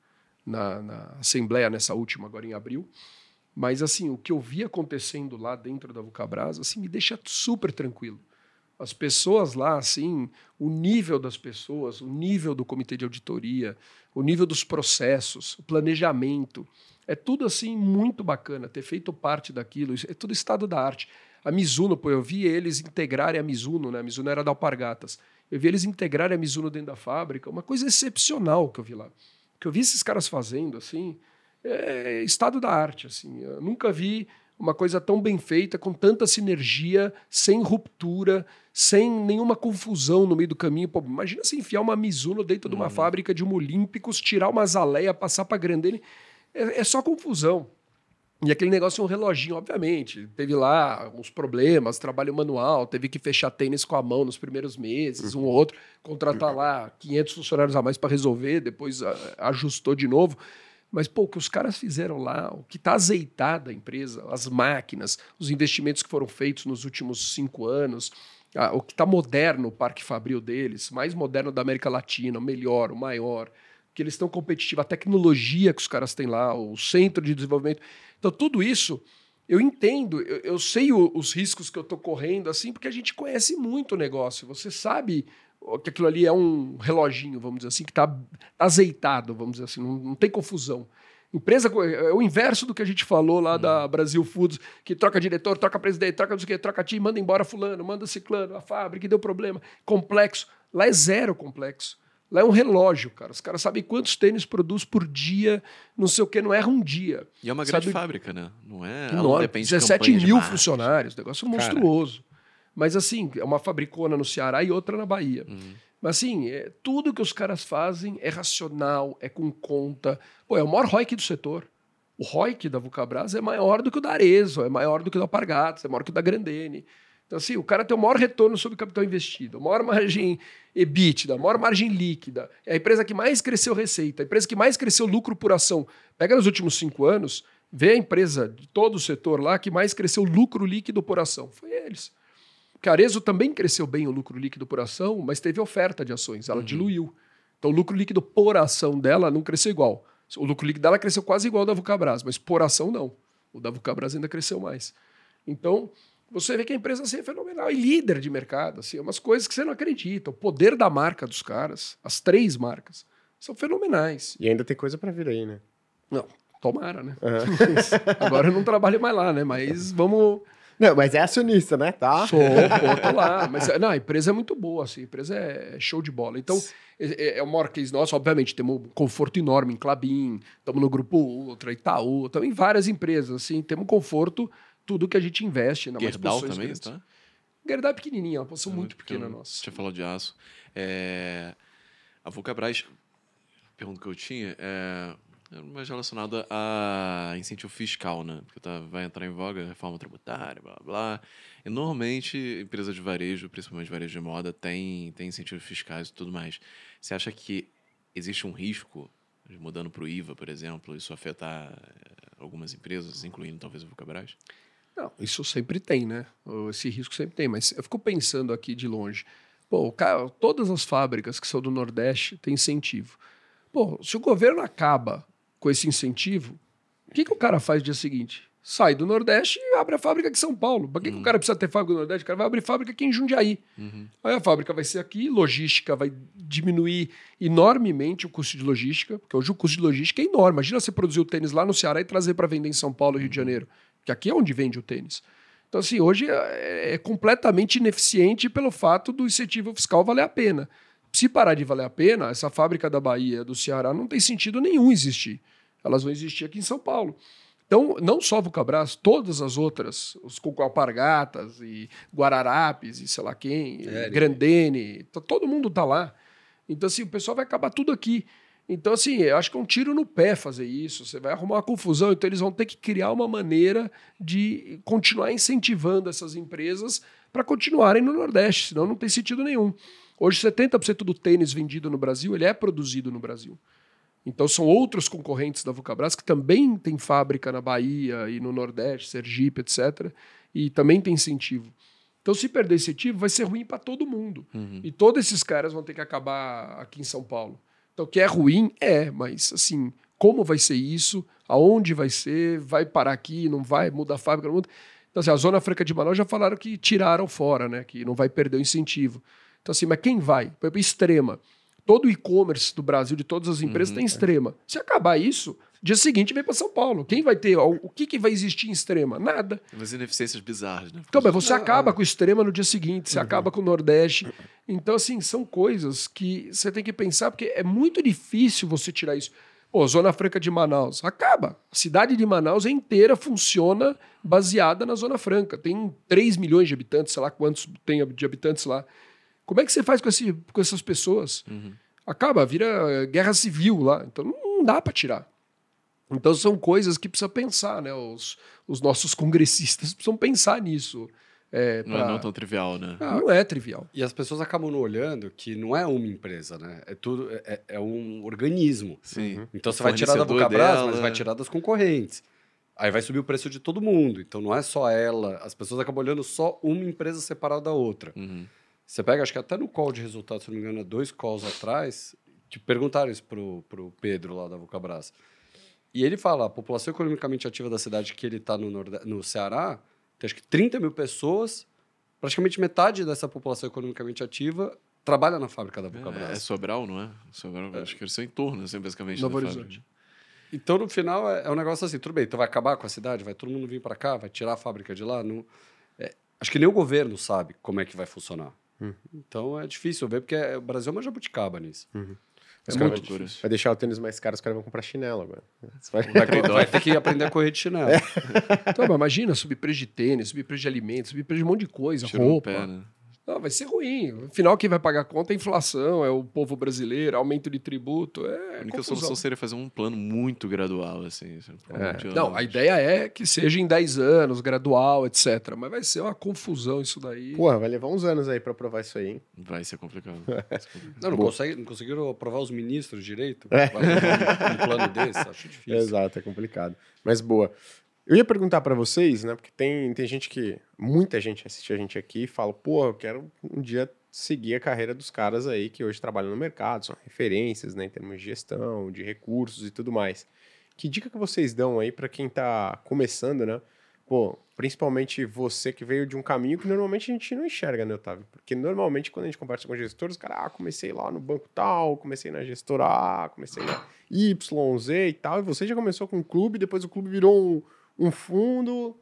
na, na Assembleia, nessa última, agora em abril. Mas, assim, o que eu vi acontecendo lá dentro da Vulcabras, assim, me deixa super tranquilo. As pessoas lá, assim, o nível das pessoas, o nível do comitê de auditoria, o nível dos processos, o planejamento, é tudo, assim, muito bacana. Ter feito parte daquilo, é tudo estado da arte. A Mizuno, pô, eu vi eles integrarem a Mizuno, né? A Mizuno era da Alpargatas. Eu vi eles integrarem a Mizuno dentro da fábrica, uma coisa excepcional que eu vi lá que eu vi esses caras fazendo, assim, é estado da arte, assim. Eu nunca vi uma coisa tão bem feita, com tanta sinergia, sem ruptura, sem nenhuma confusão no meio do caminho. Pô, imagina se enfiar uma Mizuno dentro uhum. de uma uhum. fábrica de uma Olímpicos, tirar uma Zaleia, passar para Grandene. É, é só confusão. E aquele negócio é um reloginho, obviamente. Teve lá uns problemas, trabalho manual, teve que fechar tênis com a mão nos primeiros meses, um ou outro, contratar lá 500 funcionários a mais para resolver, depois ajustou de novo. Mas, pô, o que os caras fizeram lá, o que está azeitado a empresa, as máquinas, os investimentos que foram feitos nos últimos cinco anos, o que está moderno o parque fabril deles, mais moderno da América Latina, o melhor, o maior, que eles estão competitivos, a tecnologia que os caras têm lá, o centro de desenvolvimento. Então, tudo isso eu entendo, eu, eu sei o, os riscos que eu estou correndo, assim, porque a gente conhece muito o negócio. Você sabe que aquilo ali é um reloginho, vamos dizer assim, que está azeitado, vamos dizer assim, não, não, tem confusão. Empresa é o inverso do que a gente falou lá da uhum. Brasil Foods, que troca diretor, troca presidente, troca não sei o quê, troca time, manda embora fulano, manda ciclano, a fábrica deu problema. Complexo. Lá é zero complexo. Lá é um relógio, cara. Os caras sabem quantos tênis produz por dia, não sei o que, não erra um dia. E é uma grande Sabe? fábrica, né? Não é? Não depende 17 de mil funcionários, negócio monstruoso. Cara. Mas assim, é uma fabricona no Ceará e outra na Bahia. Uhum. Mas assim, é, tudo que os caras fazem é racional, é com conta. Pô, é o maior ROIC do setor. O ROIC da Vulcabras é maior do que o da Arezo, é maior do que o da Pargatas, é maior que o da Grandene. Então, assim, o cara tem o maior retorno sobre o capital investido, a maior margem EBITDA, a maior margem líquida. É a empresa que mais cresceu receita, a empresa que mais cresceu lucro por ação. Pega nos últimos cinco anos, Vê a empresa de todo o setor lá que mais cresceu lucro líquido por ação. Foi eles. Carezo também cresceu bem o lucro líquido por ação, mas teve oferta de ações, ela diluiu. Então o lucro líquido por ação dela não cresceu igual. O lucro líquido dela cresceu quase igual ao da Vulcabras, mas por ação não. O da Vulcabras ainda cresceu mais. Então, você vê que a empresa assim, é fenomenal e líder de mercado, assim, umas coisas que você não acredita. O poder da marca dos caras, as três marcas, são fenomenais. E ainda tem coisa pra vir aí, né? Não, tomara, né? Agora eu não trabalho mais lá, né? Mas vamos. Não, mas é acionista, né? Tá? Sou, pô, tô lá. Mas não, a empresa é muito boa, assim, a empresa é show de bola. Então, é, é o maior case nosso, obviamente, temos um conforto enorme em Clabin, estamos no Grupo Ultra, Itaú, estamos em várias empresas, assim, temos conforto, tudo que a gente investe na Gerdau também, grandes. tá? Gerdau é pequenininha, é uma posição Ah, muito pequena nossa. Tinha falado de aço. É, a Vulcabras, pergunta que eu tinha é é mais relacionada a incentivo fiscal, né? Porque tá, vai entrar em voga reforma tributária, blá, blá. E normalmente, empresa de varejo, principalmente varejo de moda, tem, tem incentivos fiscais e tudo mais. Você acha que existe um risco, de mudando para o IVA, por exemplo, isso afetar eh, algumas empresas, incluindo talvez a Vulcabras? Não, isso sempre tem, né? Esse risco sempre tem, mas eu fico pensando aqui de longe. Pô, cara, todas as fábricas que são do Nordeste têm incentivo. Pô, se o governo acaba com esse incentivo, o que, que o cara faz no dia seguinte? Sai do Nordeste e abre a fábrica em São Paulo. Para que, que o cara precisa ter fábrica no Nordeste? O cara vai abrir fábrica aqui em Jundiaí. Aí a fábrica vai ser aqui, logística vai diminuir enormemente o custo de logística, porque hoje o custo de logística é enorme. Imagina você produzir o tênis lá no Ceará e trazer para vender em São Paulo Rio de Janeiro, que aqui é onde vende o tênis. Então, assim, hoje é, é completamente ineficiente pelo fato do incentivo fiscal valer a pena. Se parar de valer a pena, essa fábrica da Bahia, do Ceará, não tem sentido nenhum existir. Elas vão existir aqui em São Paulo. Então, não só Vulcabras, todas as outras, os Coco Alpargatas e Guararapes e sei lá quem, É, Grandene, tá- todo mundo tá lá. Então, assim, o pessoal vai acabar tudo aqui. Então, assim, eu acho que é um tiro no pé fazer isso. Você vai arrumar uma confusão. Então, eles vão ter que criar uma maneira de continuar incentivando essas empresas para continuarem no Nordeste, senão não tem sentido nenhum. Hoje, 70% do tênis vendido no Brasil, ele é produzido no Brasil. Então são outros concorrentes da Vulcabras que também tem fábrica na Bahia e no Nordeste, Sergipe, etc. E também tem incentivo. Então se perder incentivo vai ser ruim para todo mundo. E todos esses caras vão ter que acabar aqui em São Paulo. Então que é ruim é, mas assim, como vai ser isso? Aonde vai ser? Vai parar aqui? Não vai? Muda a fábrica? Não muda? Então assim, a Zona Franca de Manaus já falaram que tiraram fora, né? Que não vai perder o incentivo. Então assim, mas quem vai? Por exemplo, Extrema. Todo o e-commerce do Brasil, de todas as empresas, tem extrema. Se acabar isso, dia seguinte vem para São Paulo. Quem vai ter? O que, que vai existir em extrema? Nada. Umas ineficiências bizarras, né? Então, mas você acaba com o extrema no dia seguinte, você acaba com o Nordeste. Então, assim, são coisas que você tem que pensar, porque é muito difícil você tirar isso. Pô, Zona Franca de Manaus, acaba. A cidade de Manaus inteira funciona baseada na Zona Franca. Tem 3 milhões de habitantes, sei lá quantos tem de habitantes lá. Como é que você faz com, esse, com essas pessoas? Acaba, vira guerra civil lá. Então não dá para tirar. Então são coisas que precisa pensar, né? Os, os nossos congressistas precisam pensar nisso. É, Não é pra- não tão trivial, né? não é trivial. E as pessoas acabam não olhando que não é uma empresa, né? É tudo é, é um organismo. Sim. Então você vai tirar da dela. mas vai tirar das concorrentes. Aí vai subir o preço de todo mundo. Então não é só ela. As pessoas acabam olhando só uma empresa separada da outra. Uhum. Você pega, acho que até no call de resultados, se não me engano, há dois calls atrás, que perguntaram isso pro, pro Pedro lá da Vulcabras. E ele fala, a população economicamente ativa da cidade que ele está no, no Ceará, tem acho que 30 mil pessoas, praticamente metade dessa população economicamente ativa trabalha na fábrica da É, é Vulcabras. Sobral, não é? Sobral, acho que eles são em torno, assim, basicamente. Novo da Horizonte. fábrica. Então, no final, é, é um negócio assim, tudo bem, então vai acabar com a cidade, vai todo mundo vir para cá, vai tirar a fábrica de lá. Não, é, acho que nem o governo sabe como é que vai funcionar. Então é difícil ver, porque é- o Brasil é uma jabuticaba nisso. Os É muito vai, loucura. vai deixar o tênis mais caro, os caras vão comprar chinelo agora. Você vai- Vai ter que aprender a correr de chinelo. Então, mas imagina subir preço de tênis, subir preço de alimentos, subir preço de um monte de coisa, Tirou o roupa. pé, né? Não, vai ser ruim. Afinal, quem vai pagar a conta é a inflação, é o povo brasileiro, aumento de tributo. É A única confusão. solução seria fazer um plano muito gradual, assim. É. muitos Não, a ideia é que seja em 10 anos, gradual, etc. Mas vai ser uma confusão isso daí. Porra, vai levar uns anos aí pra provar isso aí, hein? Vai ser complicado. Vai ser complicado. Não, não, consegue, não conseguiram aprovar os ministros direito? É. Aprovar um, um plano desse? Acho difícil. Exato, é complicado. Mas boa. Eu ia perguntar pra vocês, né? Porque tem, tem gente que. Muita gente assiste a gente aqui e fala, pô, eu quero um dia seguir a carreira dos caras aí que hoje trabalham no mercado, são referências, né? Em termos de gestão, de recursos e tudo mais. Que dica que vocês dão aí pra quem tá começando, né? Pô, principalmente você que veio de um caminho que normalmente a gente não enxerga, né, Otávio? Porque normalmente quando a gente conversa com gestores, os caras, ah, comecei lá no banco tal, comecei na gestora A, comecei na Y, Z e tal, e você já começou com um clube, depois o clube virou um, um fundo.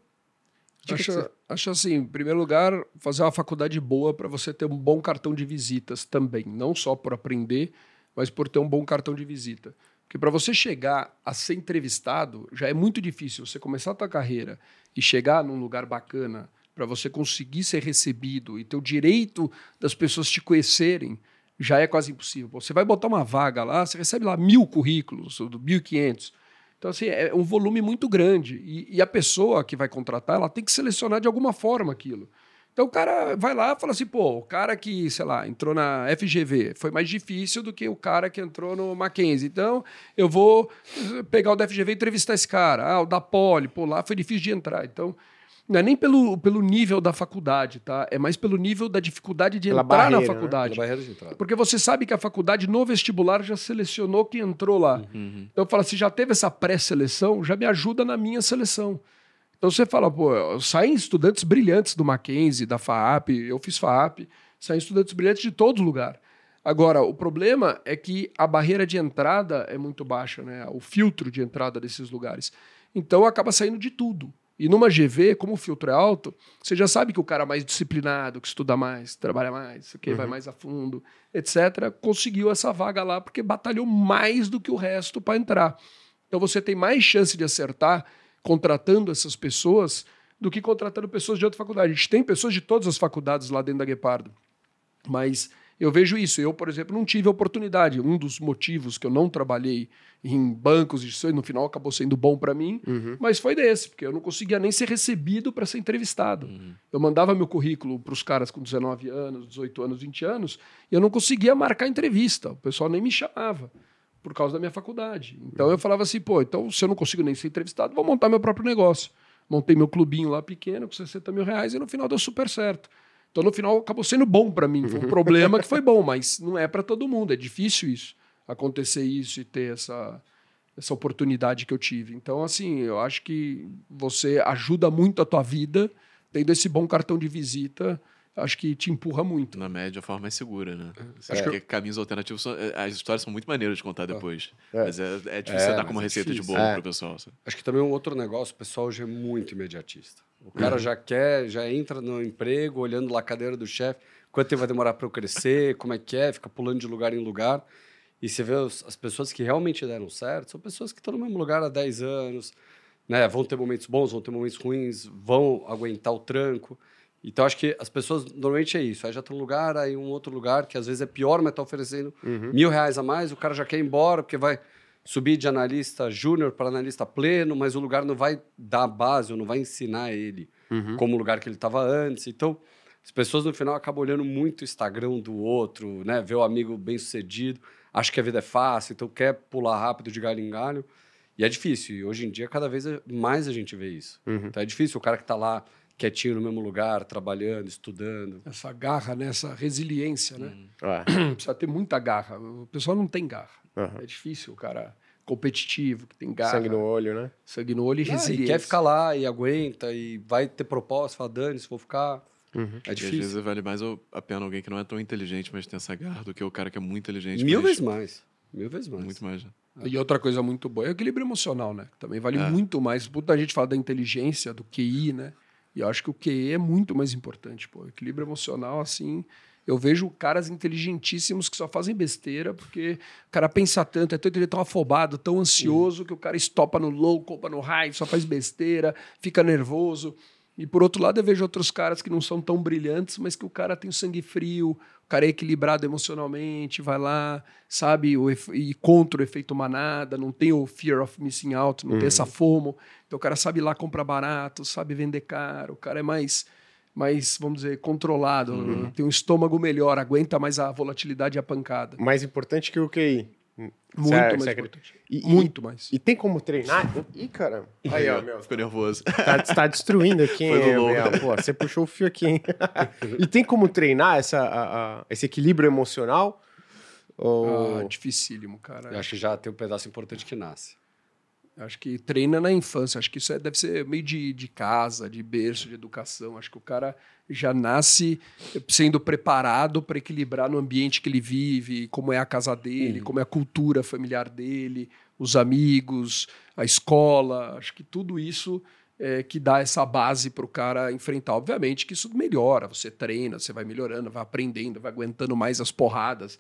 Acho, você- acho assim, em primeiro lugar, fazer uma faculdade boa para você ter um bom cartão de visitas também. Não só por aprender, mas por ter um bom cartão de visita. Porque para você chegar a ser entrevistado, já é muito difícil. Você começar a tua carreira e chegar num lugar bacana para você conseguir ser recebido e ter o direito das pessoas te conhecerem, já é quase impossível. Você vai botar uma vaga lá, você recebe lá mil currículos, ou 1.500. Então, assim, é um volume muito grande. E, e a pessoa que vai contratar, ela tem que selecionar de alguma forma aquilo. Então, o cara vai lá e fala assim, pô, o cara que, sei lá, entrou na FGV foi mais difícil do que o cara que entrou no Mackenzie. Então, eu vou pegar o da FGV e entrevistar esse cara. Ah, o da Poli, pô, lá foi difícil de entrar. Então, não é nem pelo, pelo nível da faculdade, tá? É mais pelo nível da dificuldade de Pela entrar barreira, na né? faculdade. Entrada. Porque você sabe que a faculdade no vestibular já selecionou quem entrou lá. Uhum. Então eu falo, se já teve essa pré-seleção, já me ajuda na minha seleção. Então você fala, pô, saem estudantes brilhantes do Mackenzie, da FAAP, eu fiz FAAP, saem estudantes brilhantes de todo lugar. Agora, o problema é que a barreira de entrada é muito baixa, né? O filtro de entrada desses lugares. Então acaba saindo de tudo. E numa GV, como o filtro é alto, você já sabe que o cara é mais disciplinado, que estuda mais, trabalha mais, que vai mais a fundo, etc., conseguiu essa vaga lá porque batalhou mais do que o resto para entrar. Então você tem mais chance de acertar contratando essas pessoas do que contratando pessoas de outra faculdade. A gente tem pessoas de todas as faculdades lá dentro da Guepardo. Mas eu vejo isso. Eu, por exemplo, não tive oportunidade. Um dos motivos que eu não trabalhei em bancos instituições, no final acabou sendo bom para mim, mas foi desse, porque eu não conseguia nem ser recebido para ser entrevistado. Eu mandava meu currículo para os caras com 19 anos, 18 anos, 20 anos, e eu não conseguia marcar entrevista. O pessoal nem me chamava por causa da minha faculdade. Então eu falava assim, pô, então se eu não consigo nem ser entrevistado, vou montar meu próprio negócio. Montei meu clubinho lá pequeno, com 60 mil reais, e no final deu super certo. Então, no final, acabou sendo bom para mim. Foi um problema que foi bom, mas não é para todo mundo. É difícil isso, acontecer isso e ter essa, essa oportunidade que eu tive. Então, assim, eu acho que você ajuda muito a tua vida, tendo esse bom cartão de visita, acho que te empurra muito. Na média, a forma mais segura, né? É. Acho que caminhos alternativos são. eh, As histórias são muito maneiras de contar depois. Mas é, é difícil É, você dar como é receita de difícil. bolo É. pro pessoal. sabe? Acho que também um outro negócio, o pessoal hoje é muito imediatista. O Uhum. cara já quer, já entra no emprego, olhando lá a cadeira do chefe, quanto tempo vai demorar para eu crescer, como é que é, fica pulando de lugar em lugar. E você vê os- as pessoas que realmente deram certo, são pessoas que estão no mesmo lugar há 10 anos, né? Vão ter momentos bons, vão ter momentos ruins, vão aguentar o tranco. Então, acho que as pessoas, normalmente é isso. Aí já estão num lugar, aí um outro lugar, que às vezes é pior, mas está oferecendo mil reais a mais, o cara já quer ir embora, porque vai subir de analista júnior para analista pleno, mas o lugar não vai dar a base, ou não vai ensinar ele como o lugar que ele estava antes. Então, as pessoas no final acabam olhando muito o Instagram do outro, né? Ver o amigo bem sucedido, acha que a vida é fácil, então quer pular rápido de galho em galho. E é difícil. E hoje em dia, cada vez mais a gente vê isso. Então é difícil o cara que está lá quietinho no mesmo lugar, trabalhando, estudando. Essa garra, né? essa resiliência, né? É. Precisa ter muita garra. O pessoal não tem garra. Aham. É difícil o cara competitivo, que tem garra. Sangue no olho, né? sangue no olho e Ah, e quer ficar lá e aguenta e vai ter propósito, fala, dane, se vou ficar. É E às difícil. vezes vale mais o- a pena alguém que não é tão inteligente, mas tem essa garra, do que o cara que é muito inteligente. Mil mas vezes mais. Mil vezes mais. Muito mais. né? E outra coisa muito boa é o equilíbrio emocional, né? Também vale É. muito mais. Muita gente fala da inteligência, do QI, né? E eu acho que o QI é muito mais importante, pô. O equilíbrio emocional, assim. Eu vejo caras inteligentíssimos que só fazem besteira porque o cara pensa tanto, é tanto ele é tão afobado, tão ansioso, que o cara estopa no low, copa no high, só faz besteira, fica nervoso. E por outro lado, eu vejo outros caras que não são tão brilhantes, mas que o cara tem o sangue frio, o cara é equilibrado emocionalmente, vai lá, sabe, e contra o efeito manada, não tem o fear of missing out, não tem essa FOMO. Então o cara sabe lá comprar barato, sabe vender caro, o cara é mais, mais vamos dizer, controlado, tem um estômago melhor, aguenta mais a volatilidade e a pancada. Mais importante que o QI. Muito Cê- mais cê importante. E- e- Muito mais. E tem como treinar? Ih, caramba. Aí, ó, meu. Ficou nervoso. Tá, tá destruindo aqui, Foi hein, Gabriel? Pô, você puxou o fio aqui, hein? e tem como treinar essa, a- a- esse equilíbrio emocional? Ou... Ah, dificílimo, cara. Eu acho que já tem um pedaço importante que nasce. Acho que treina na infância. Acho que isso é- deve ser meio de, de casa, de berço, de educação. Acho que o cara já nasce sendo preparado para equilibrar no ambiente que ele vive, como é a casa dele, como é a cultura familiar dele, os amigos, a escola. Acho que tudo isso é que dá essa base para o cara enfrentar. Obviamente que isso melhora. Você treina, você vai melhorando, vai aprendendo, vai aguentando mais as porradas.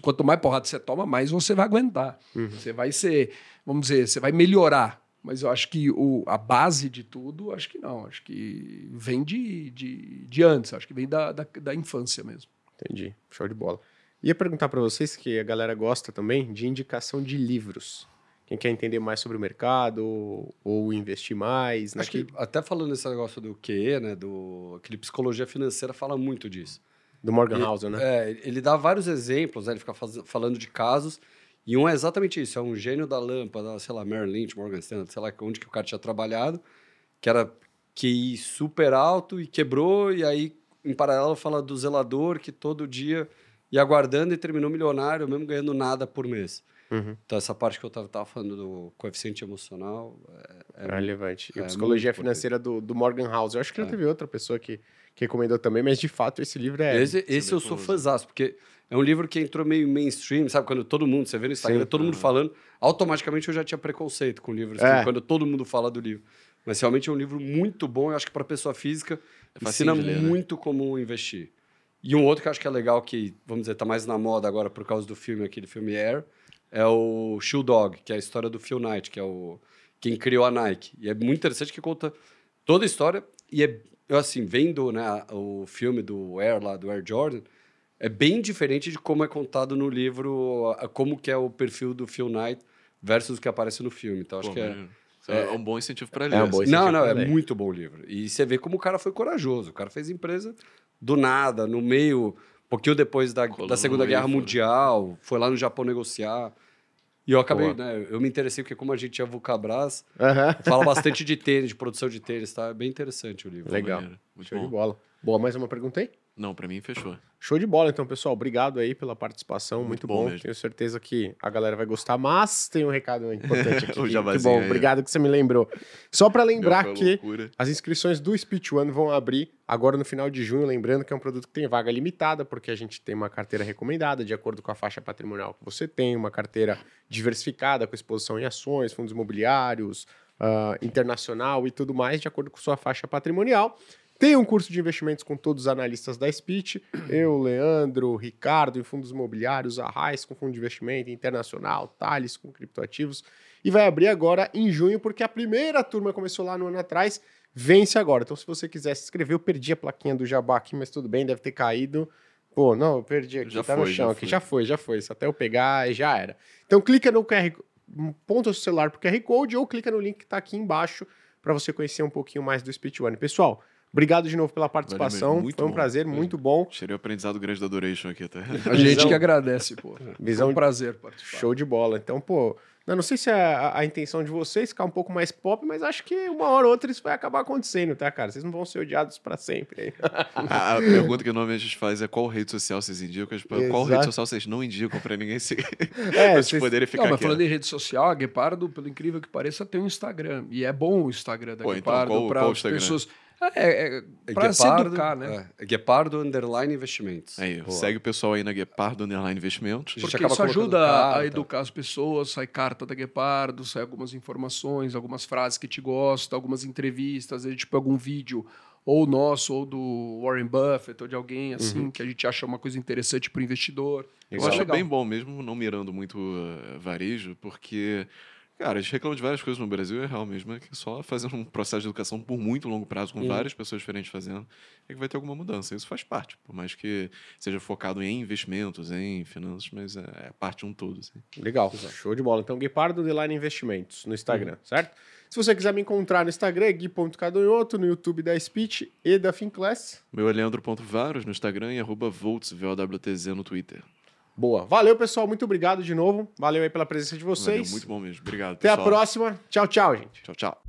Quanto mais porrada você toma, mais você vai aguentar. Você vai ser, vamos dizer, você vai melhorar. Mas eu acho que o, a base de tudo, acho que não. Acho que vem de, de, de antes. Acho que vem da, da, da infância mesmo. Entendi. Show de bola. Ia perguntar para vocês, que a galera gosta também, de indicação de livros. Quem quer entender mais sobre o mercado ou, ou investir mais. Acho que naquele- até falando nesse negócio do QE, né, do aquele psicologia financeira fala muito disso. Do Morgan Housel, né? É, ele dá vários exemplos, né, ele fica faz- falando de casos, e um é exatamente isso, é um gênio da lâmpada, sei lá, Merrill Lynch, Morgan Stanley, sei lá onde que o cara tinha trabalhado, que era QI super alto e quebrou, e aí, em paralelo, fala do zelador que todo dia ia aguardando e terminou milionário, mesmo ganhando nada por mês. Uhum. Então, essa parte que eu tava, tava falando do coeficiente emocional é, É relevante. E é a Psicologia muito Financeira do, do Morgan Housel. Eu acho que já É. teve outra pessoa que, que recomendou também, mas de fato esse livro é. esse esse eu sou fãzaço, porque é um livro que entrou meio mainstream, sabe? Quando todo mundo, você vê no Instagram, Sim. todo mundo falando, automaticamente eu já tinha preconceito com livros, É. quando todo mundo fala do livro. Mas realmente é um livro muito bom, eu acho que para pessoa física É ensina ler, né? muito como investir. E um outro que eu acho que é legal, que, vamos dizer, tá mais na moda agora por causa do filme, aquele filme Air, é o Shoe Dog, que é a história do Phil Knight, que é o quem criou a Nike. E é muito interessante que conta toda a história e é eu assim, vendo, né, o filme do Air lá do Air Jordan, é bem diferente de como é contado no livro, como que é o perfil do Phil Knight versus o que aparece no filme. Então acho Pô, que é. Isso é, um bom incentivo para ler. É um bom assim. não, incentivo não, pra é ler. muito bom o livro. E você vê como o cara foi corajoso. O cara fez empresa do nada, no meio, um pouquinho depois da, da Segunda Guerra meio, Mundial, foi lá no Japão negociar. E eu acabei, né? Eu me interessei porque, como a gente é Vulcabras, Aham. fala bastante de tênis, de produção de tênis, tá? É bem interessante o livro. Legal. Muito Show de bom. bola. Boa, mais uma pergunta aí? Não, pra mim fechou. Show de bola, então, pessoal. Obrigado aí pela participação. Muito, Muito bom. bom. Tenho certeza que a galera vai gostar, mas tem um recado importante aqui. O que, que jabazinho bom, aí. obrigado que você me lembrou. Só para lembrar que loucura. as inscrições do Speech One vão abrir agora no final de junho, lembrando que é um produto que tem vaga limitada, porque a gente tem uma carteira recomendada de acordo com a faixa patrimonial que você tem, uma carteira diversificada com exposição em ações, fundos imobiliários, ah, internacional e tudo mais, de acordo com sua faixa patrimonial. Tem um curso de investimentos com todos os analistas da Speech, eu, Leandro, Ricardo em fundos imobiliários, a Raiz com fundo de investimento internacional, Thales com criptoativos. E vai abrir agora em junho, porque a primeira turma começou lá no ano atrás, vence agora. Então, se você quiser se inscrever, eu perdi a plaquinha do Jabá aqui, mas tudo bem, deve ter caído. Pô, não, eu perdi aqui, Já tá no foi, chão já aqui. foi. Já foi, já foi. Se até eu pegar, já era. Então, clica no QR, ponta o celular pro QR Code ou clica no link que tá aqui embaixo para você conhecer um pouquinho mais do Speech One. Pessoal, obrigado de novo pela participação. Foi um bom. prazer, muito bom. Tirei o aprendizado grande da Duration aqui, tá? A gente que agradece, pô. Visão- É um prazer participar. Show de bola. Então, pô, eu não sei se é a, a intenção de vocês ficar um pouco mais pop, mas acho que uma hora ou outra isso vai acabar acontecendo, tá, cara? Vocês não vão ser odiados para sempre. aí. A, a pergunta que normalmente a gente faz é qual rede social vocês indicam? Tipo, qual rede social vocês não indicam pra ninguém seguir? É, vocês poderem ficar Não, mas falando em rede social, a Guepardo, pelo incrível que pareça, tem um Instagram. E é bom o Instagram da Pô, então Guepardo qual- para as pessoas. É, é, É para se educar, né? É, é Guepardo Underline Investimentos. Aí, Boa. segue o pessoal aí na Guepardo Underline Investimentos. A gente Porque acaba isso ajuda a- a carta. educar as pessoas, sai carta da Guepardo, sai algumas informações, algumas frases que te gostam, algumas entrevistas, tipo algum vídeo ou nosso, ou do Warren Buffett, ou de alguém assim, que a gente acha uma coisa interessante para o investidor. Eu Exato. acho legal. bem bom, mesmo não mirando muito uh, varejo, porque, Cara, a gente reclama de várias coisas no Brasil, é real mesmo. É que só fazendo um processo de educação por muito longo prazo, com várias pessoas diferentes fazendo, é que vai ter alguma mudança. Isso faz parte, por mais que seja focado em investimentos, em finanças, mas é, é parte de um todo. Assim. Legal, show de bola. Então, Guepardo Underline Investimentos no Instagram, certo? Se você quiser me encontrar no Instagram, é gui.cadonhoto, no YouTube da Speech e da Finclass. Meu é leandro.varos no Instagram e arroba volts, VOWTZ no Twitter. Boa. Valeu, pessoal. Muito obrigado de novo. Valeu aí pela presença de vocês. Valeu, muito bom mesmo. Obrigado, Até a pessoal. próxima. Tchau, tchau, gente. Tchau, tchau.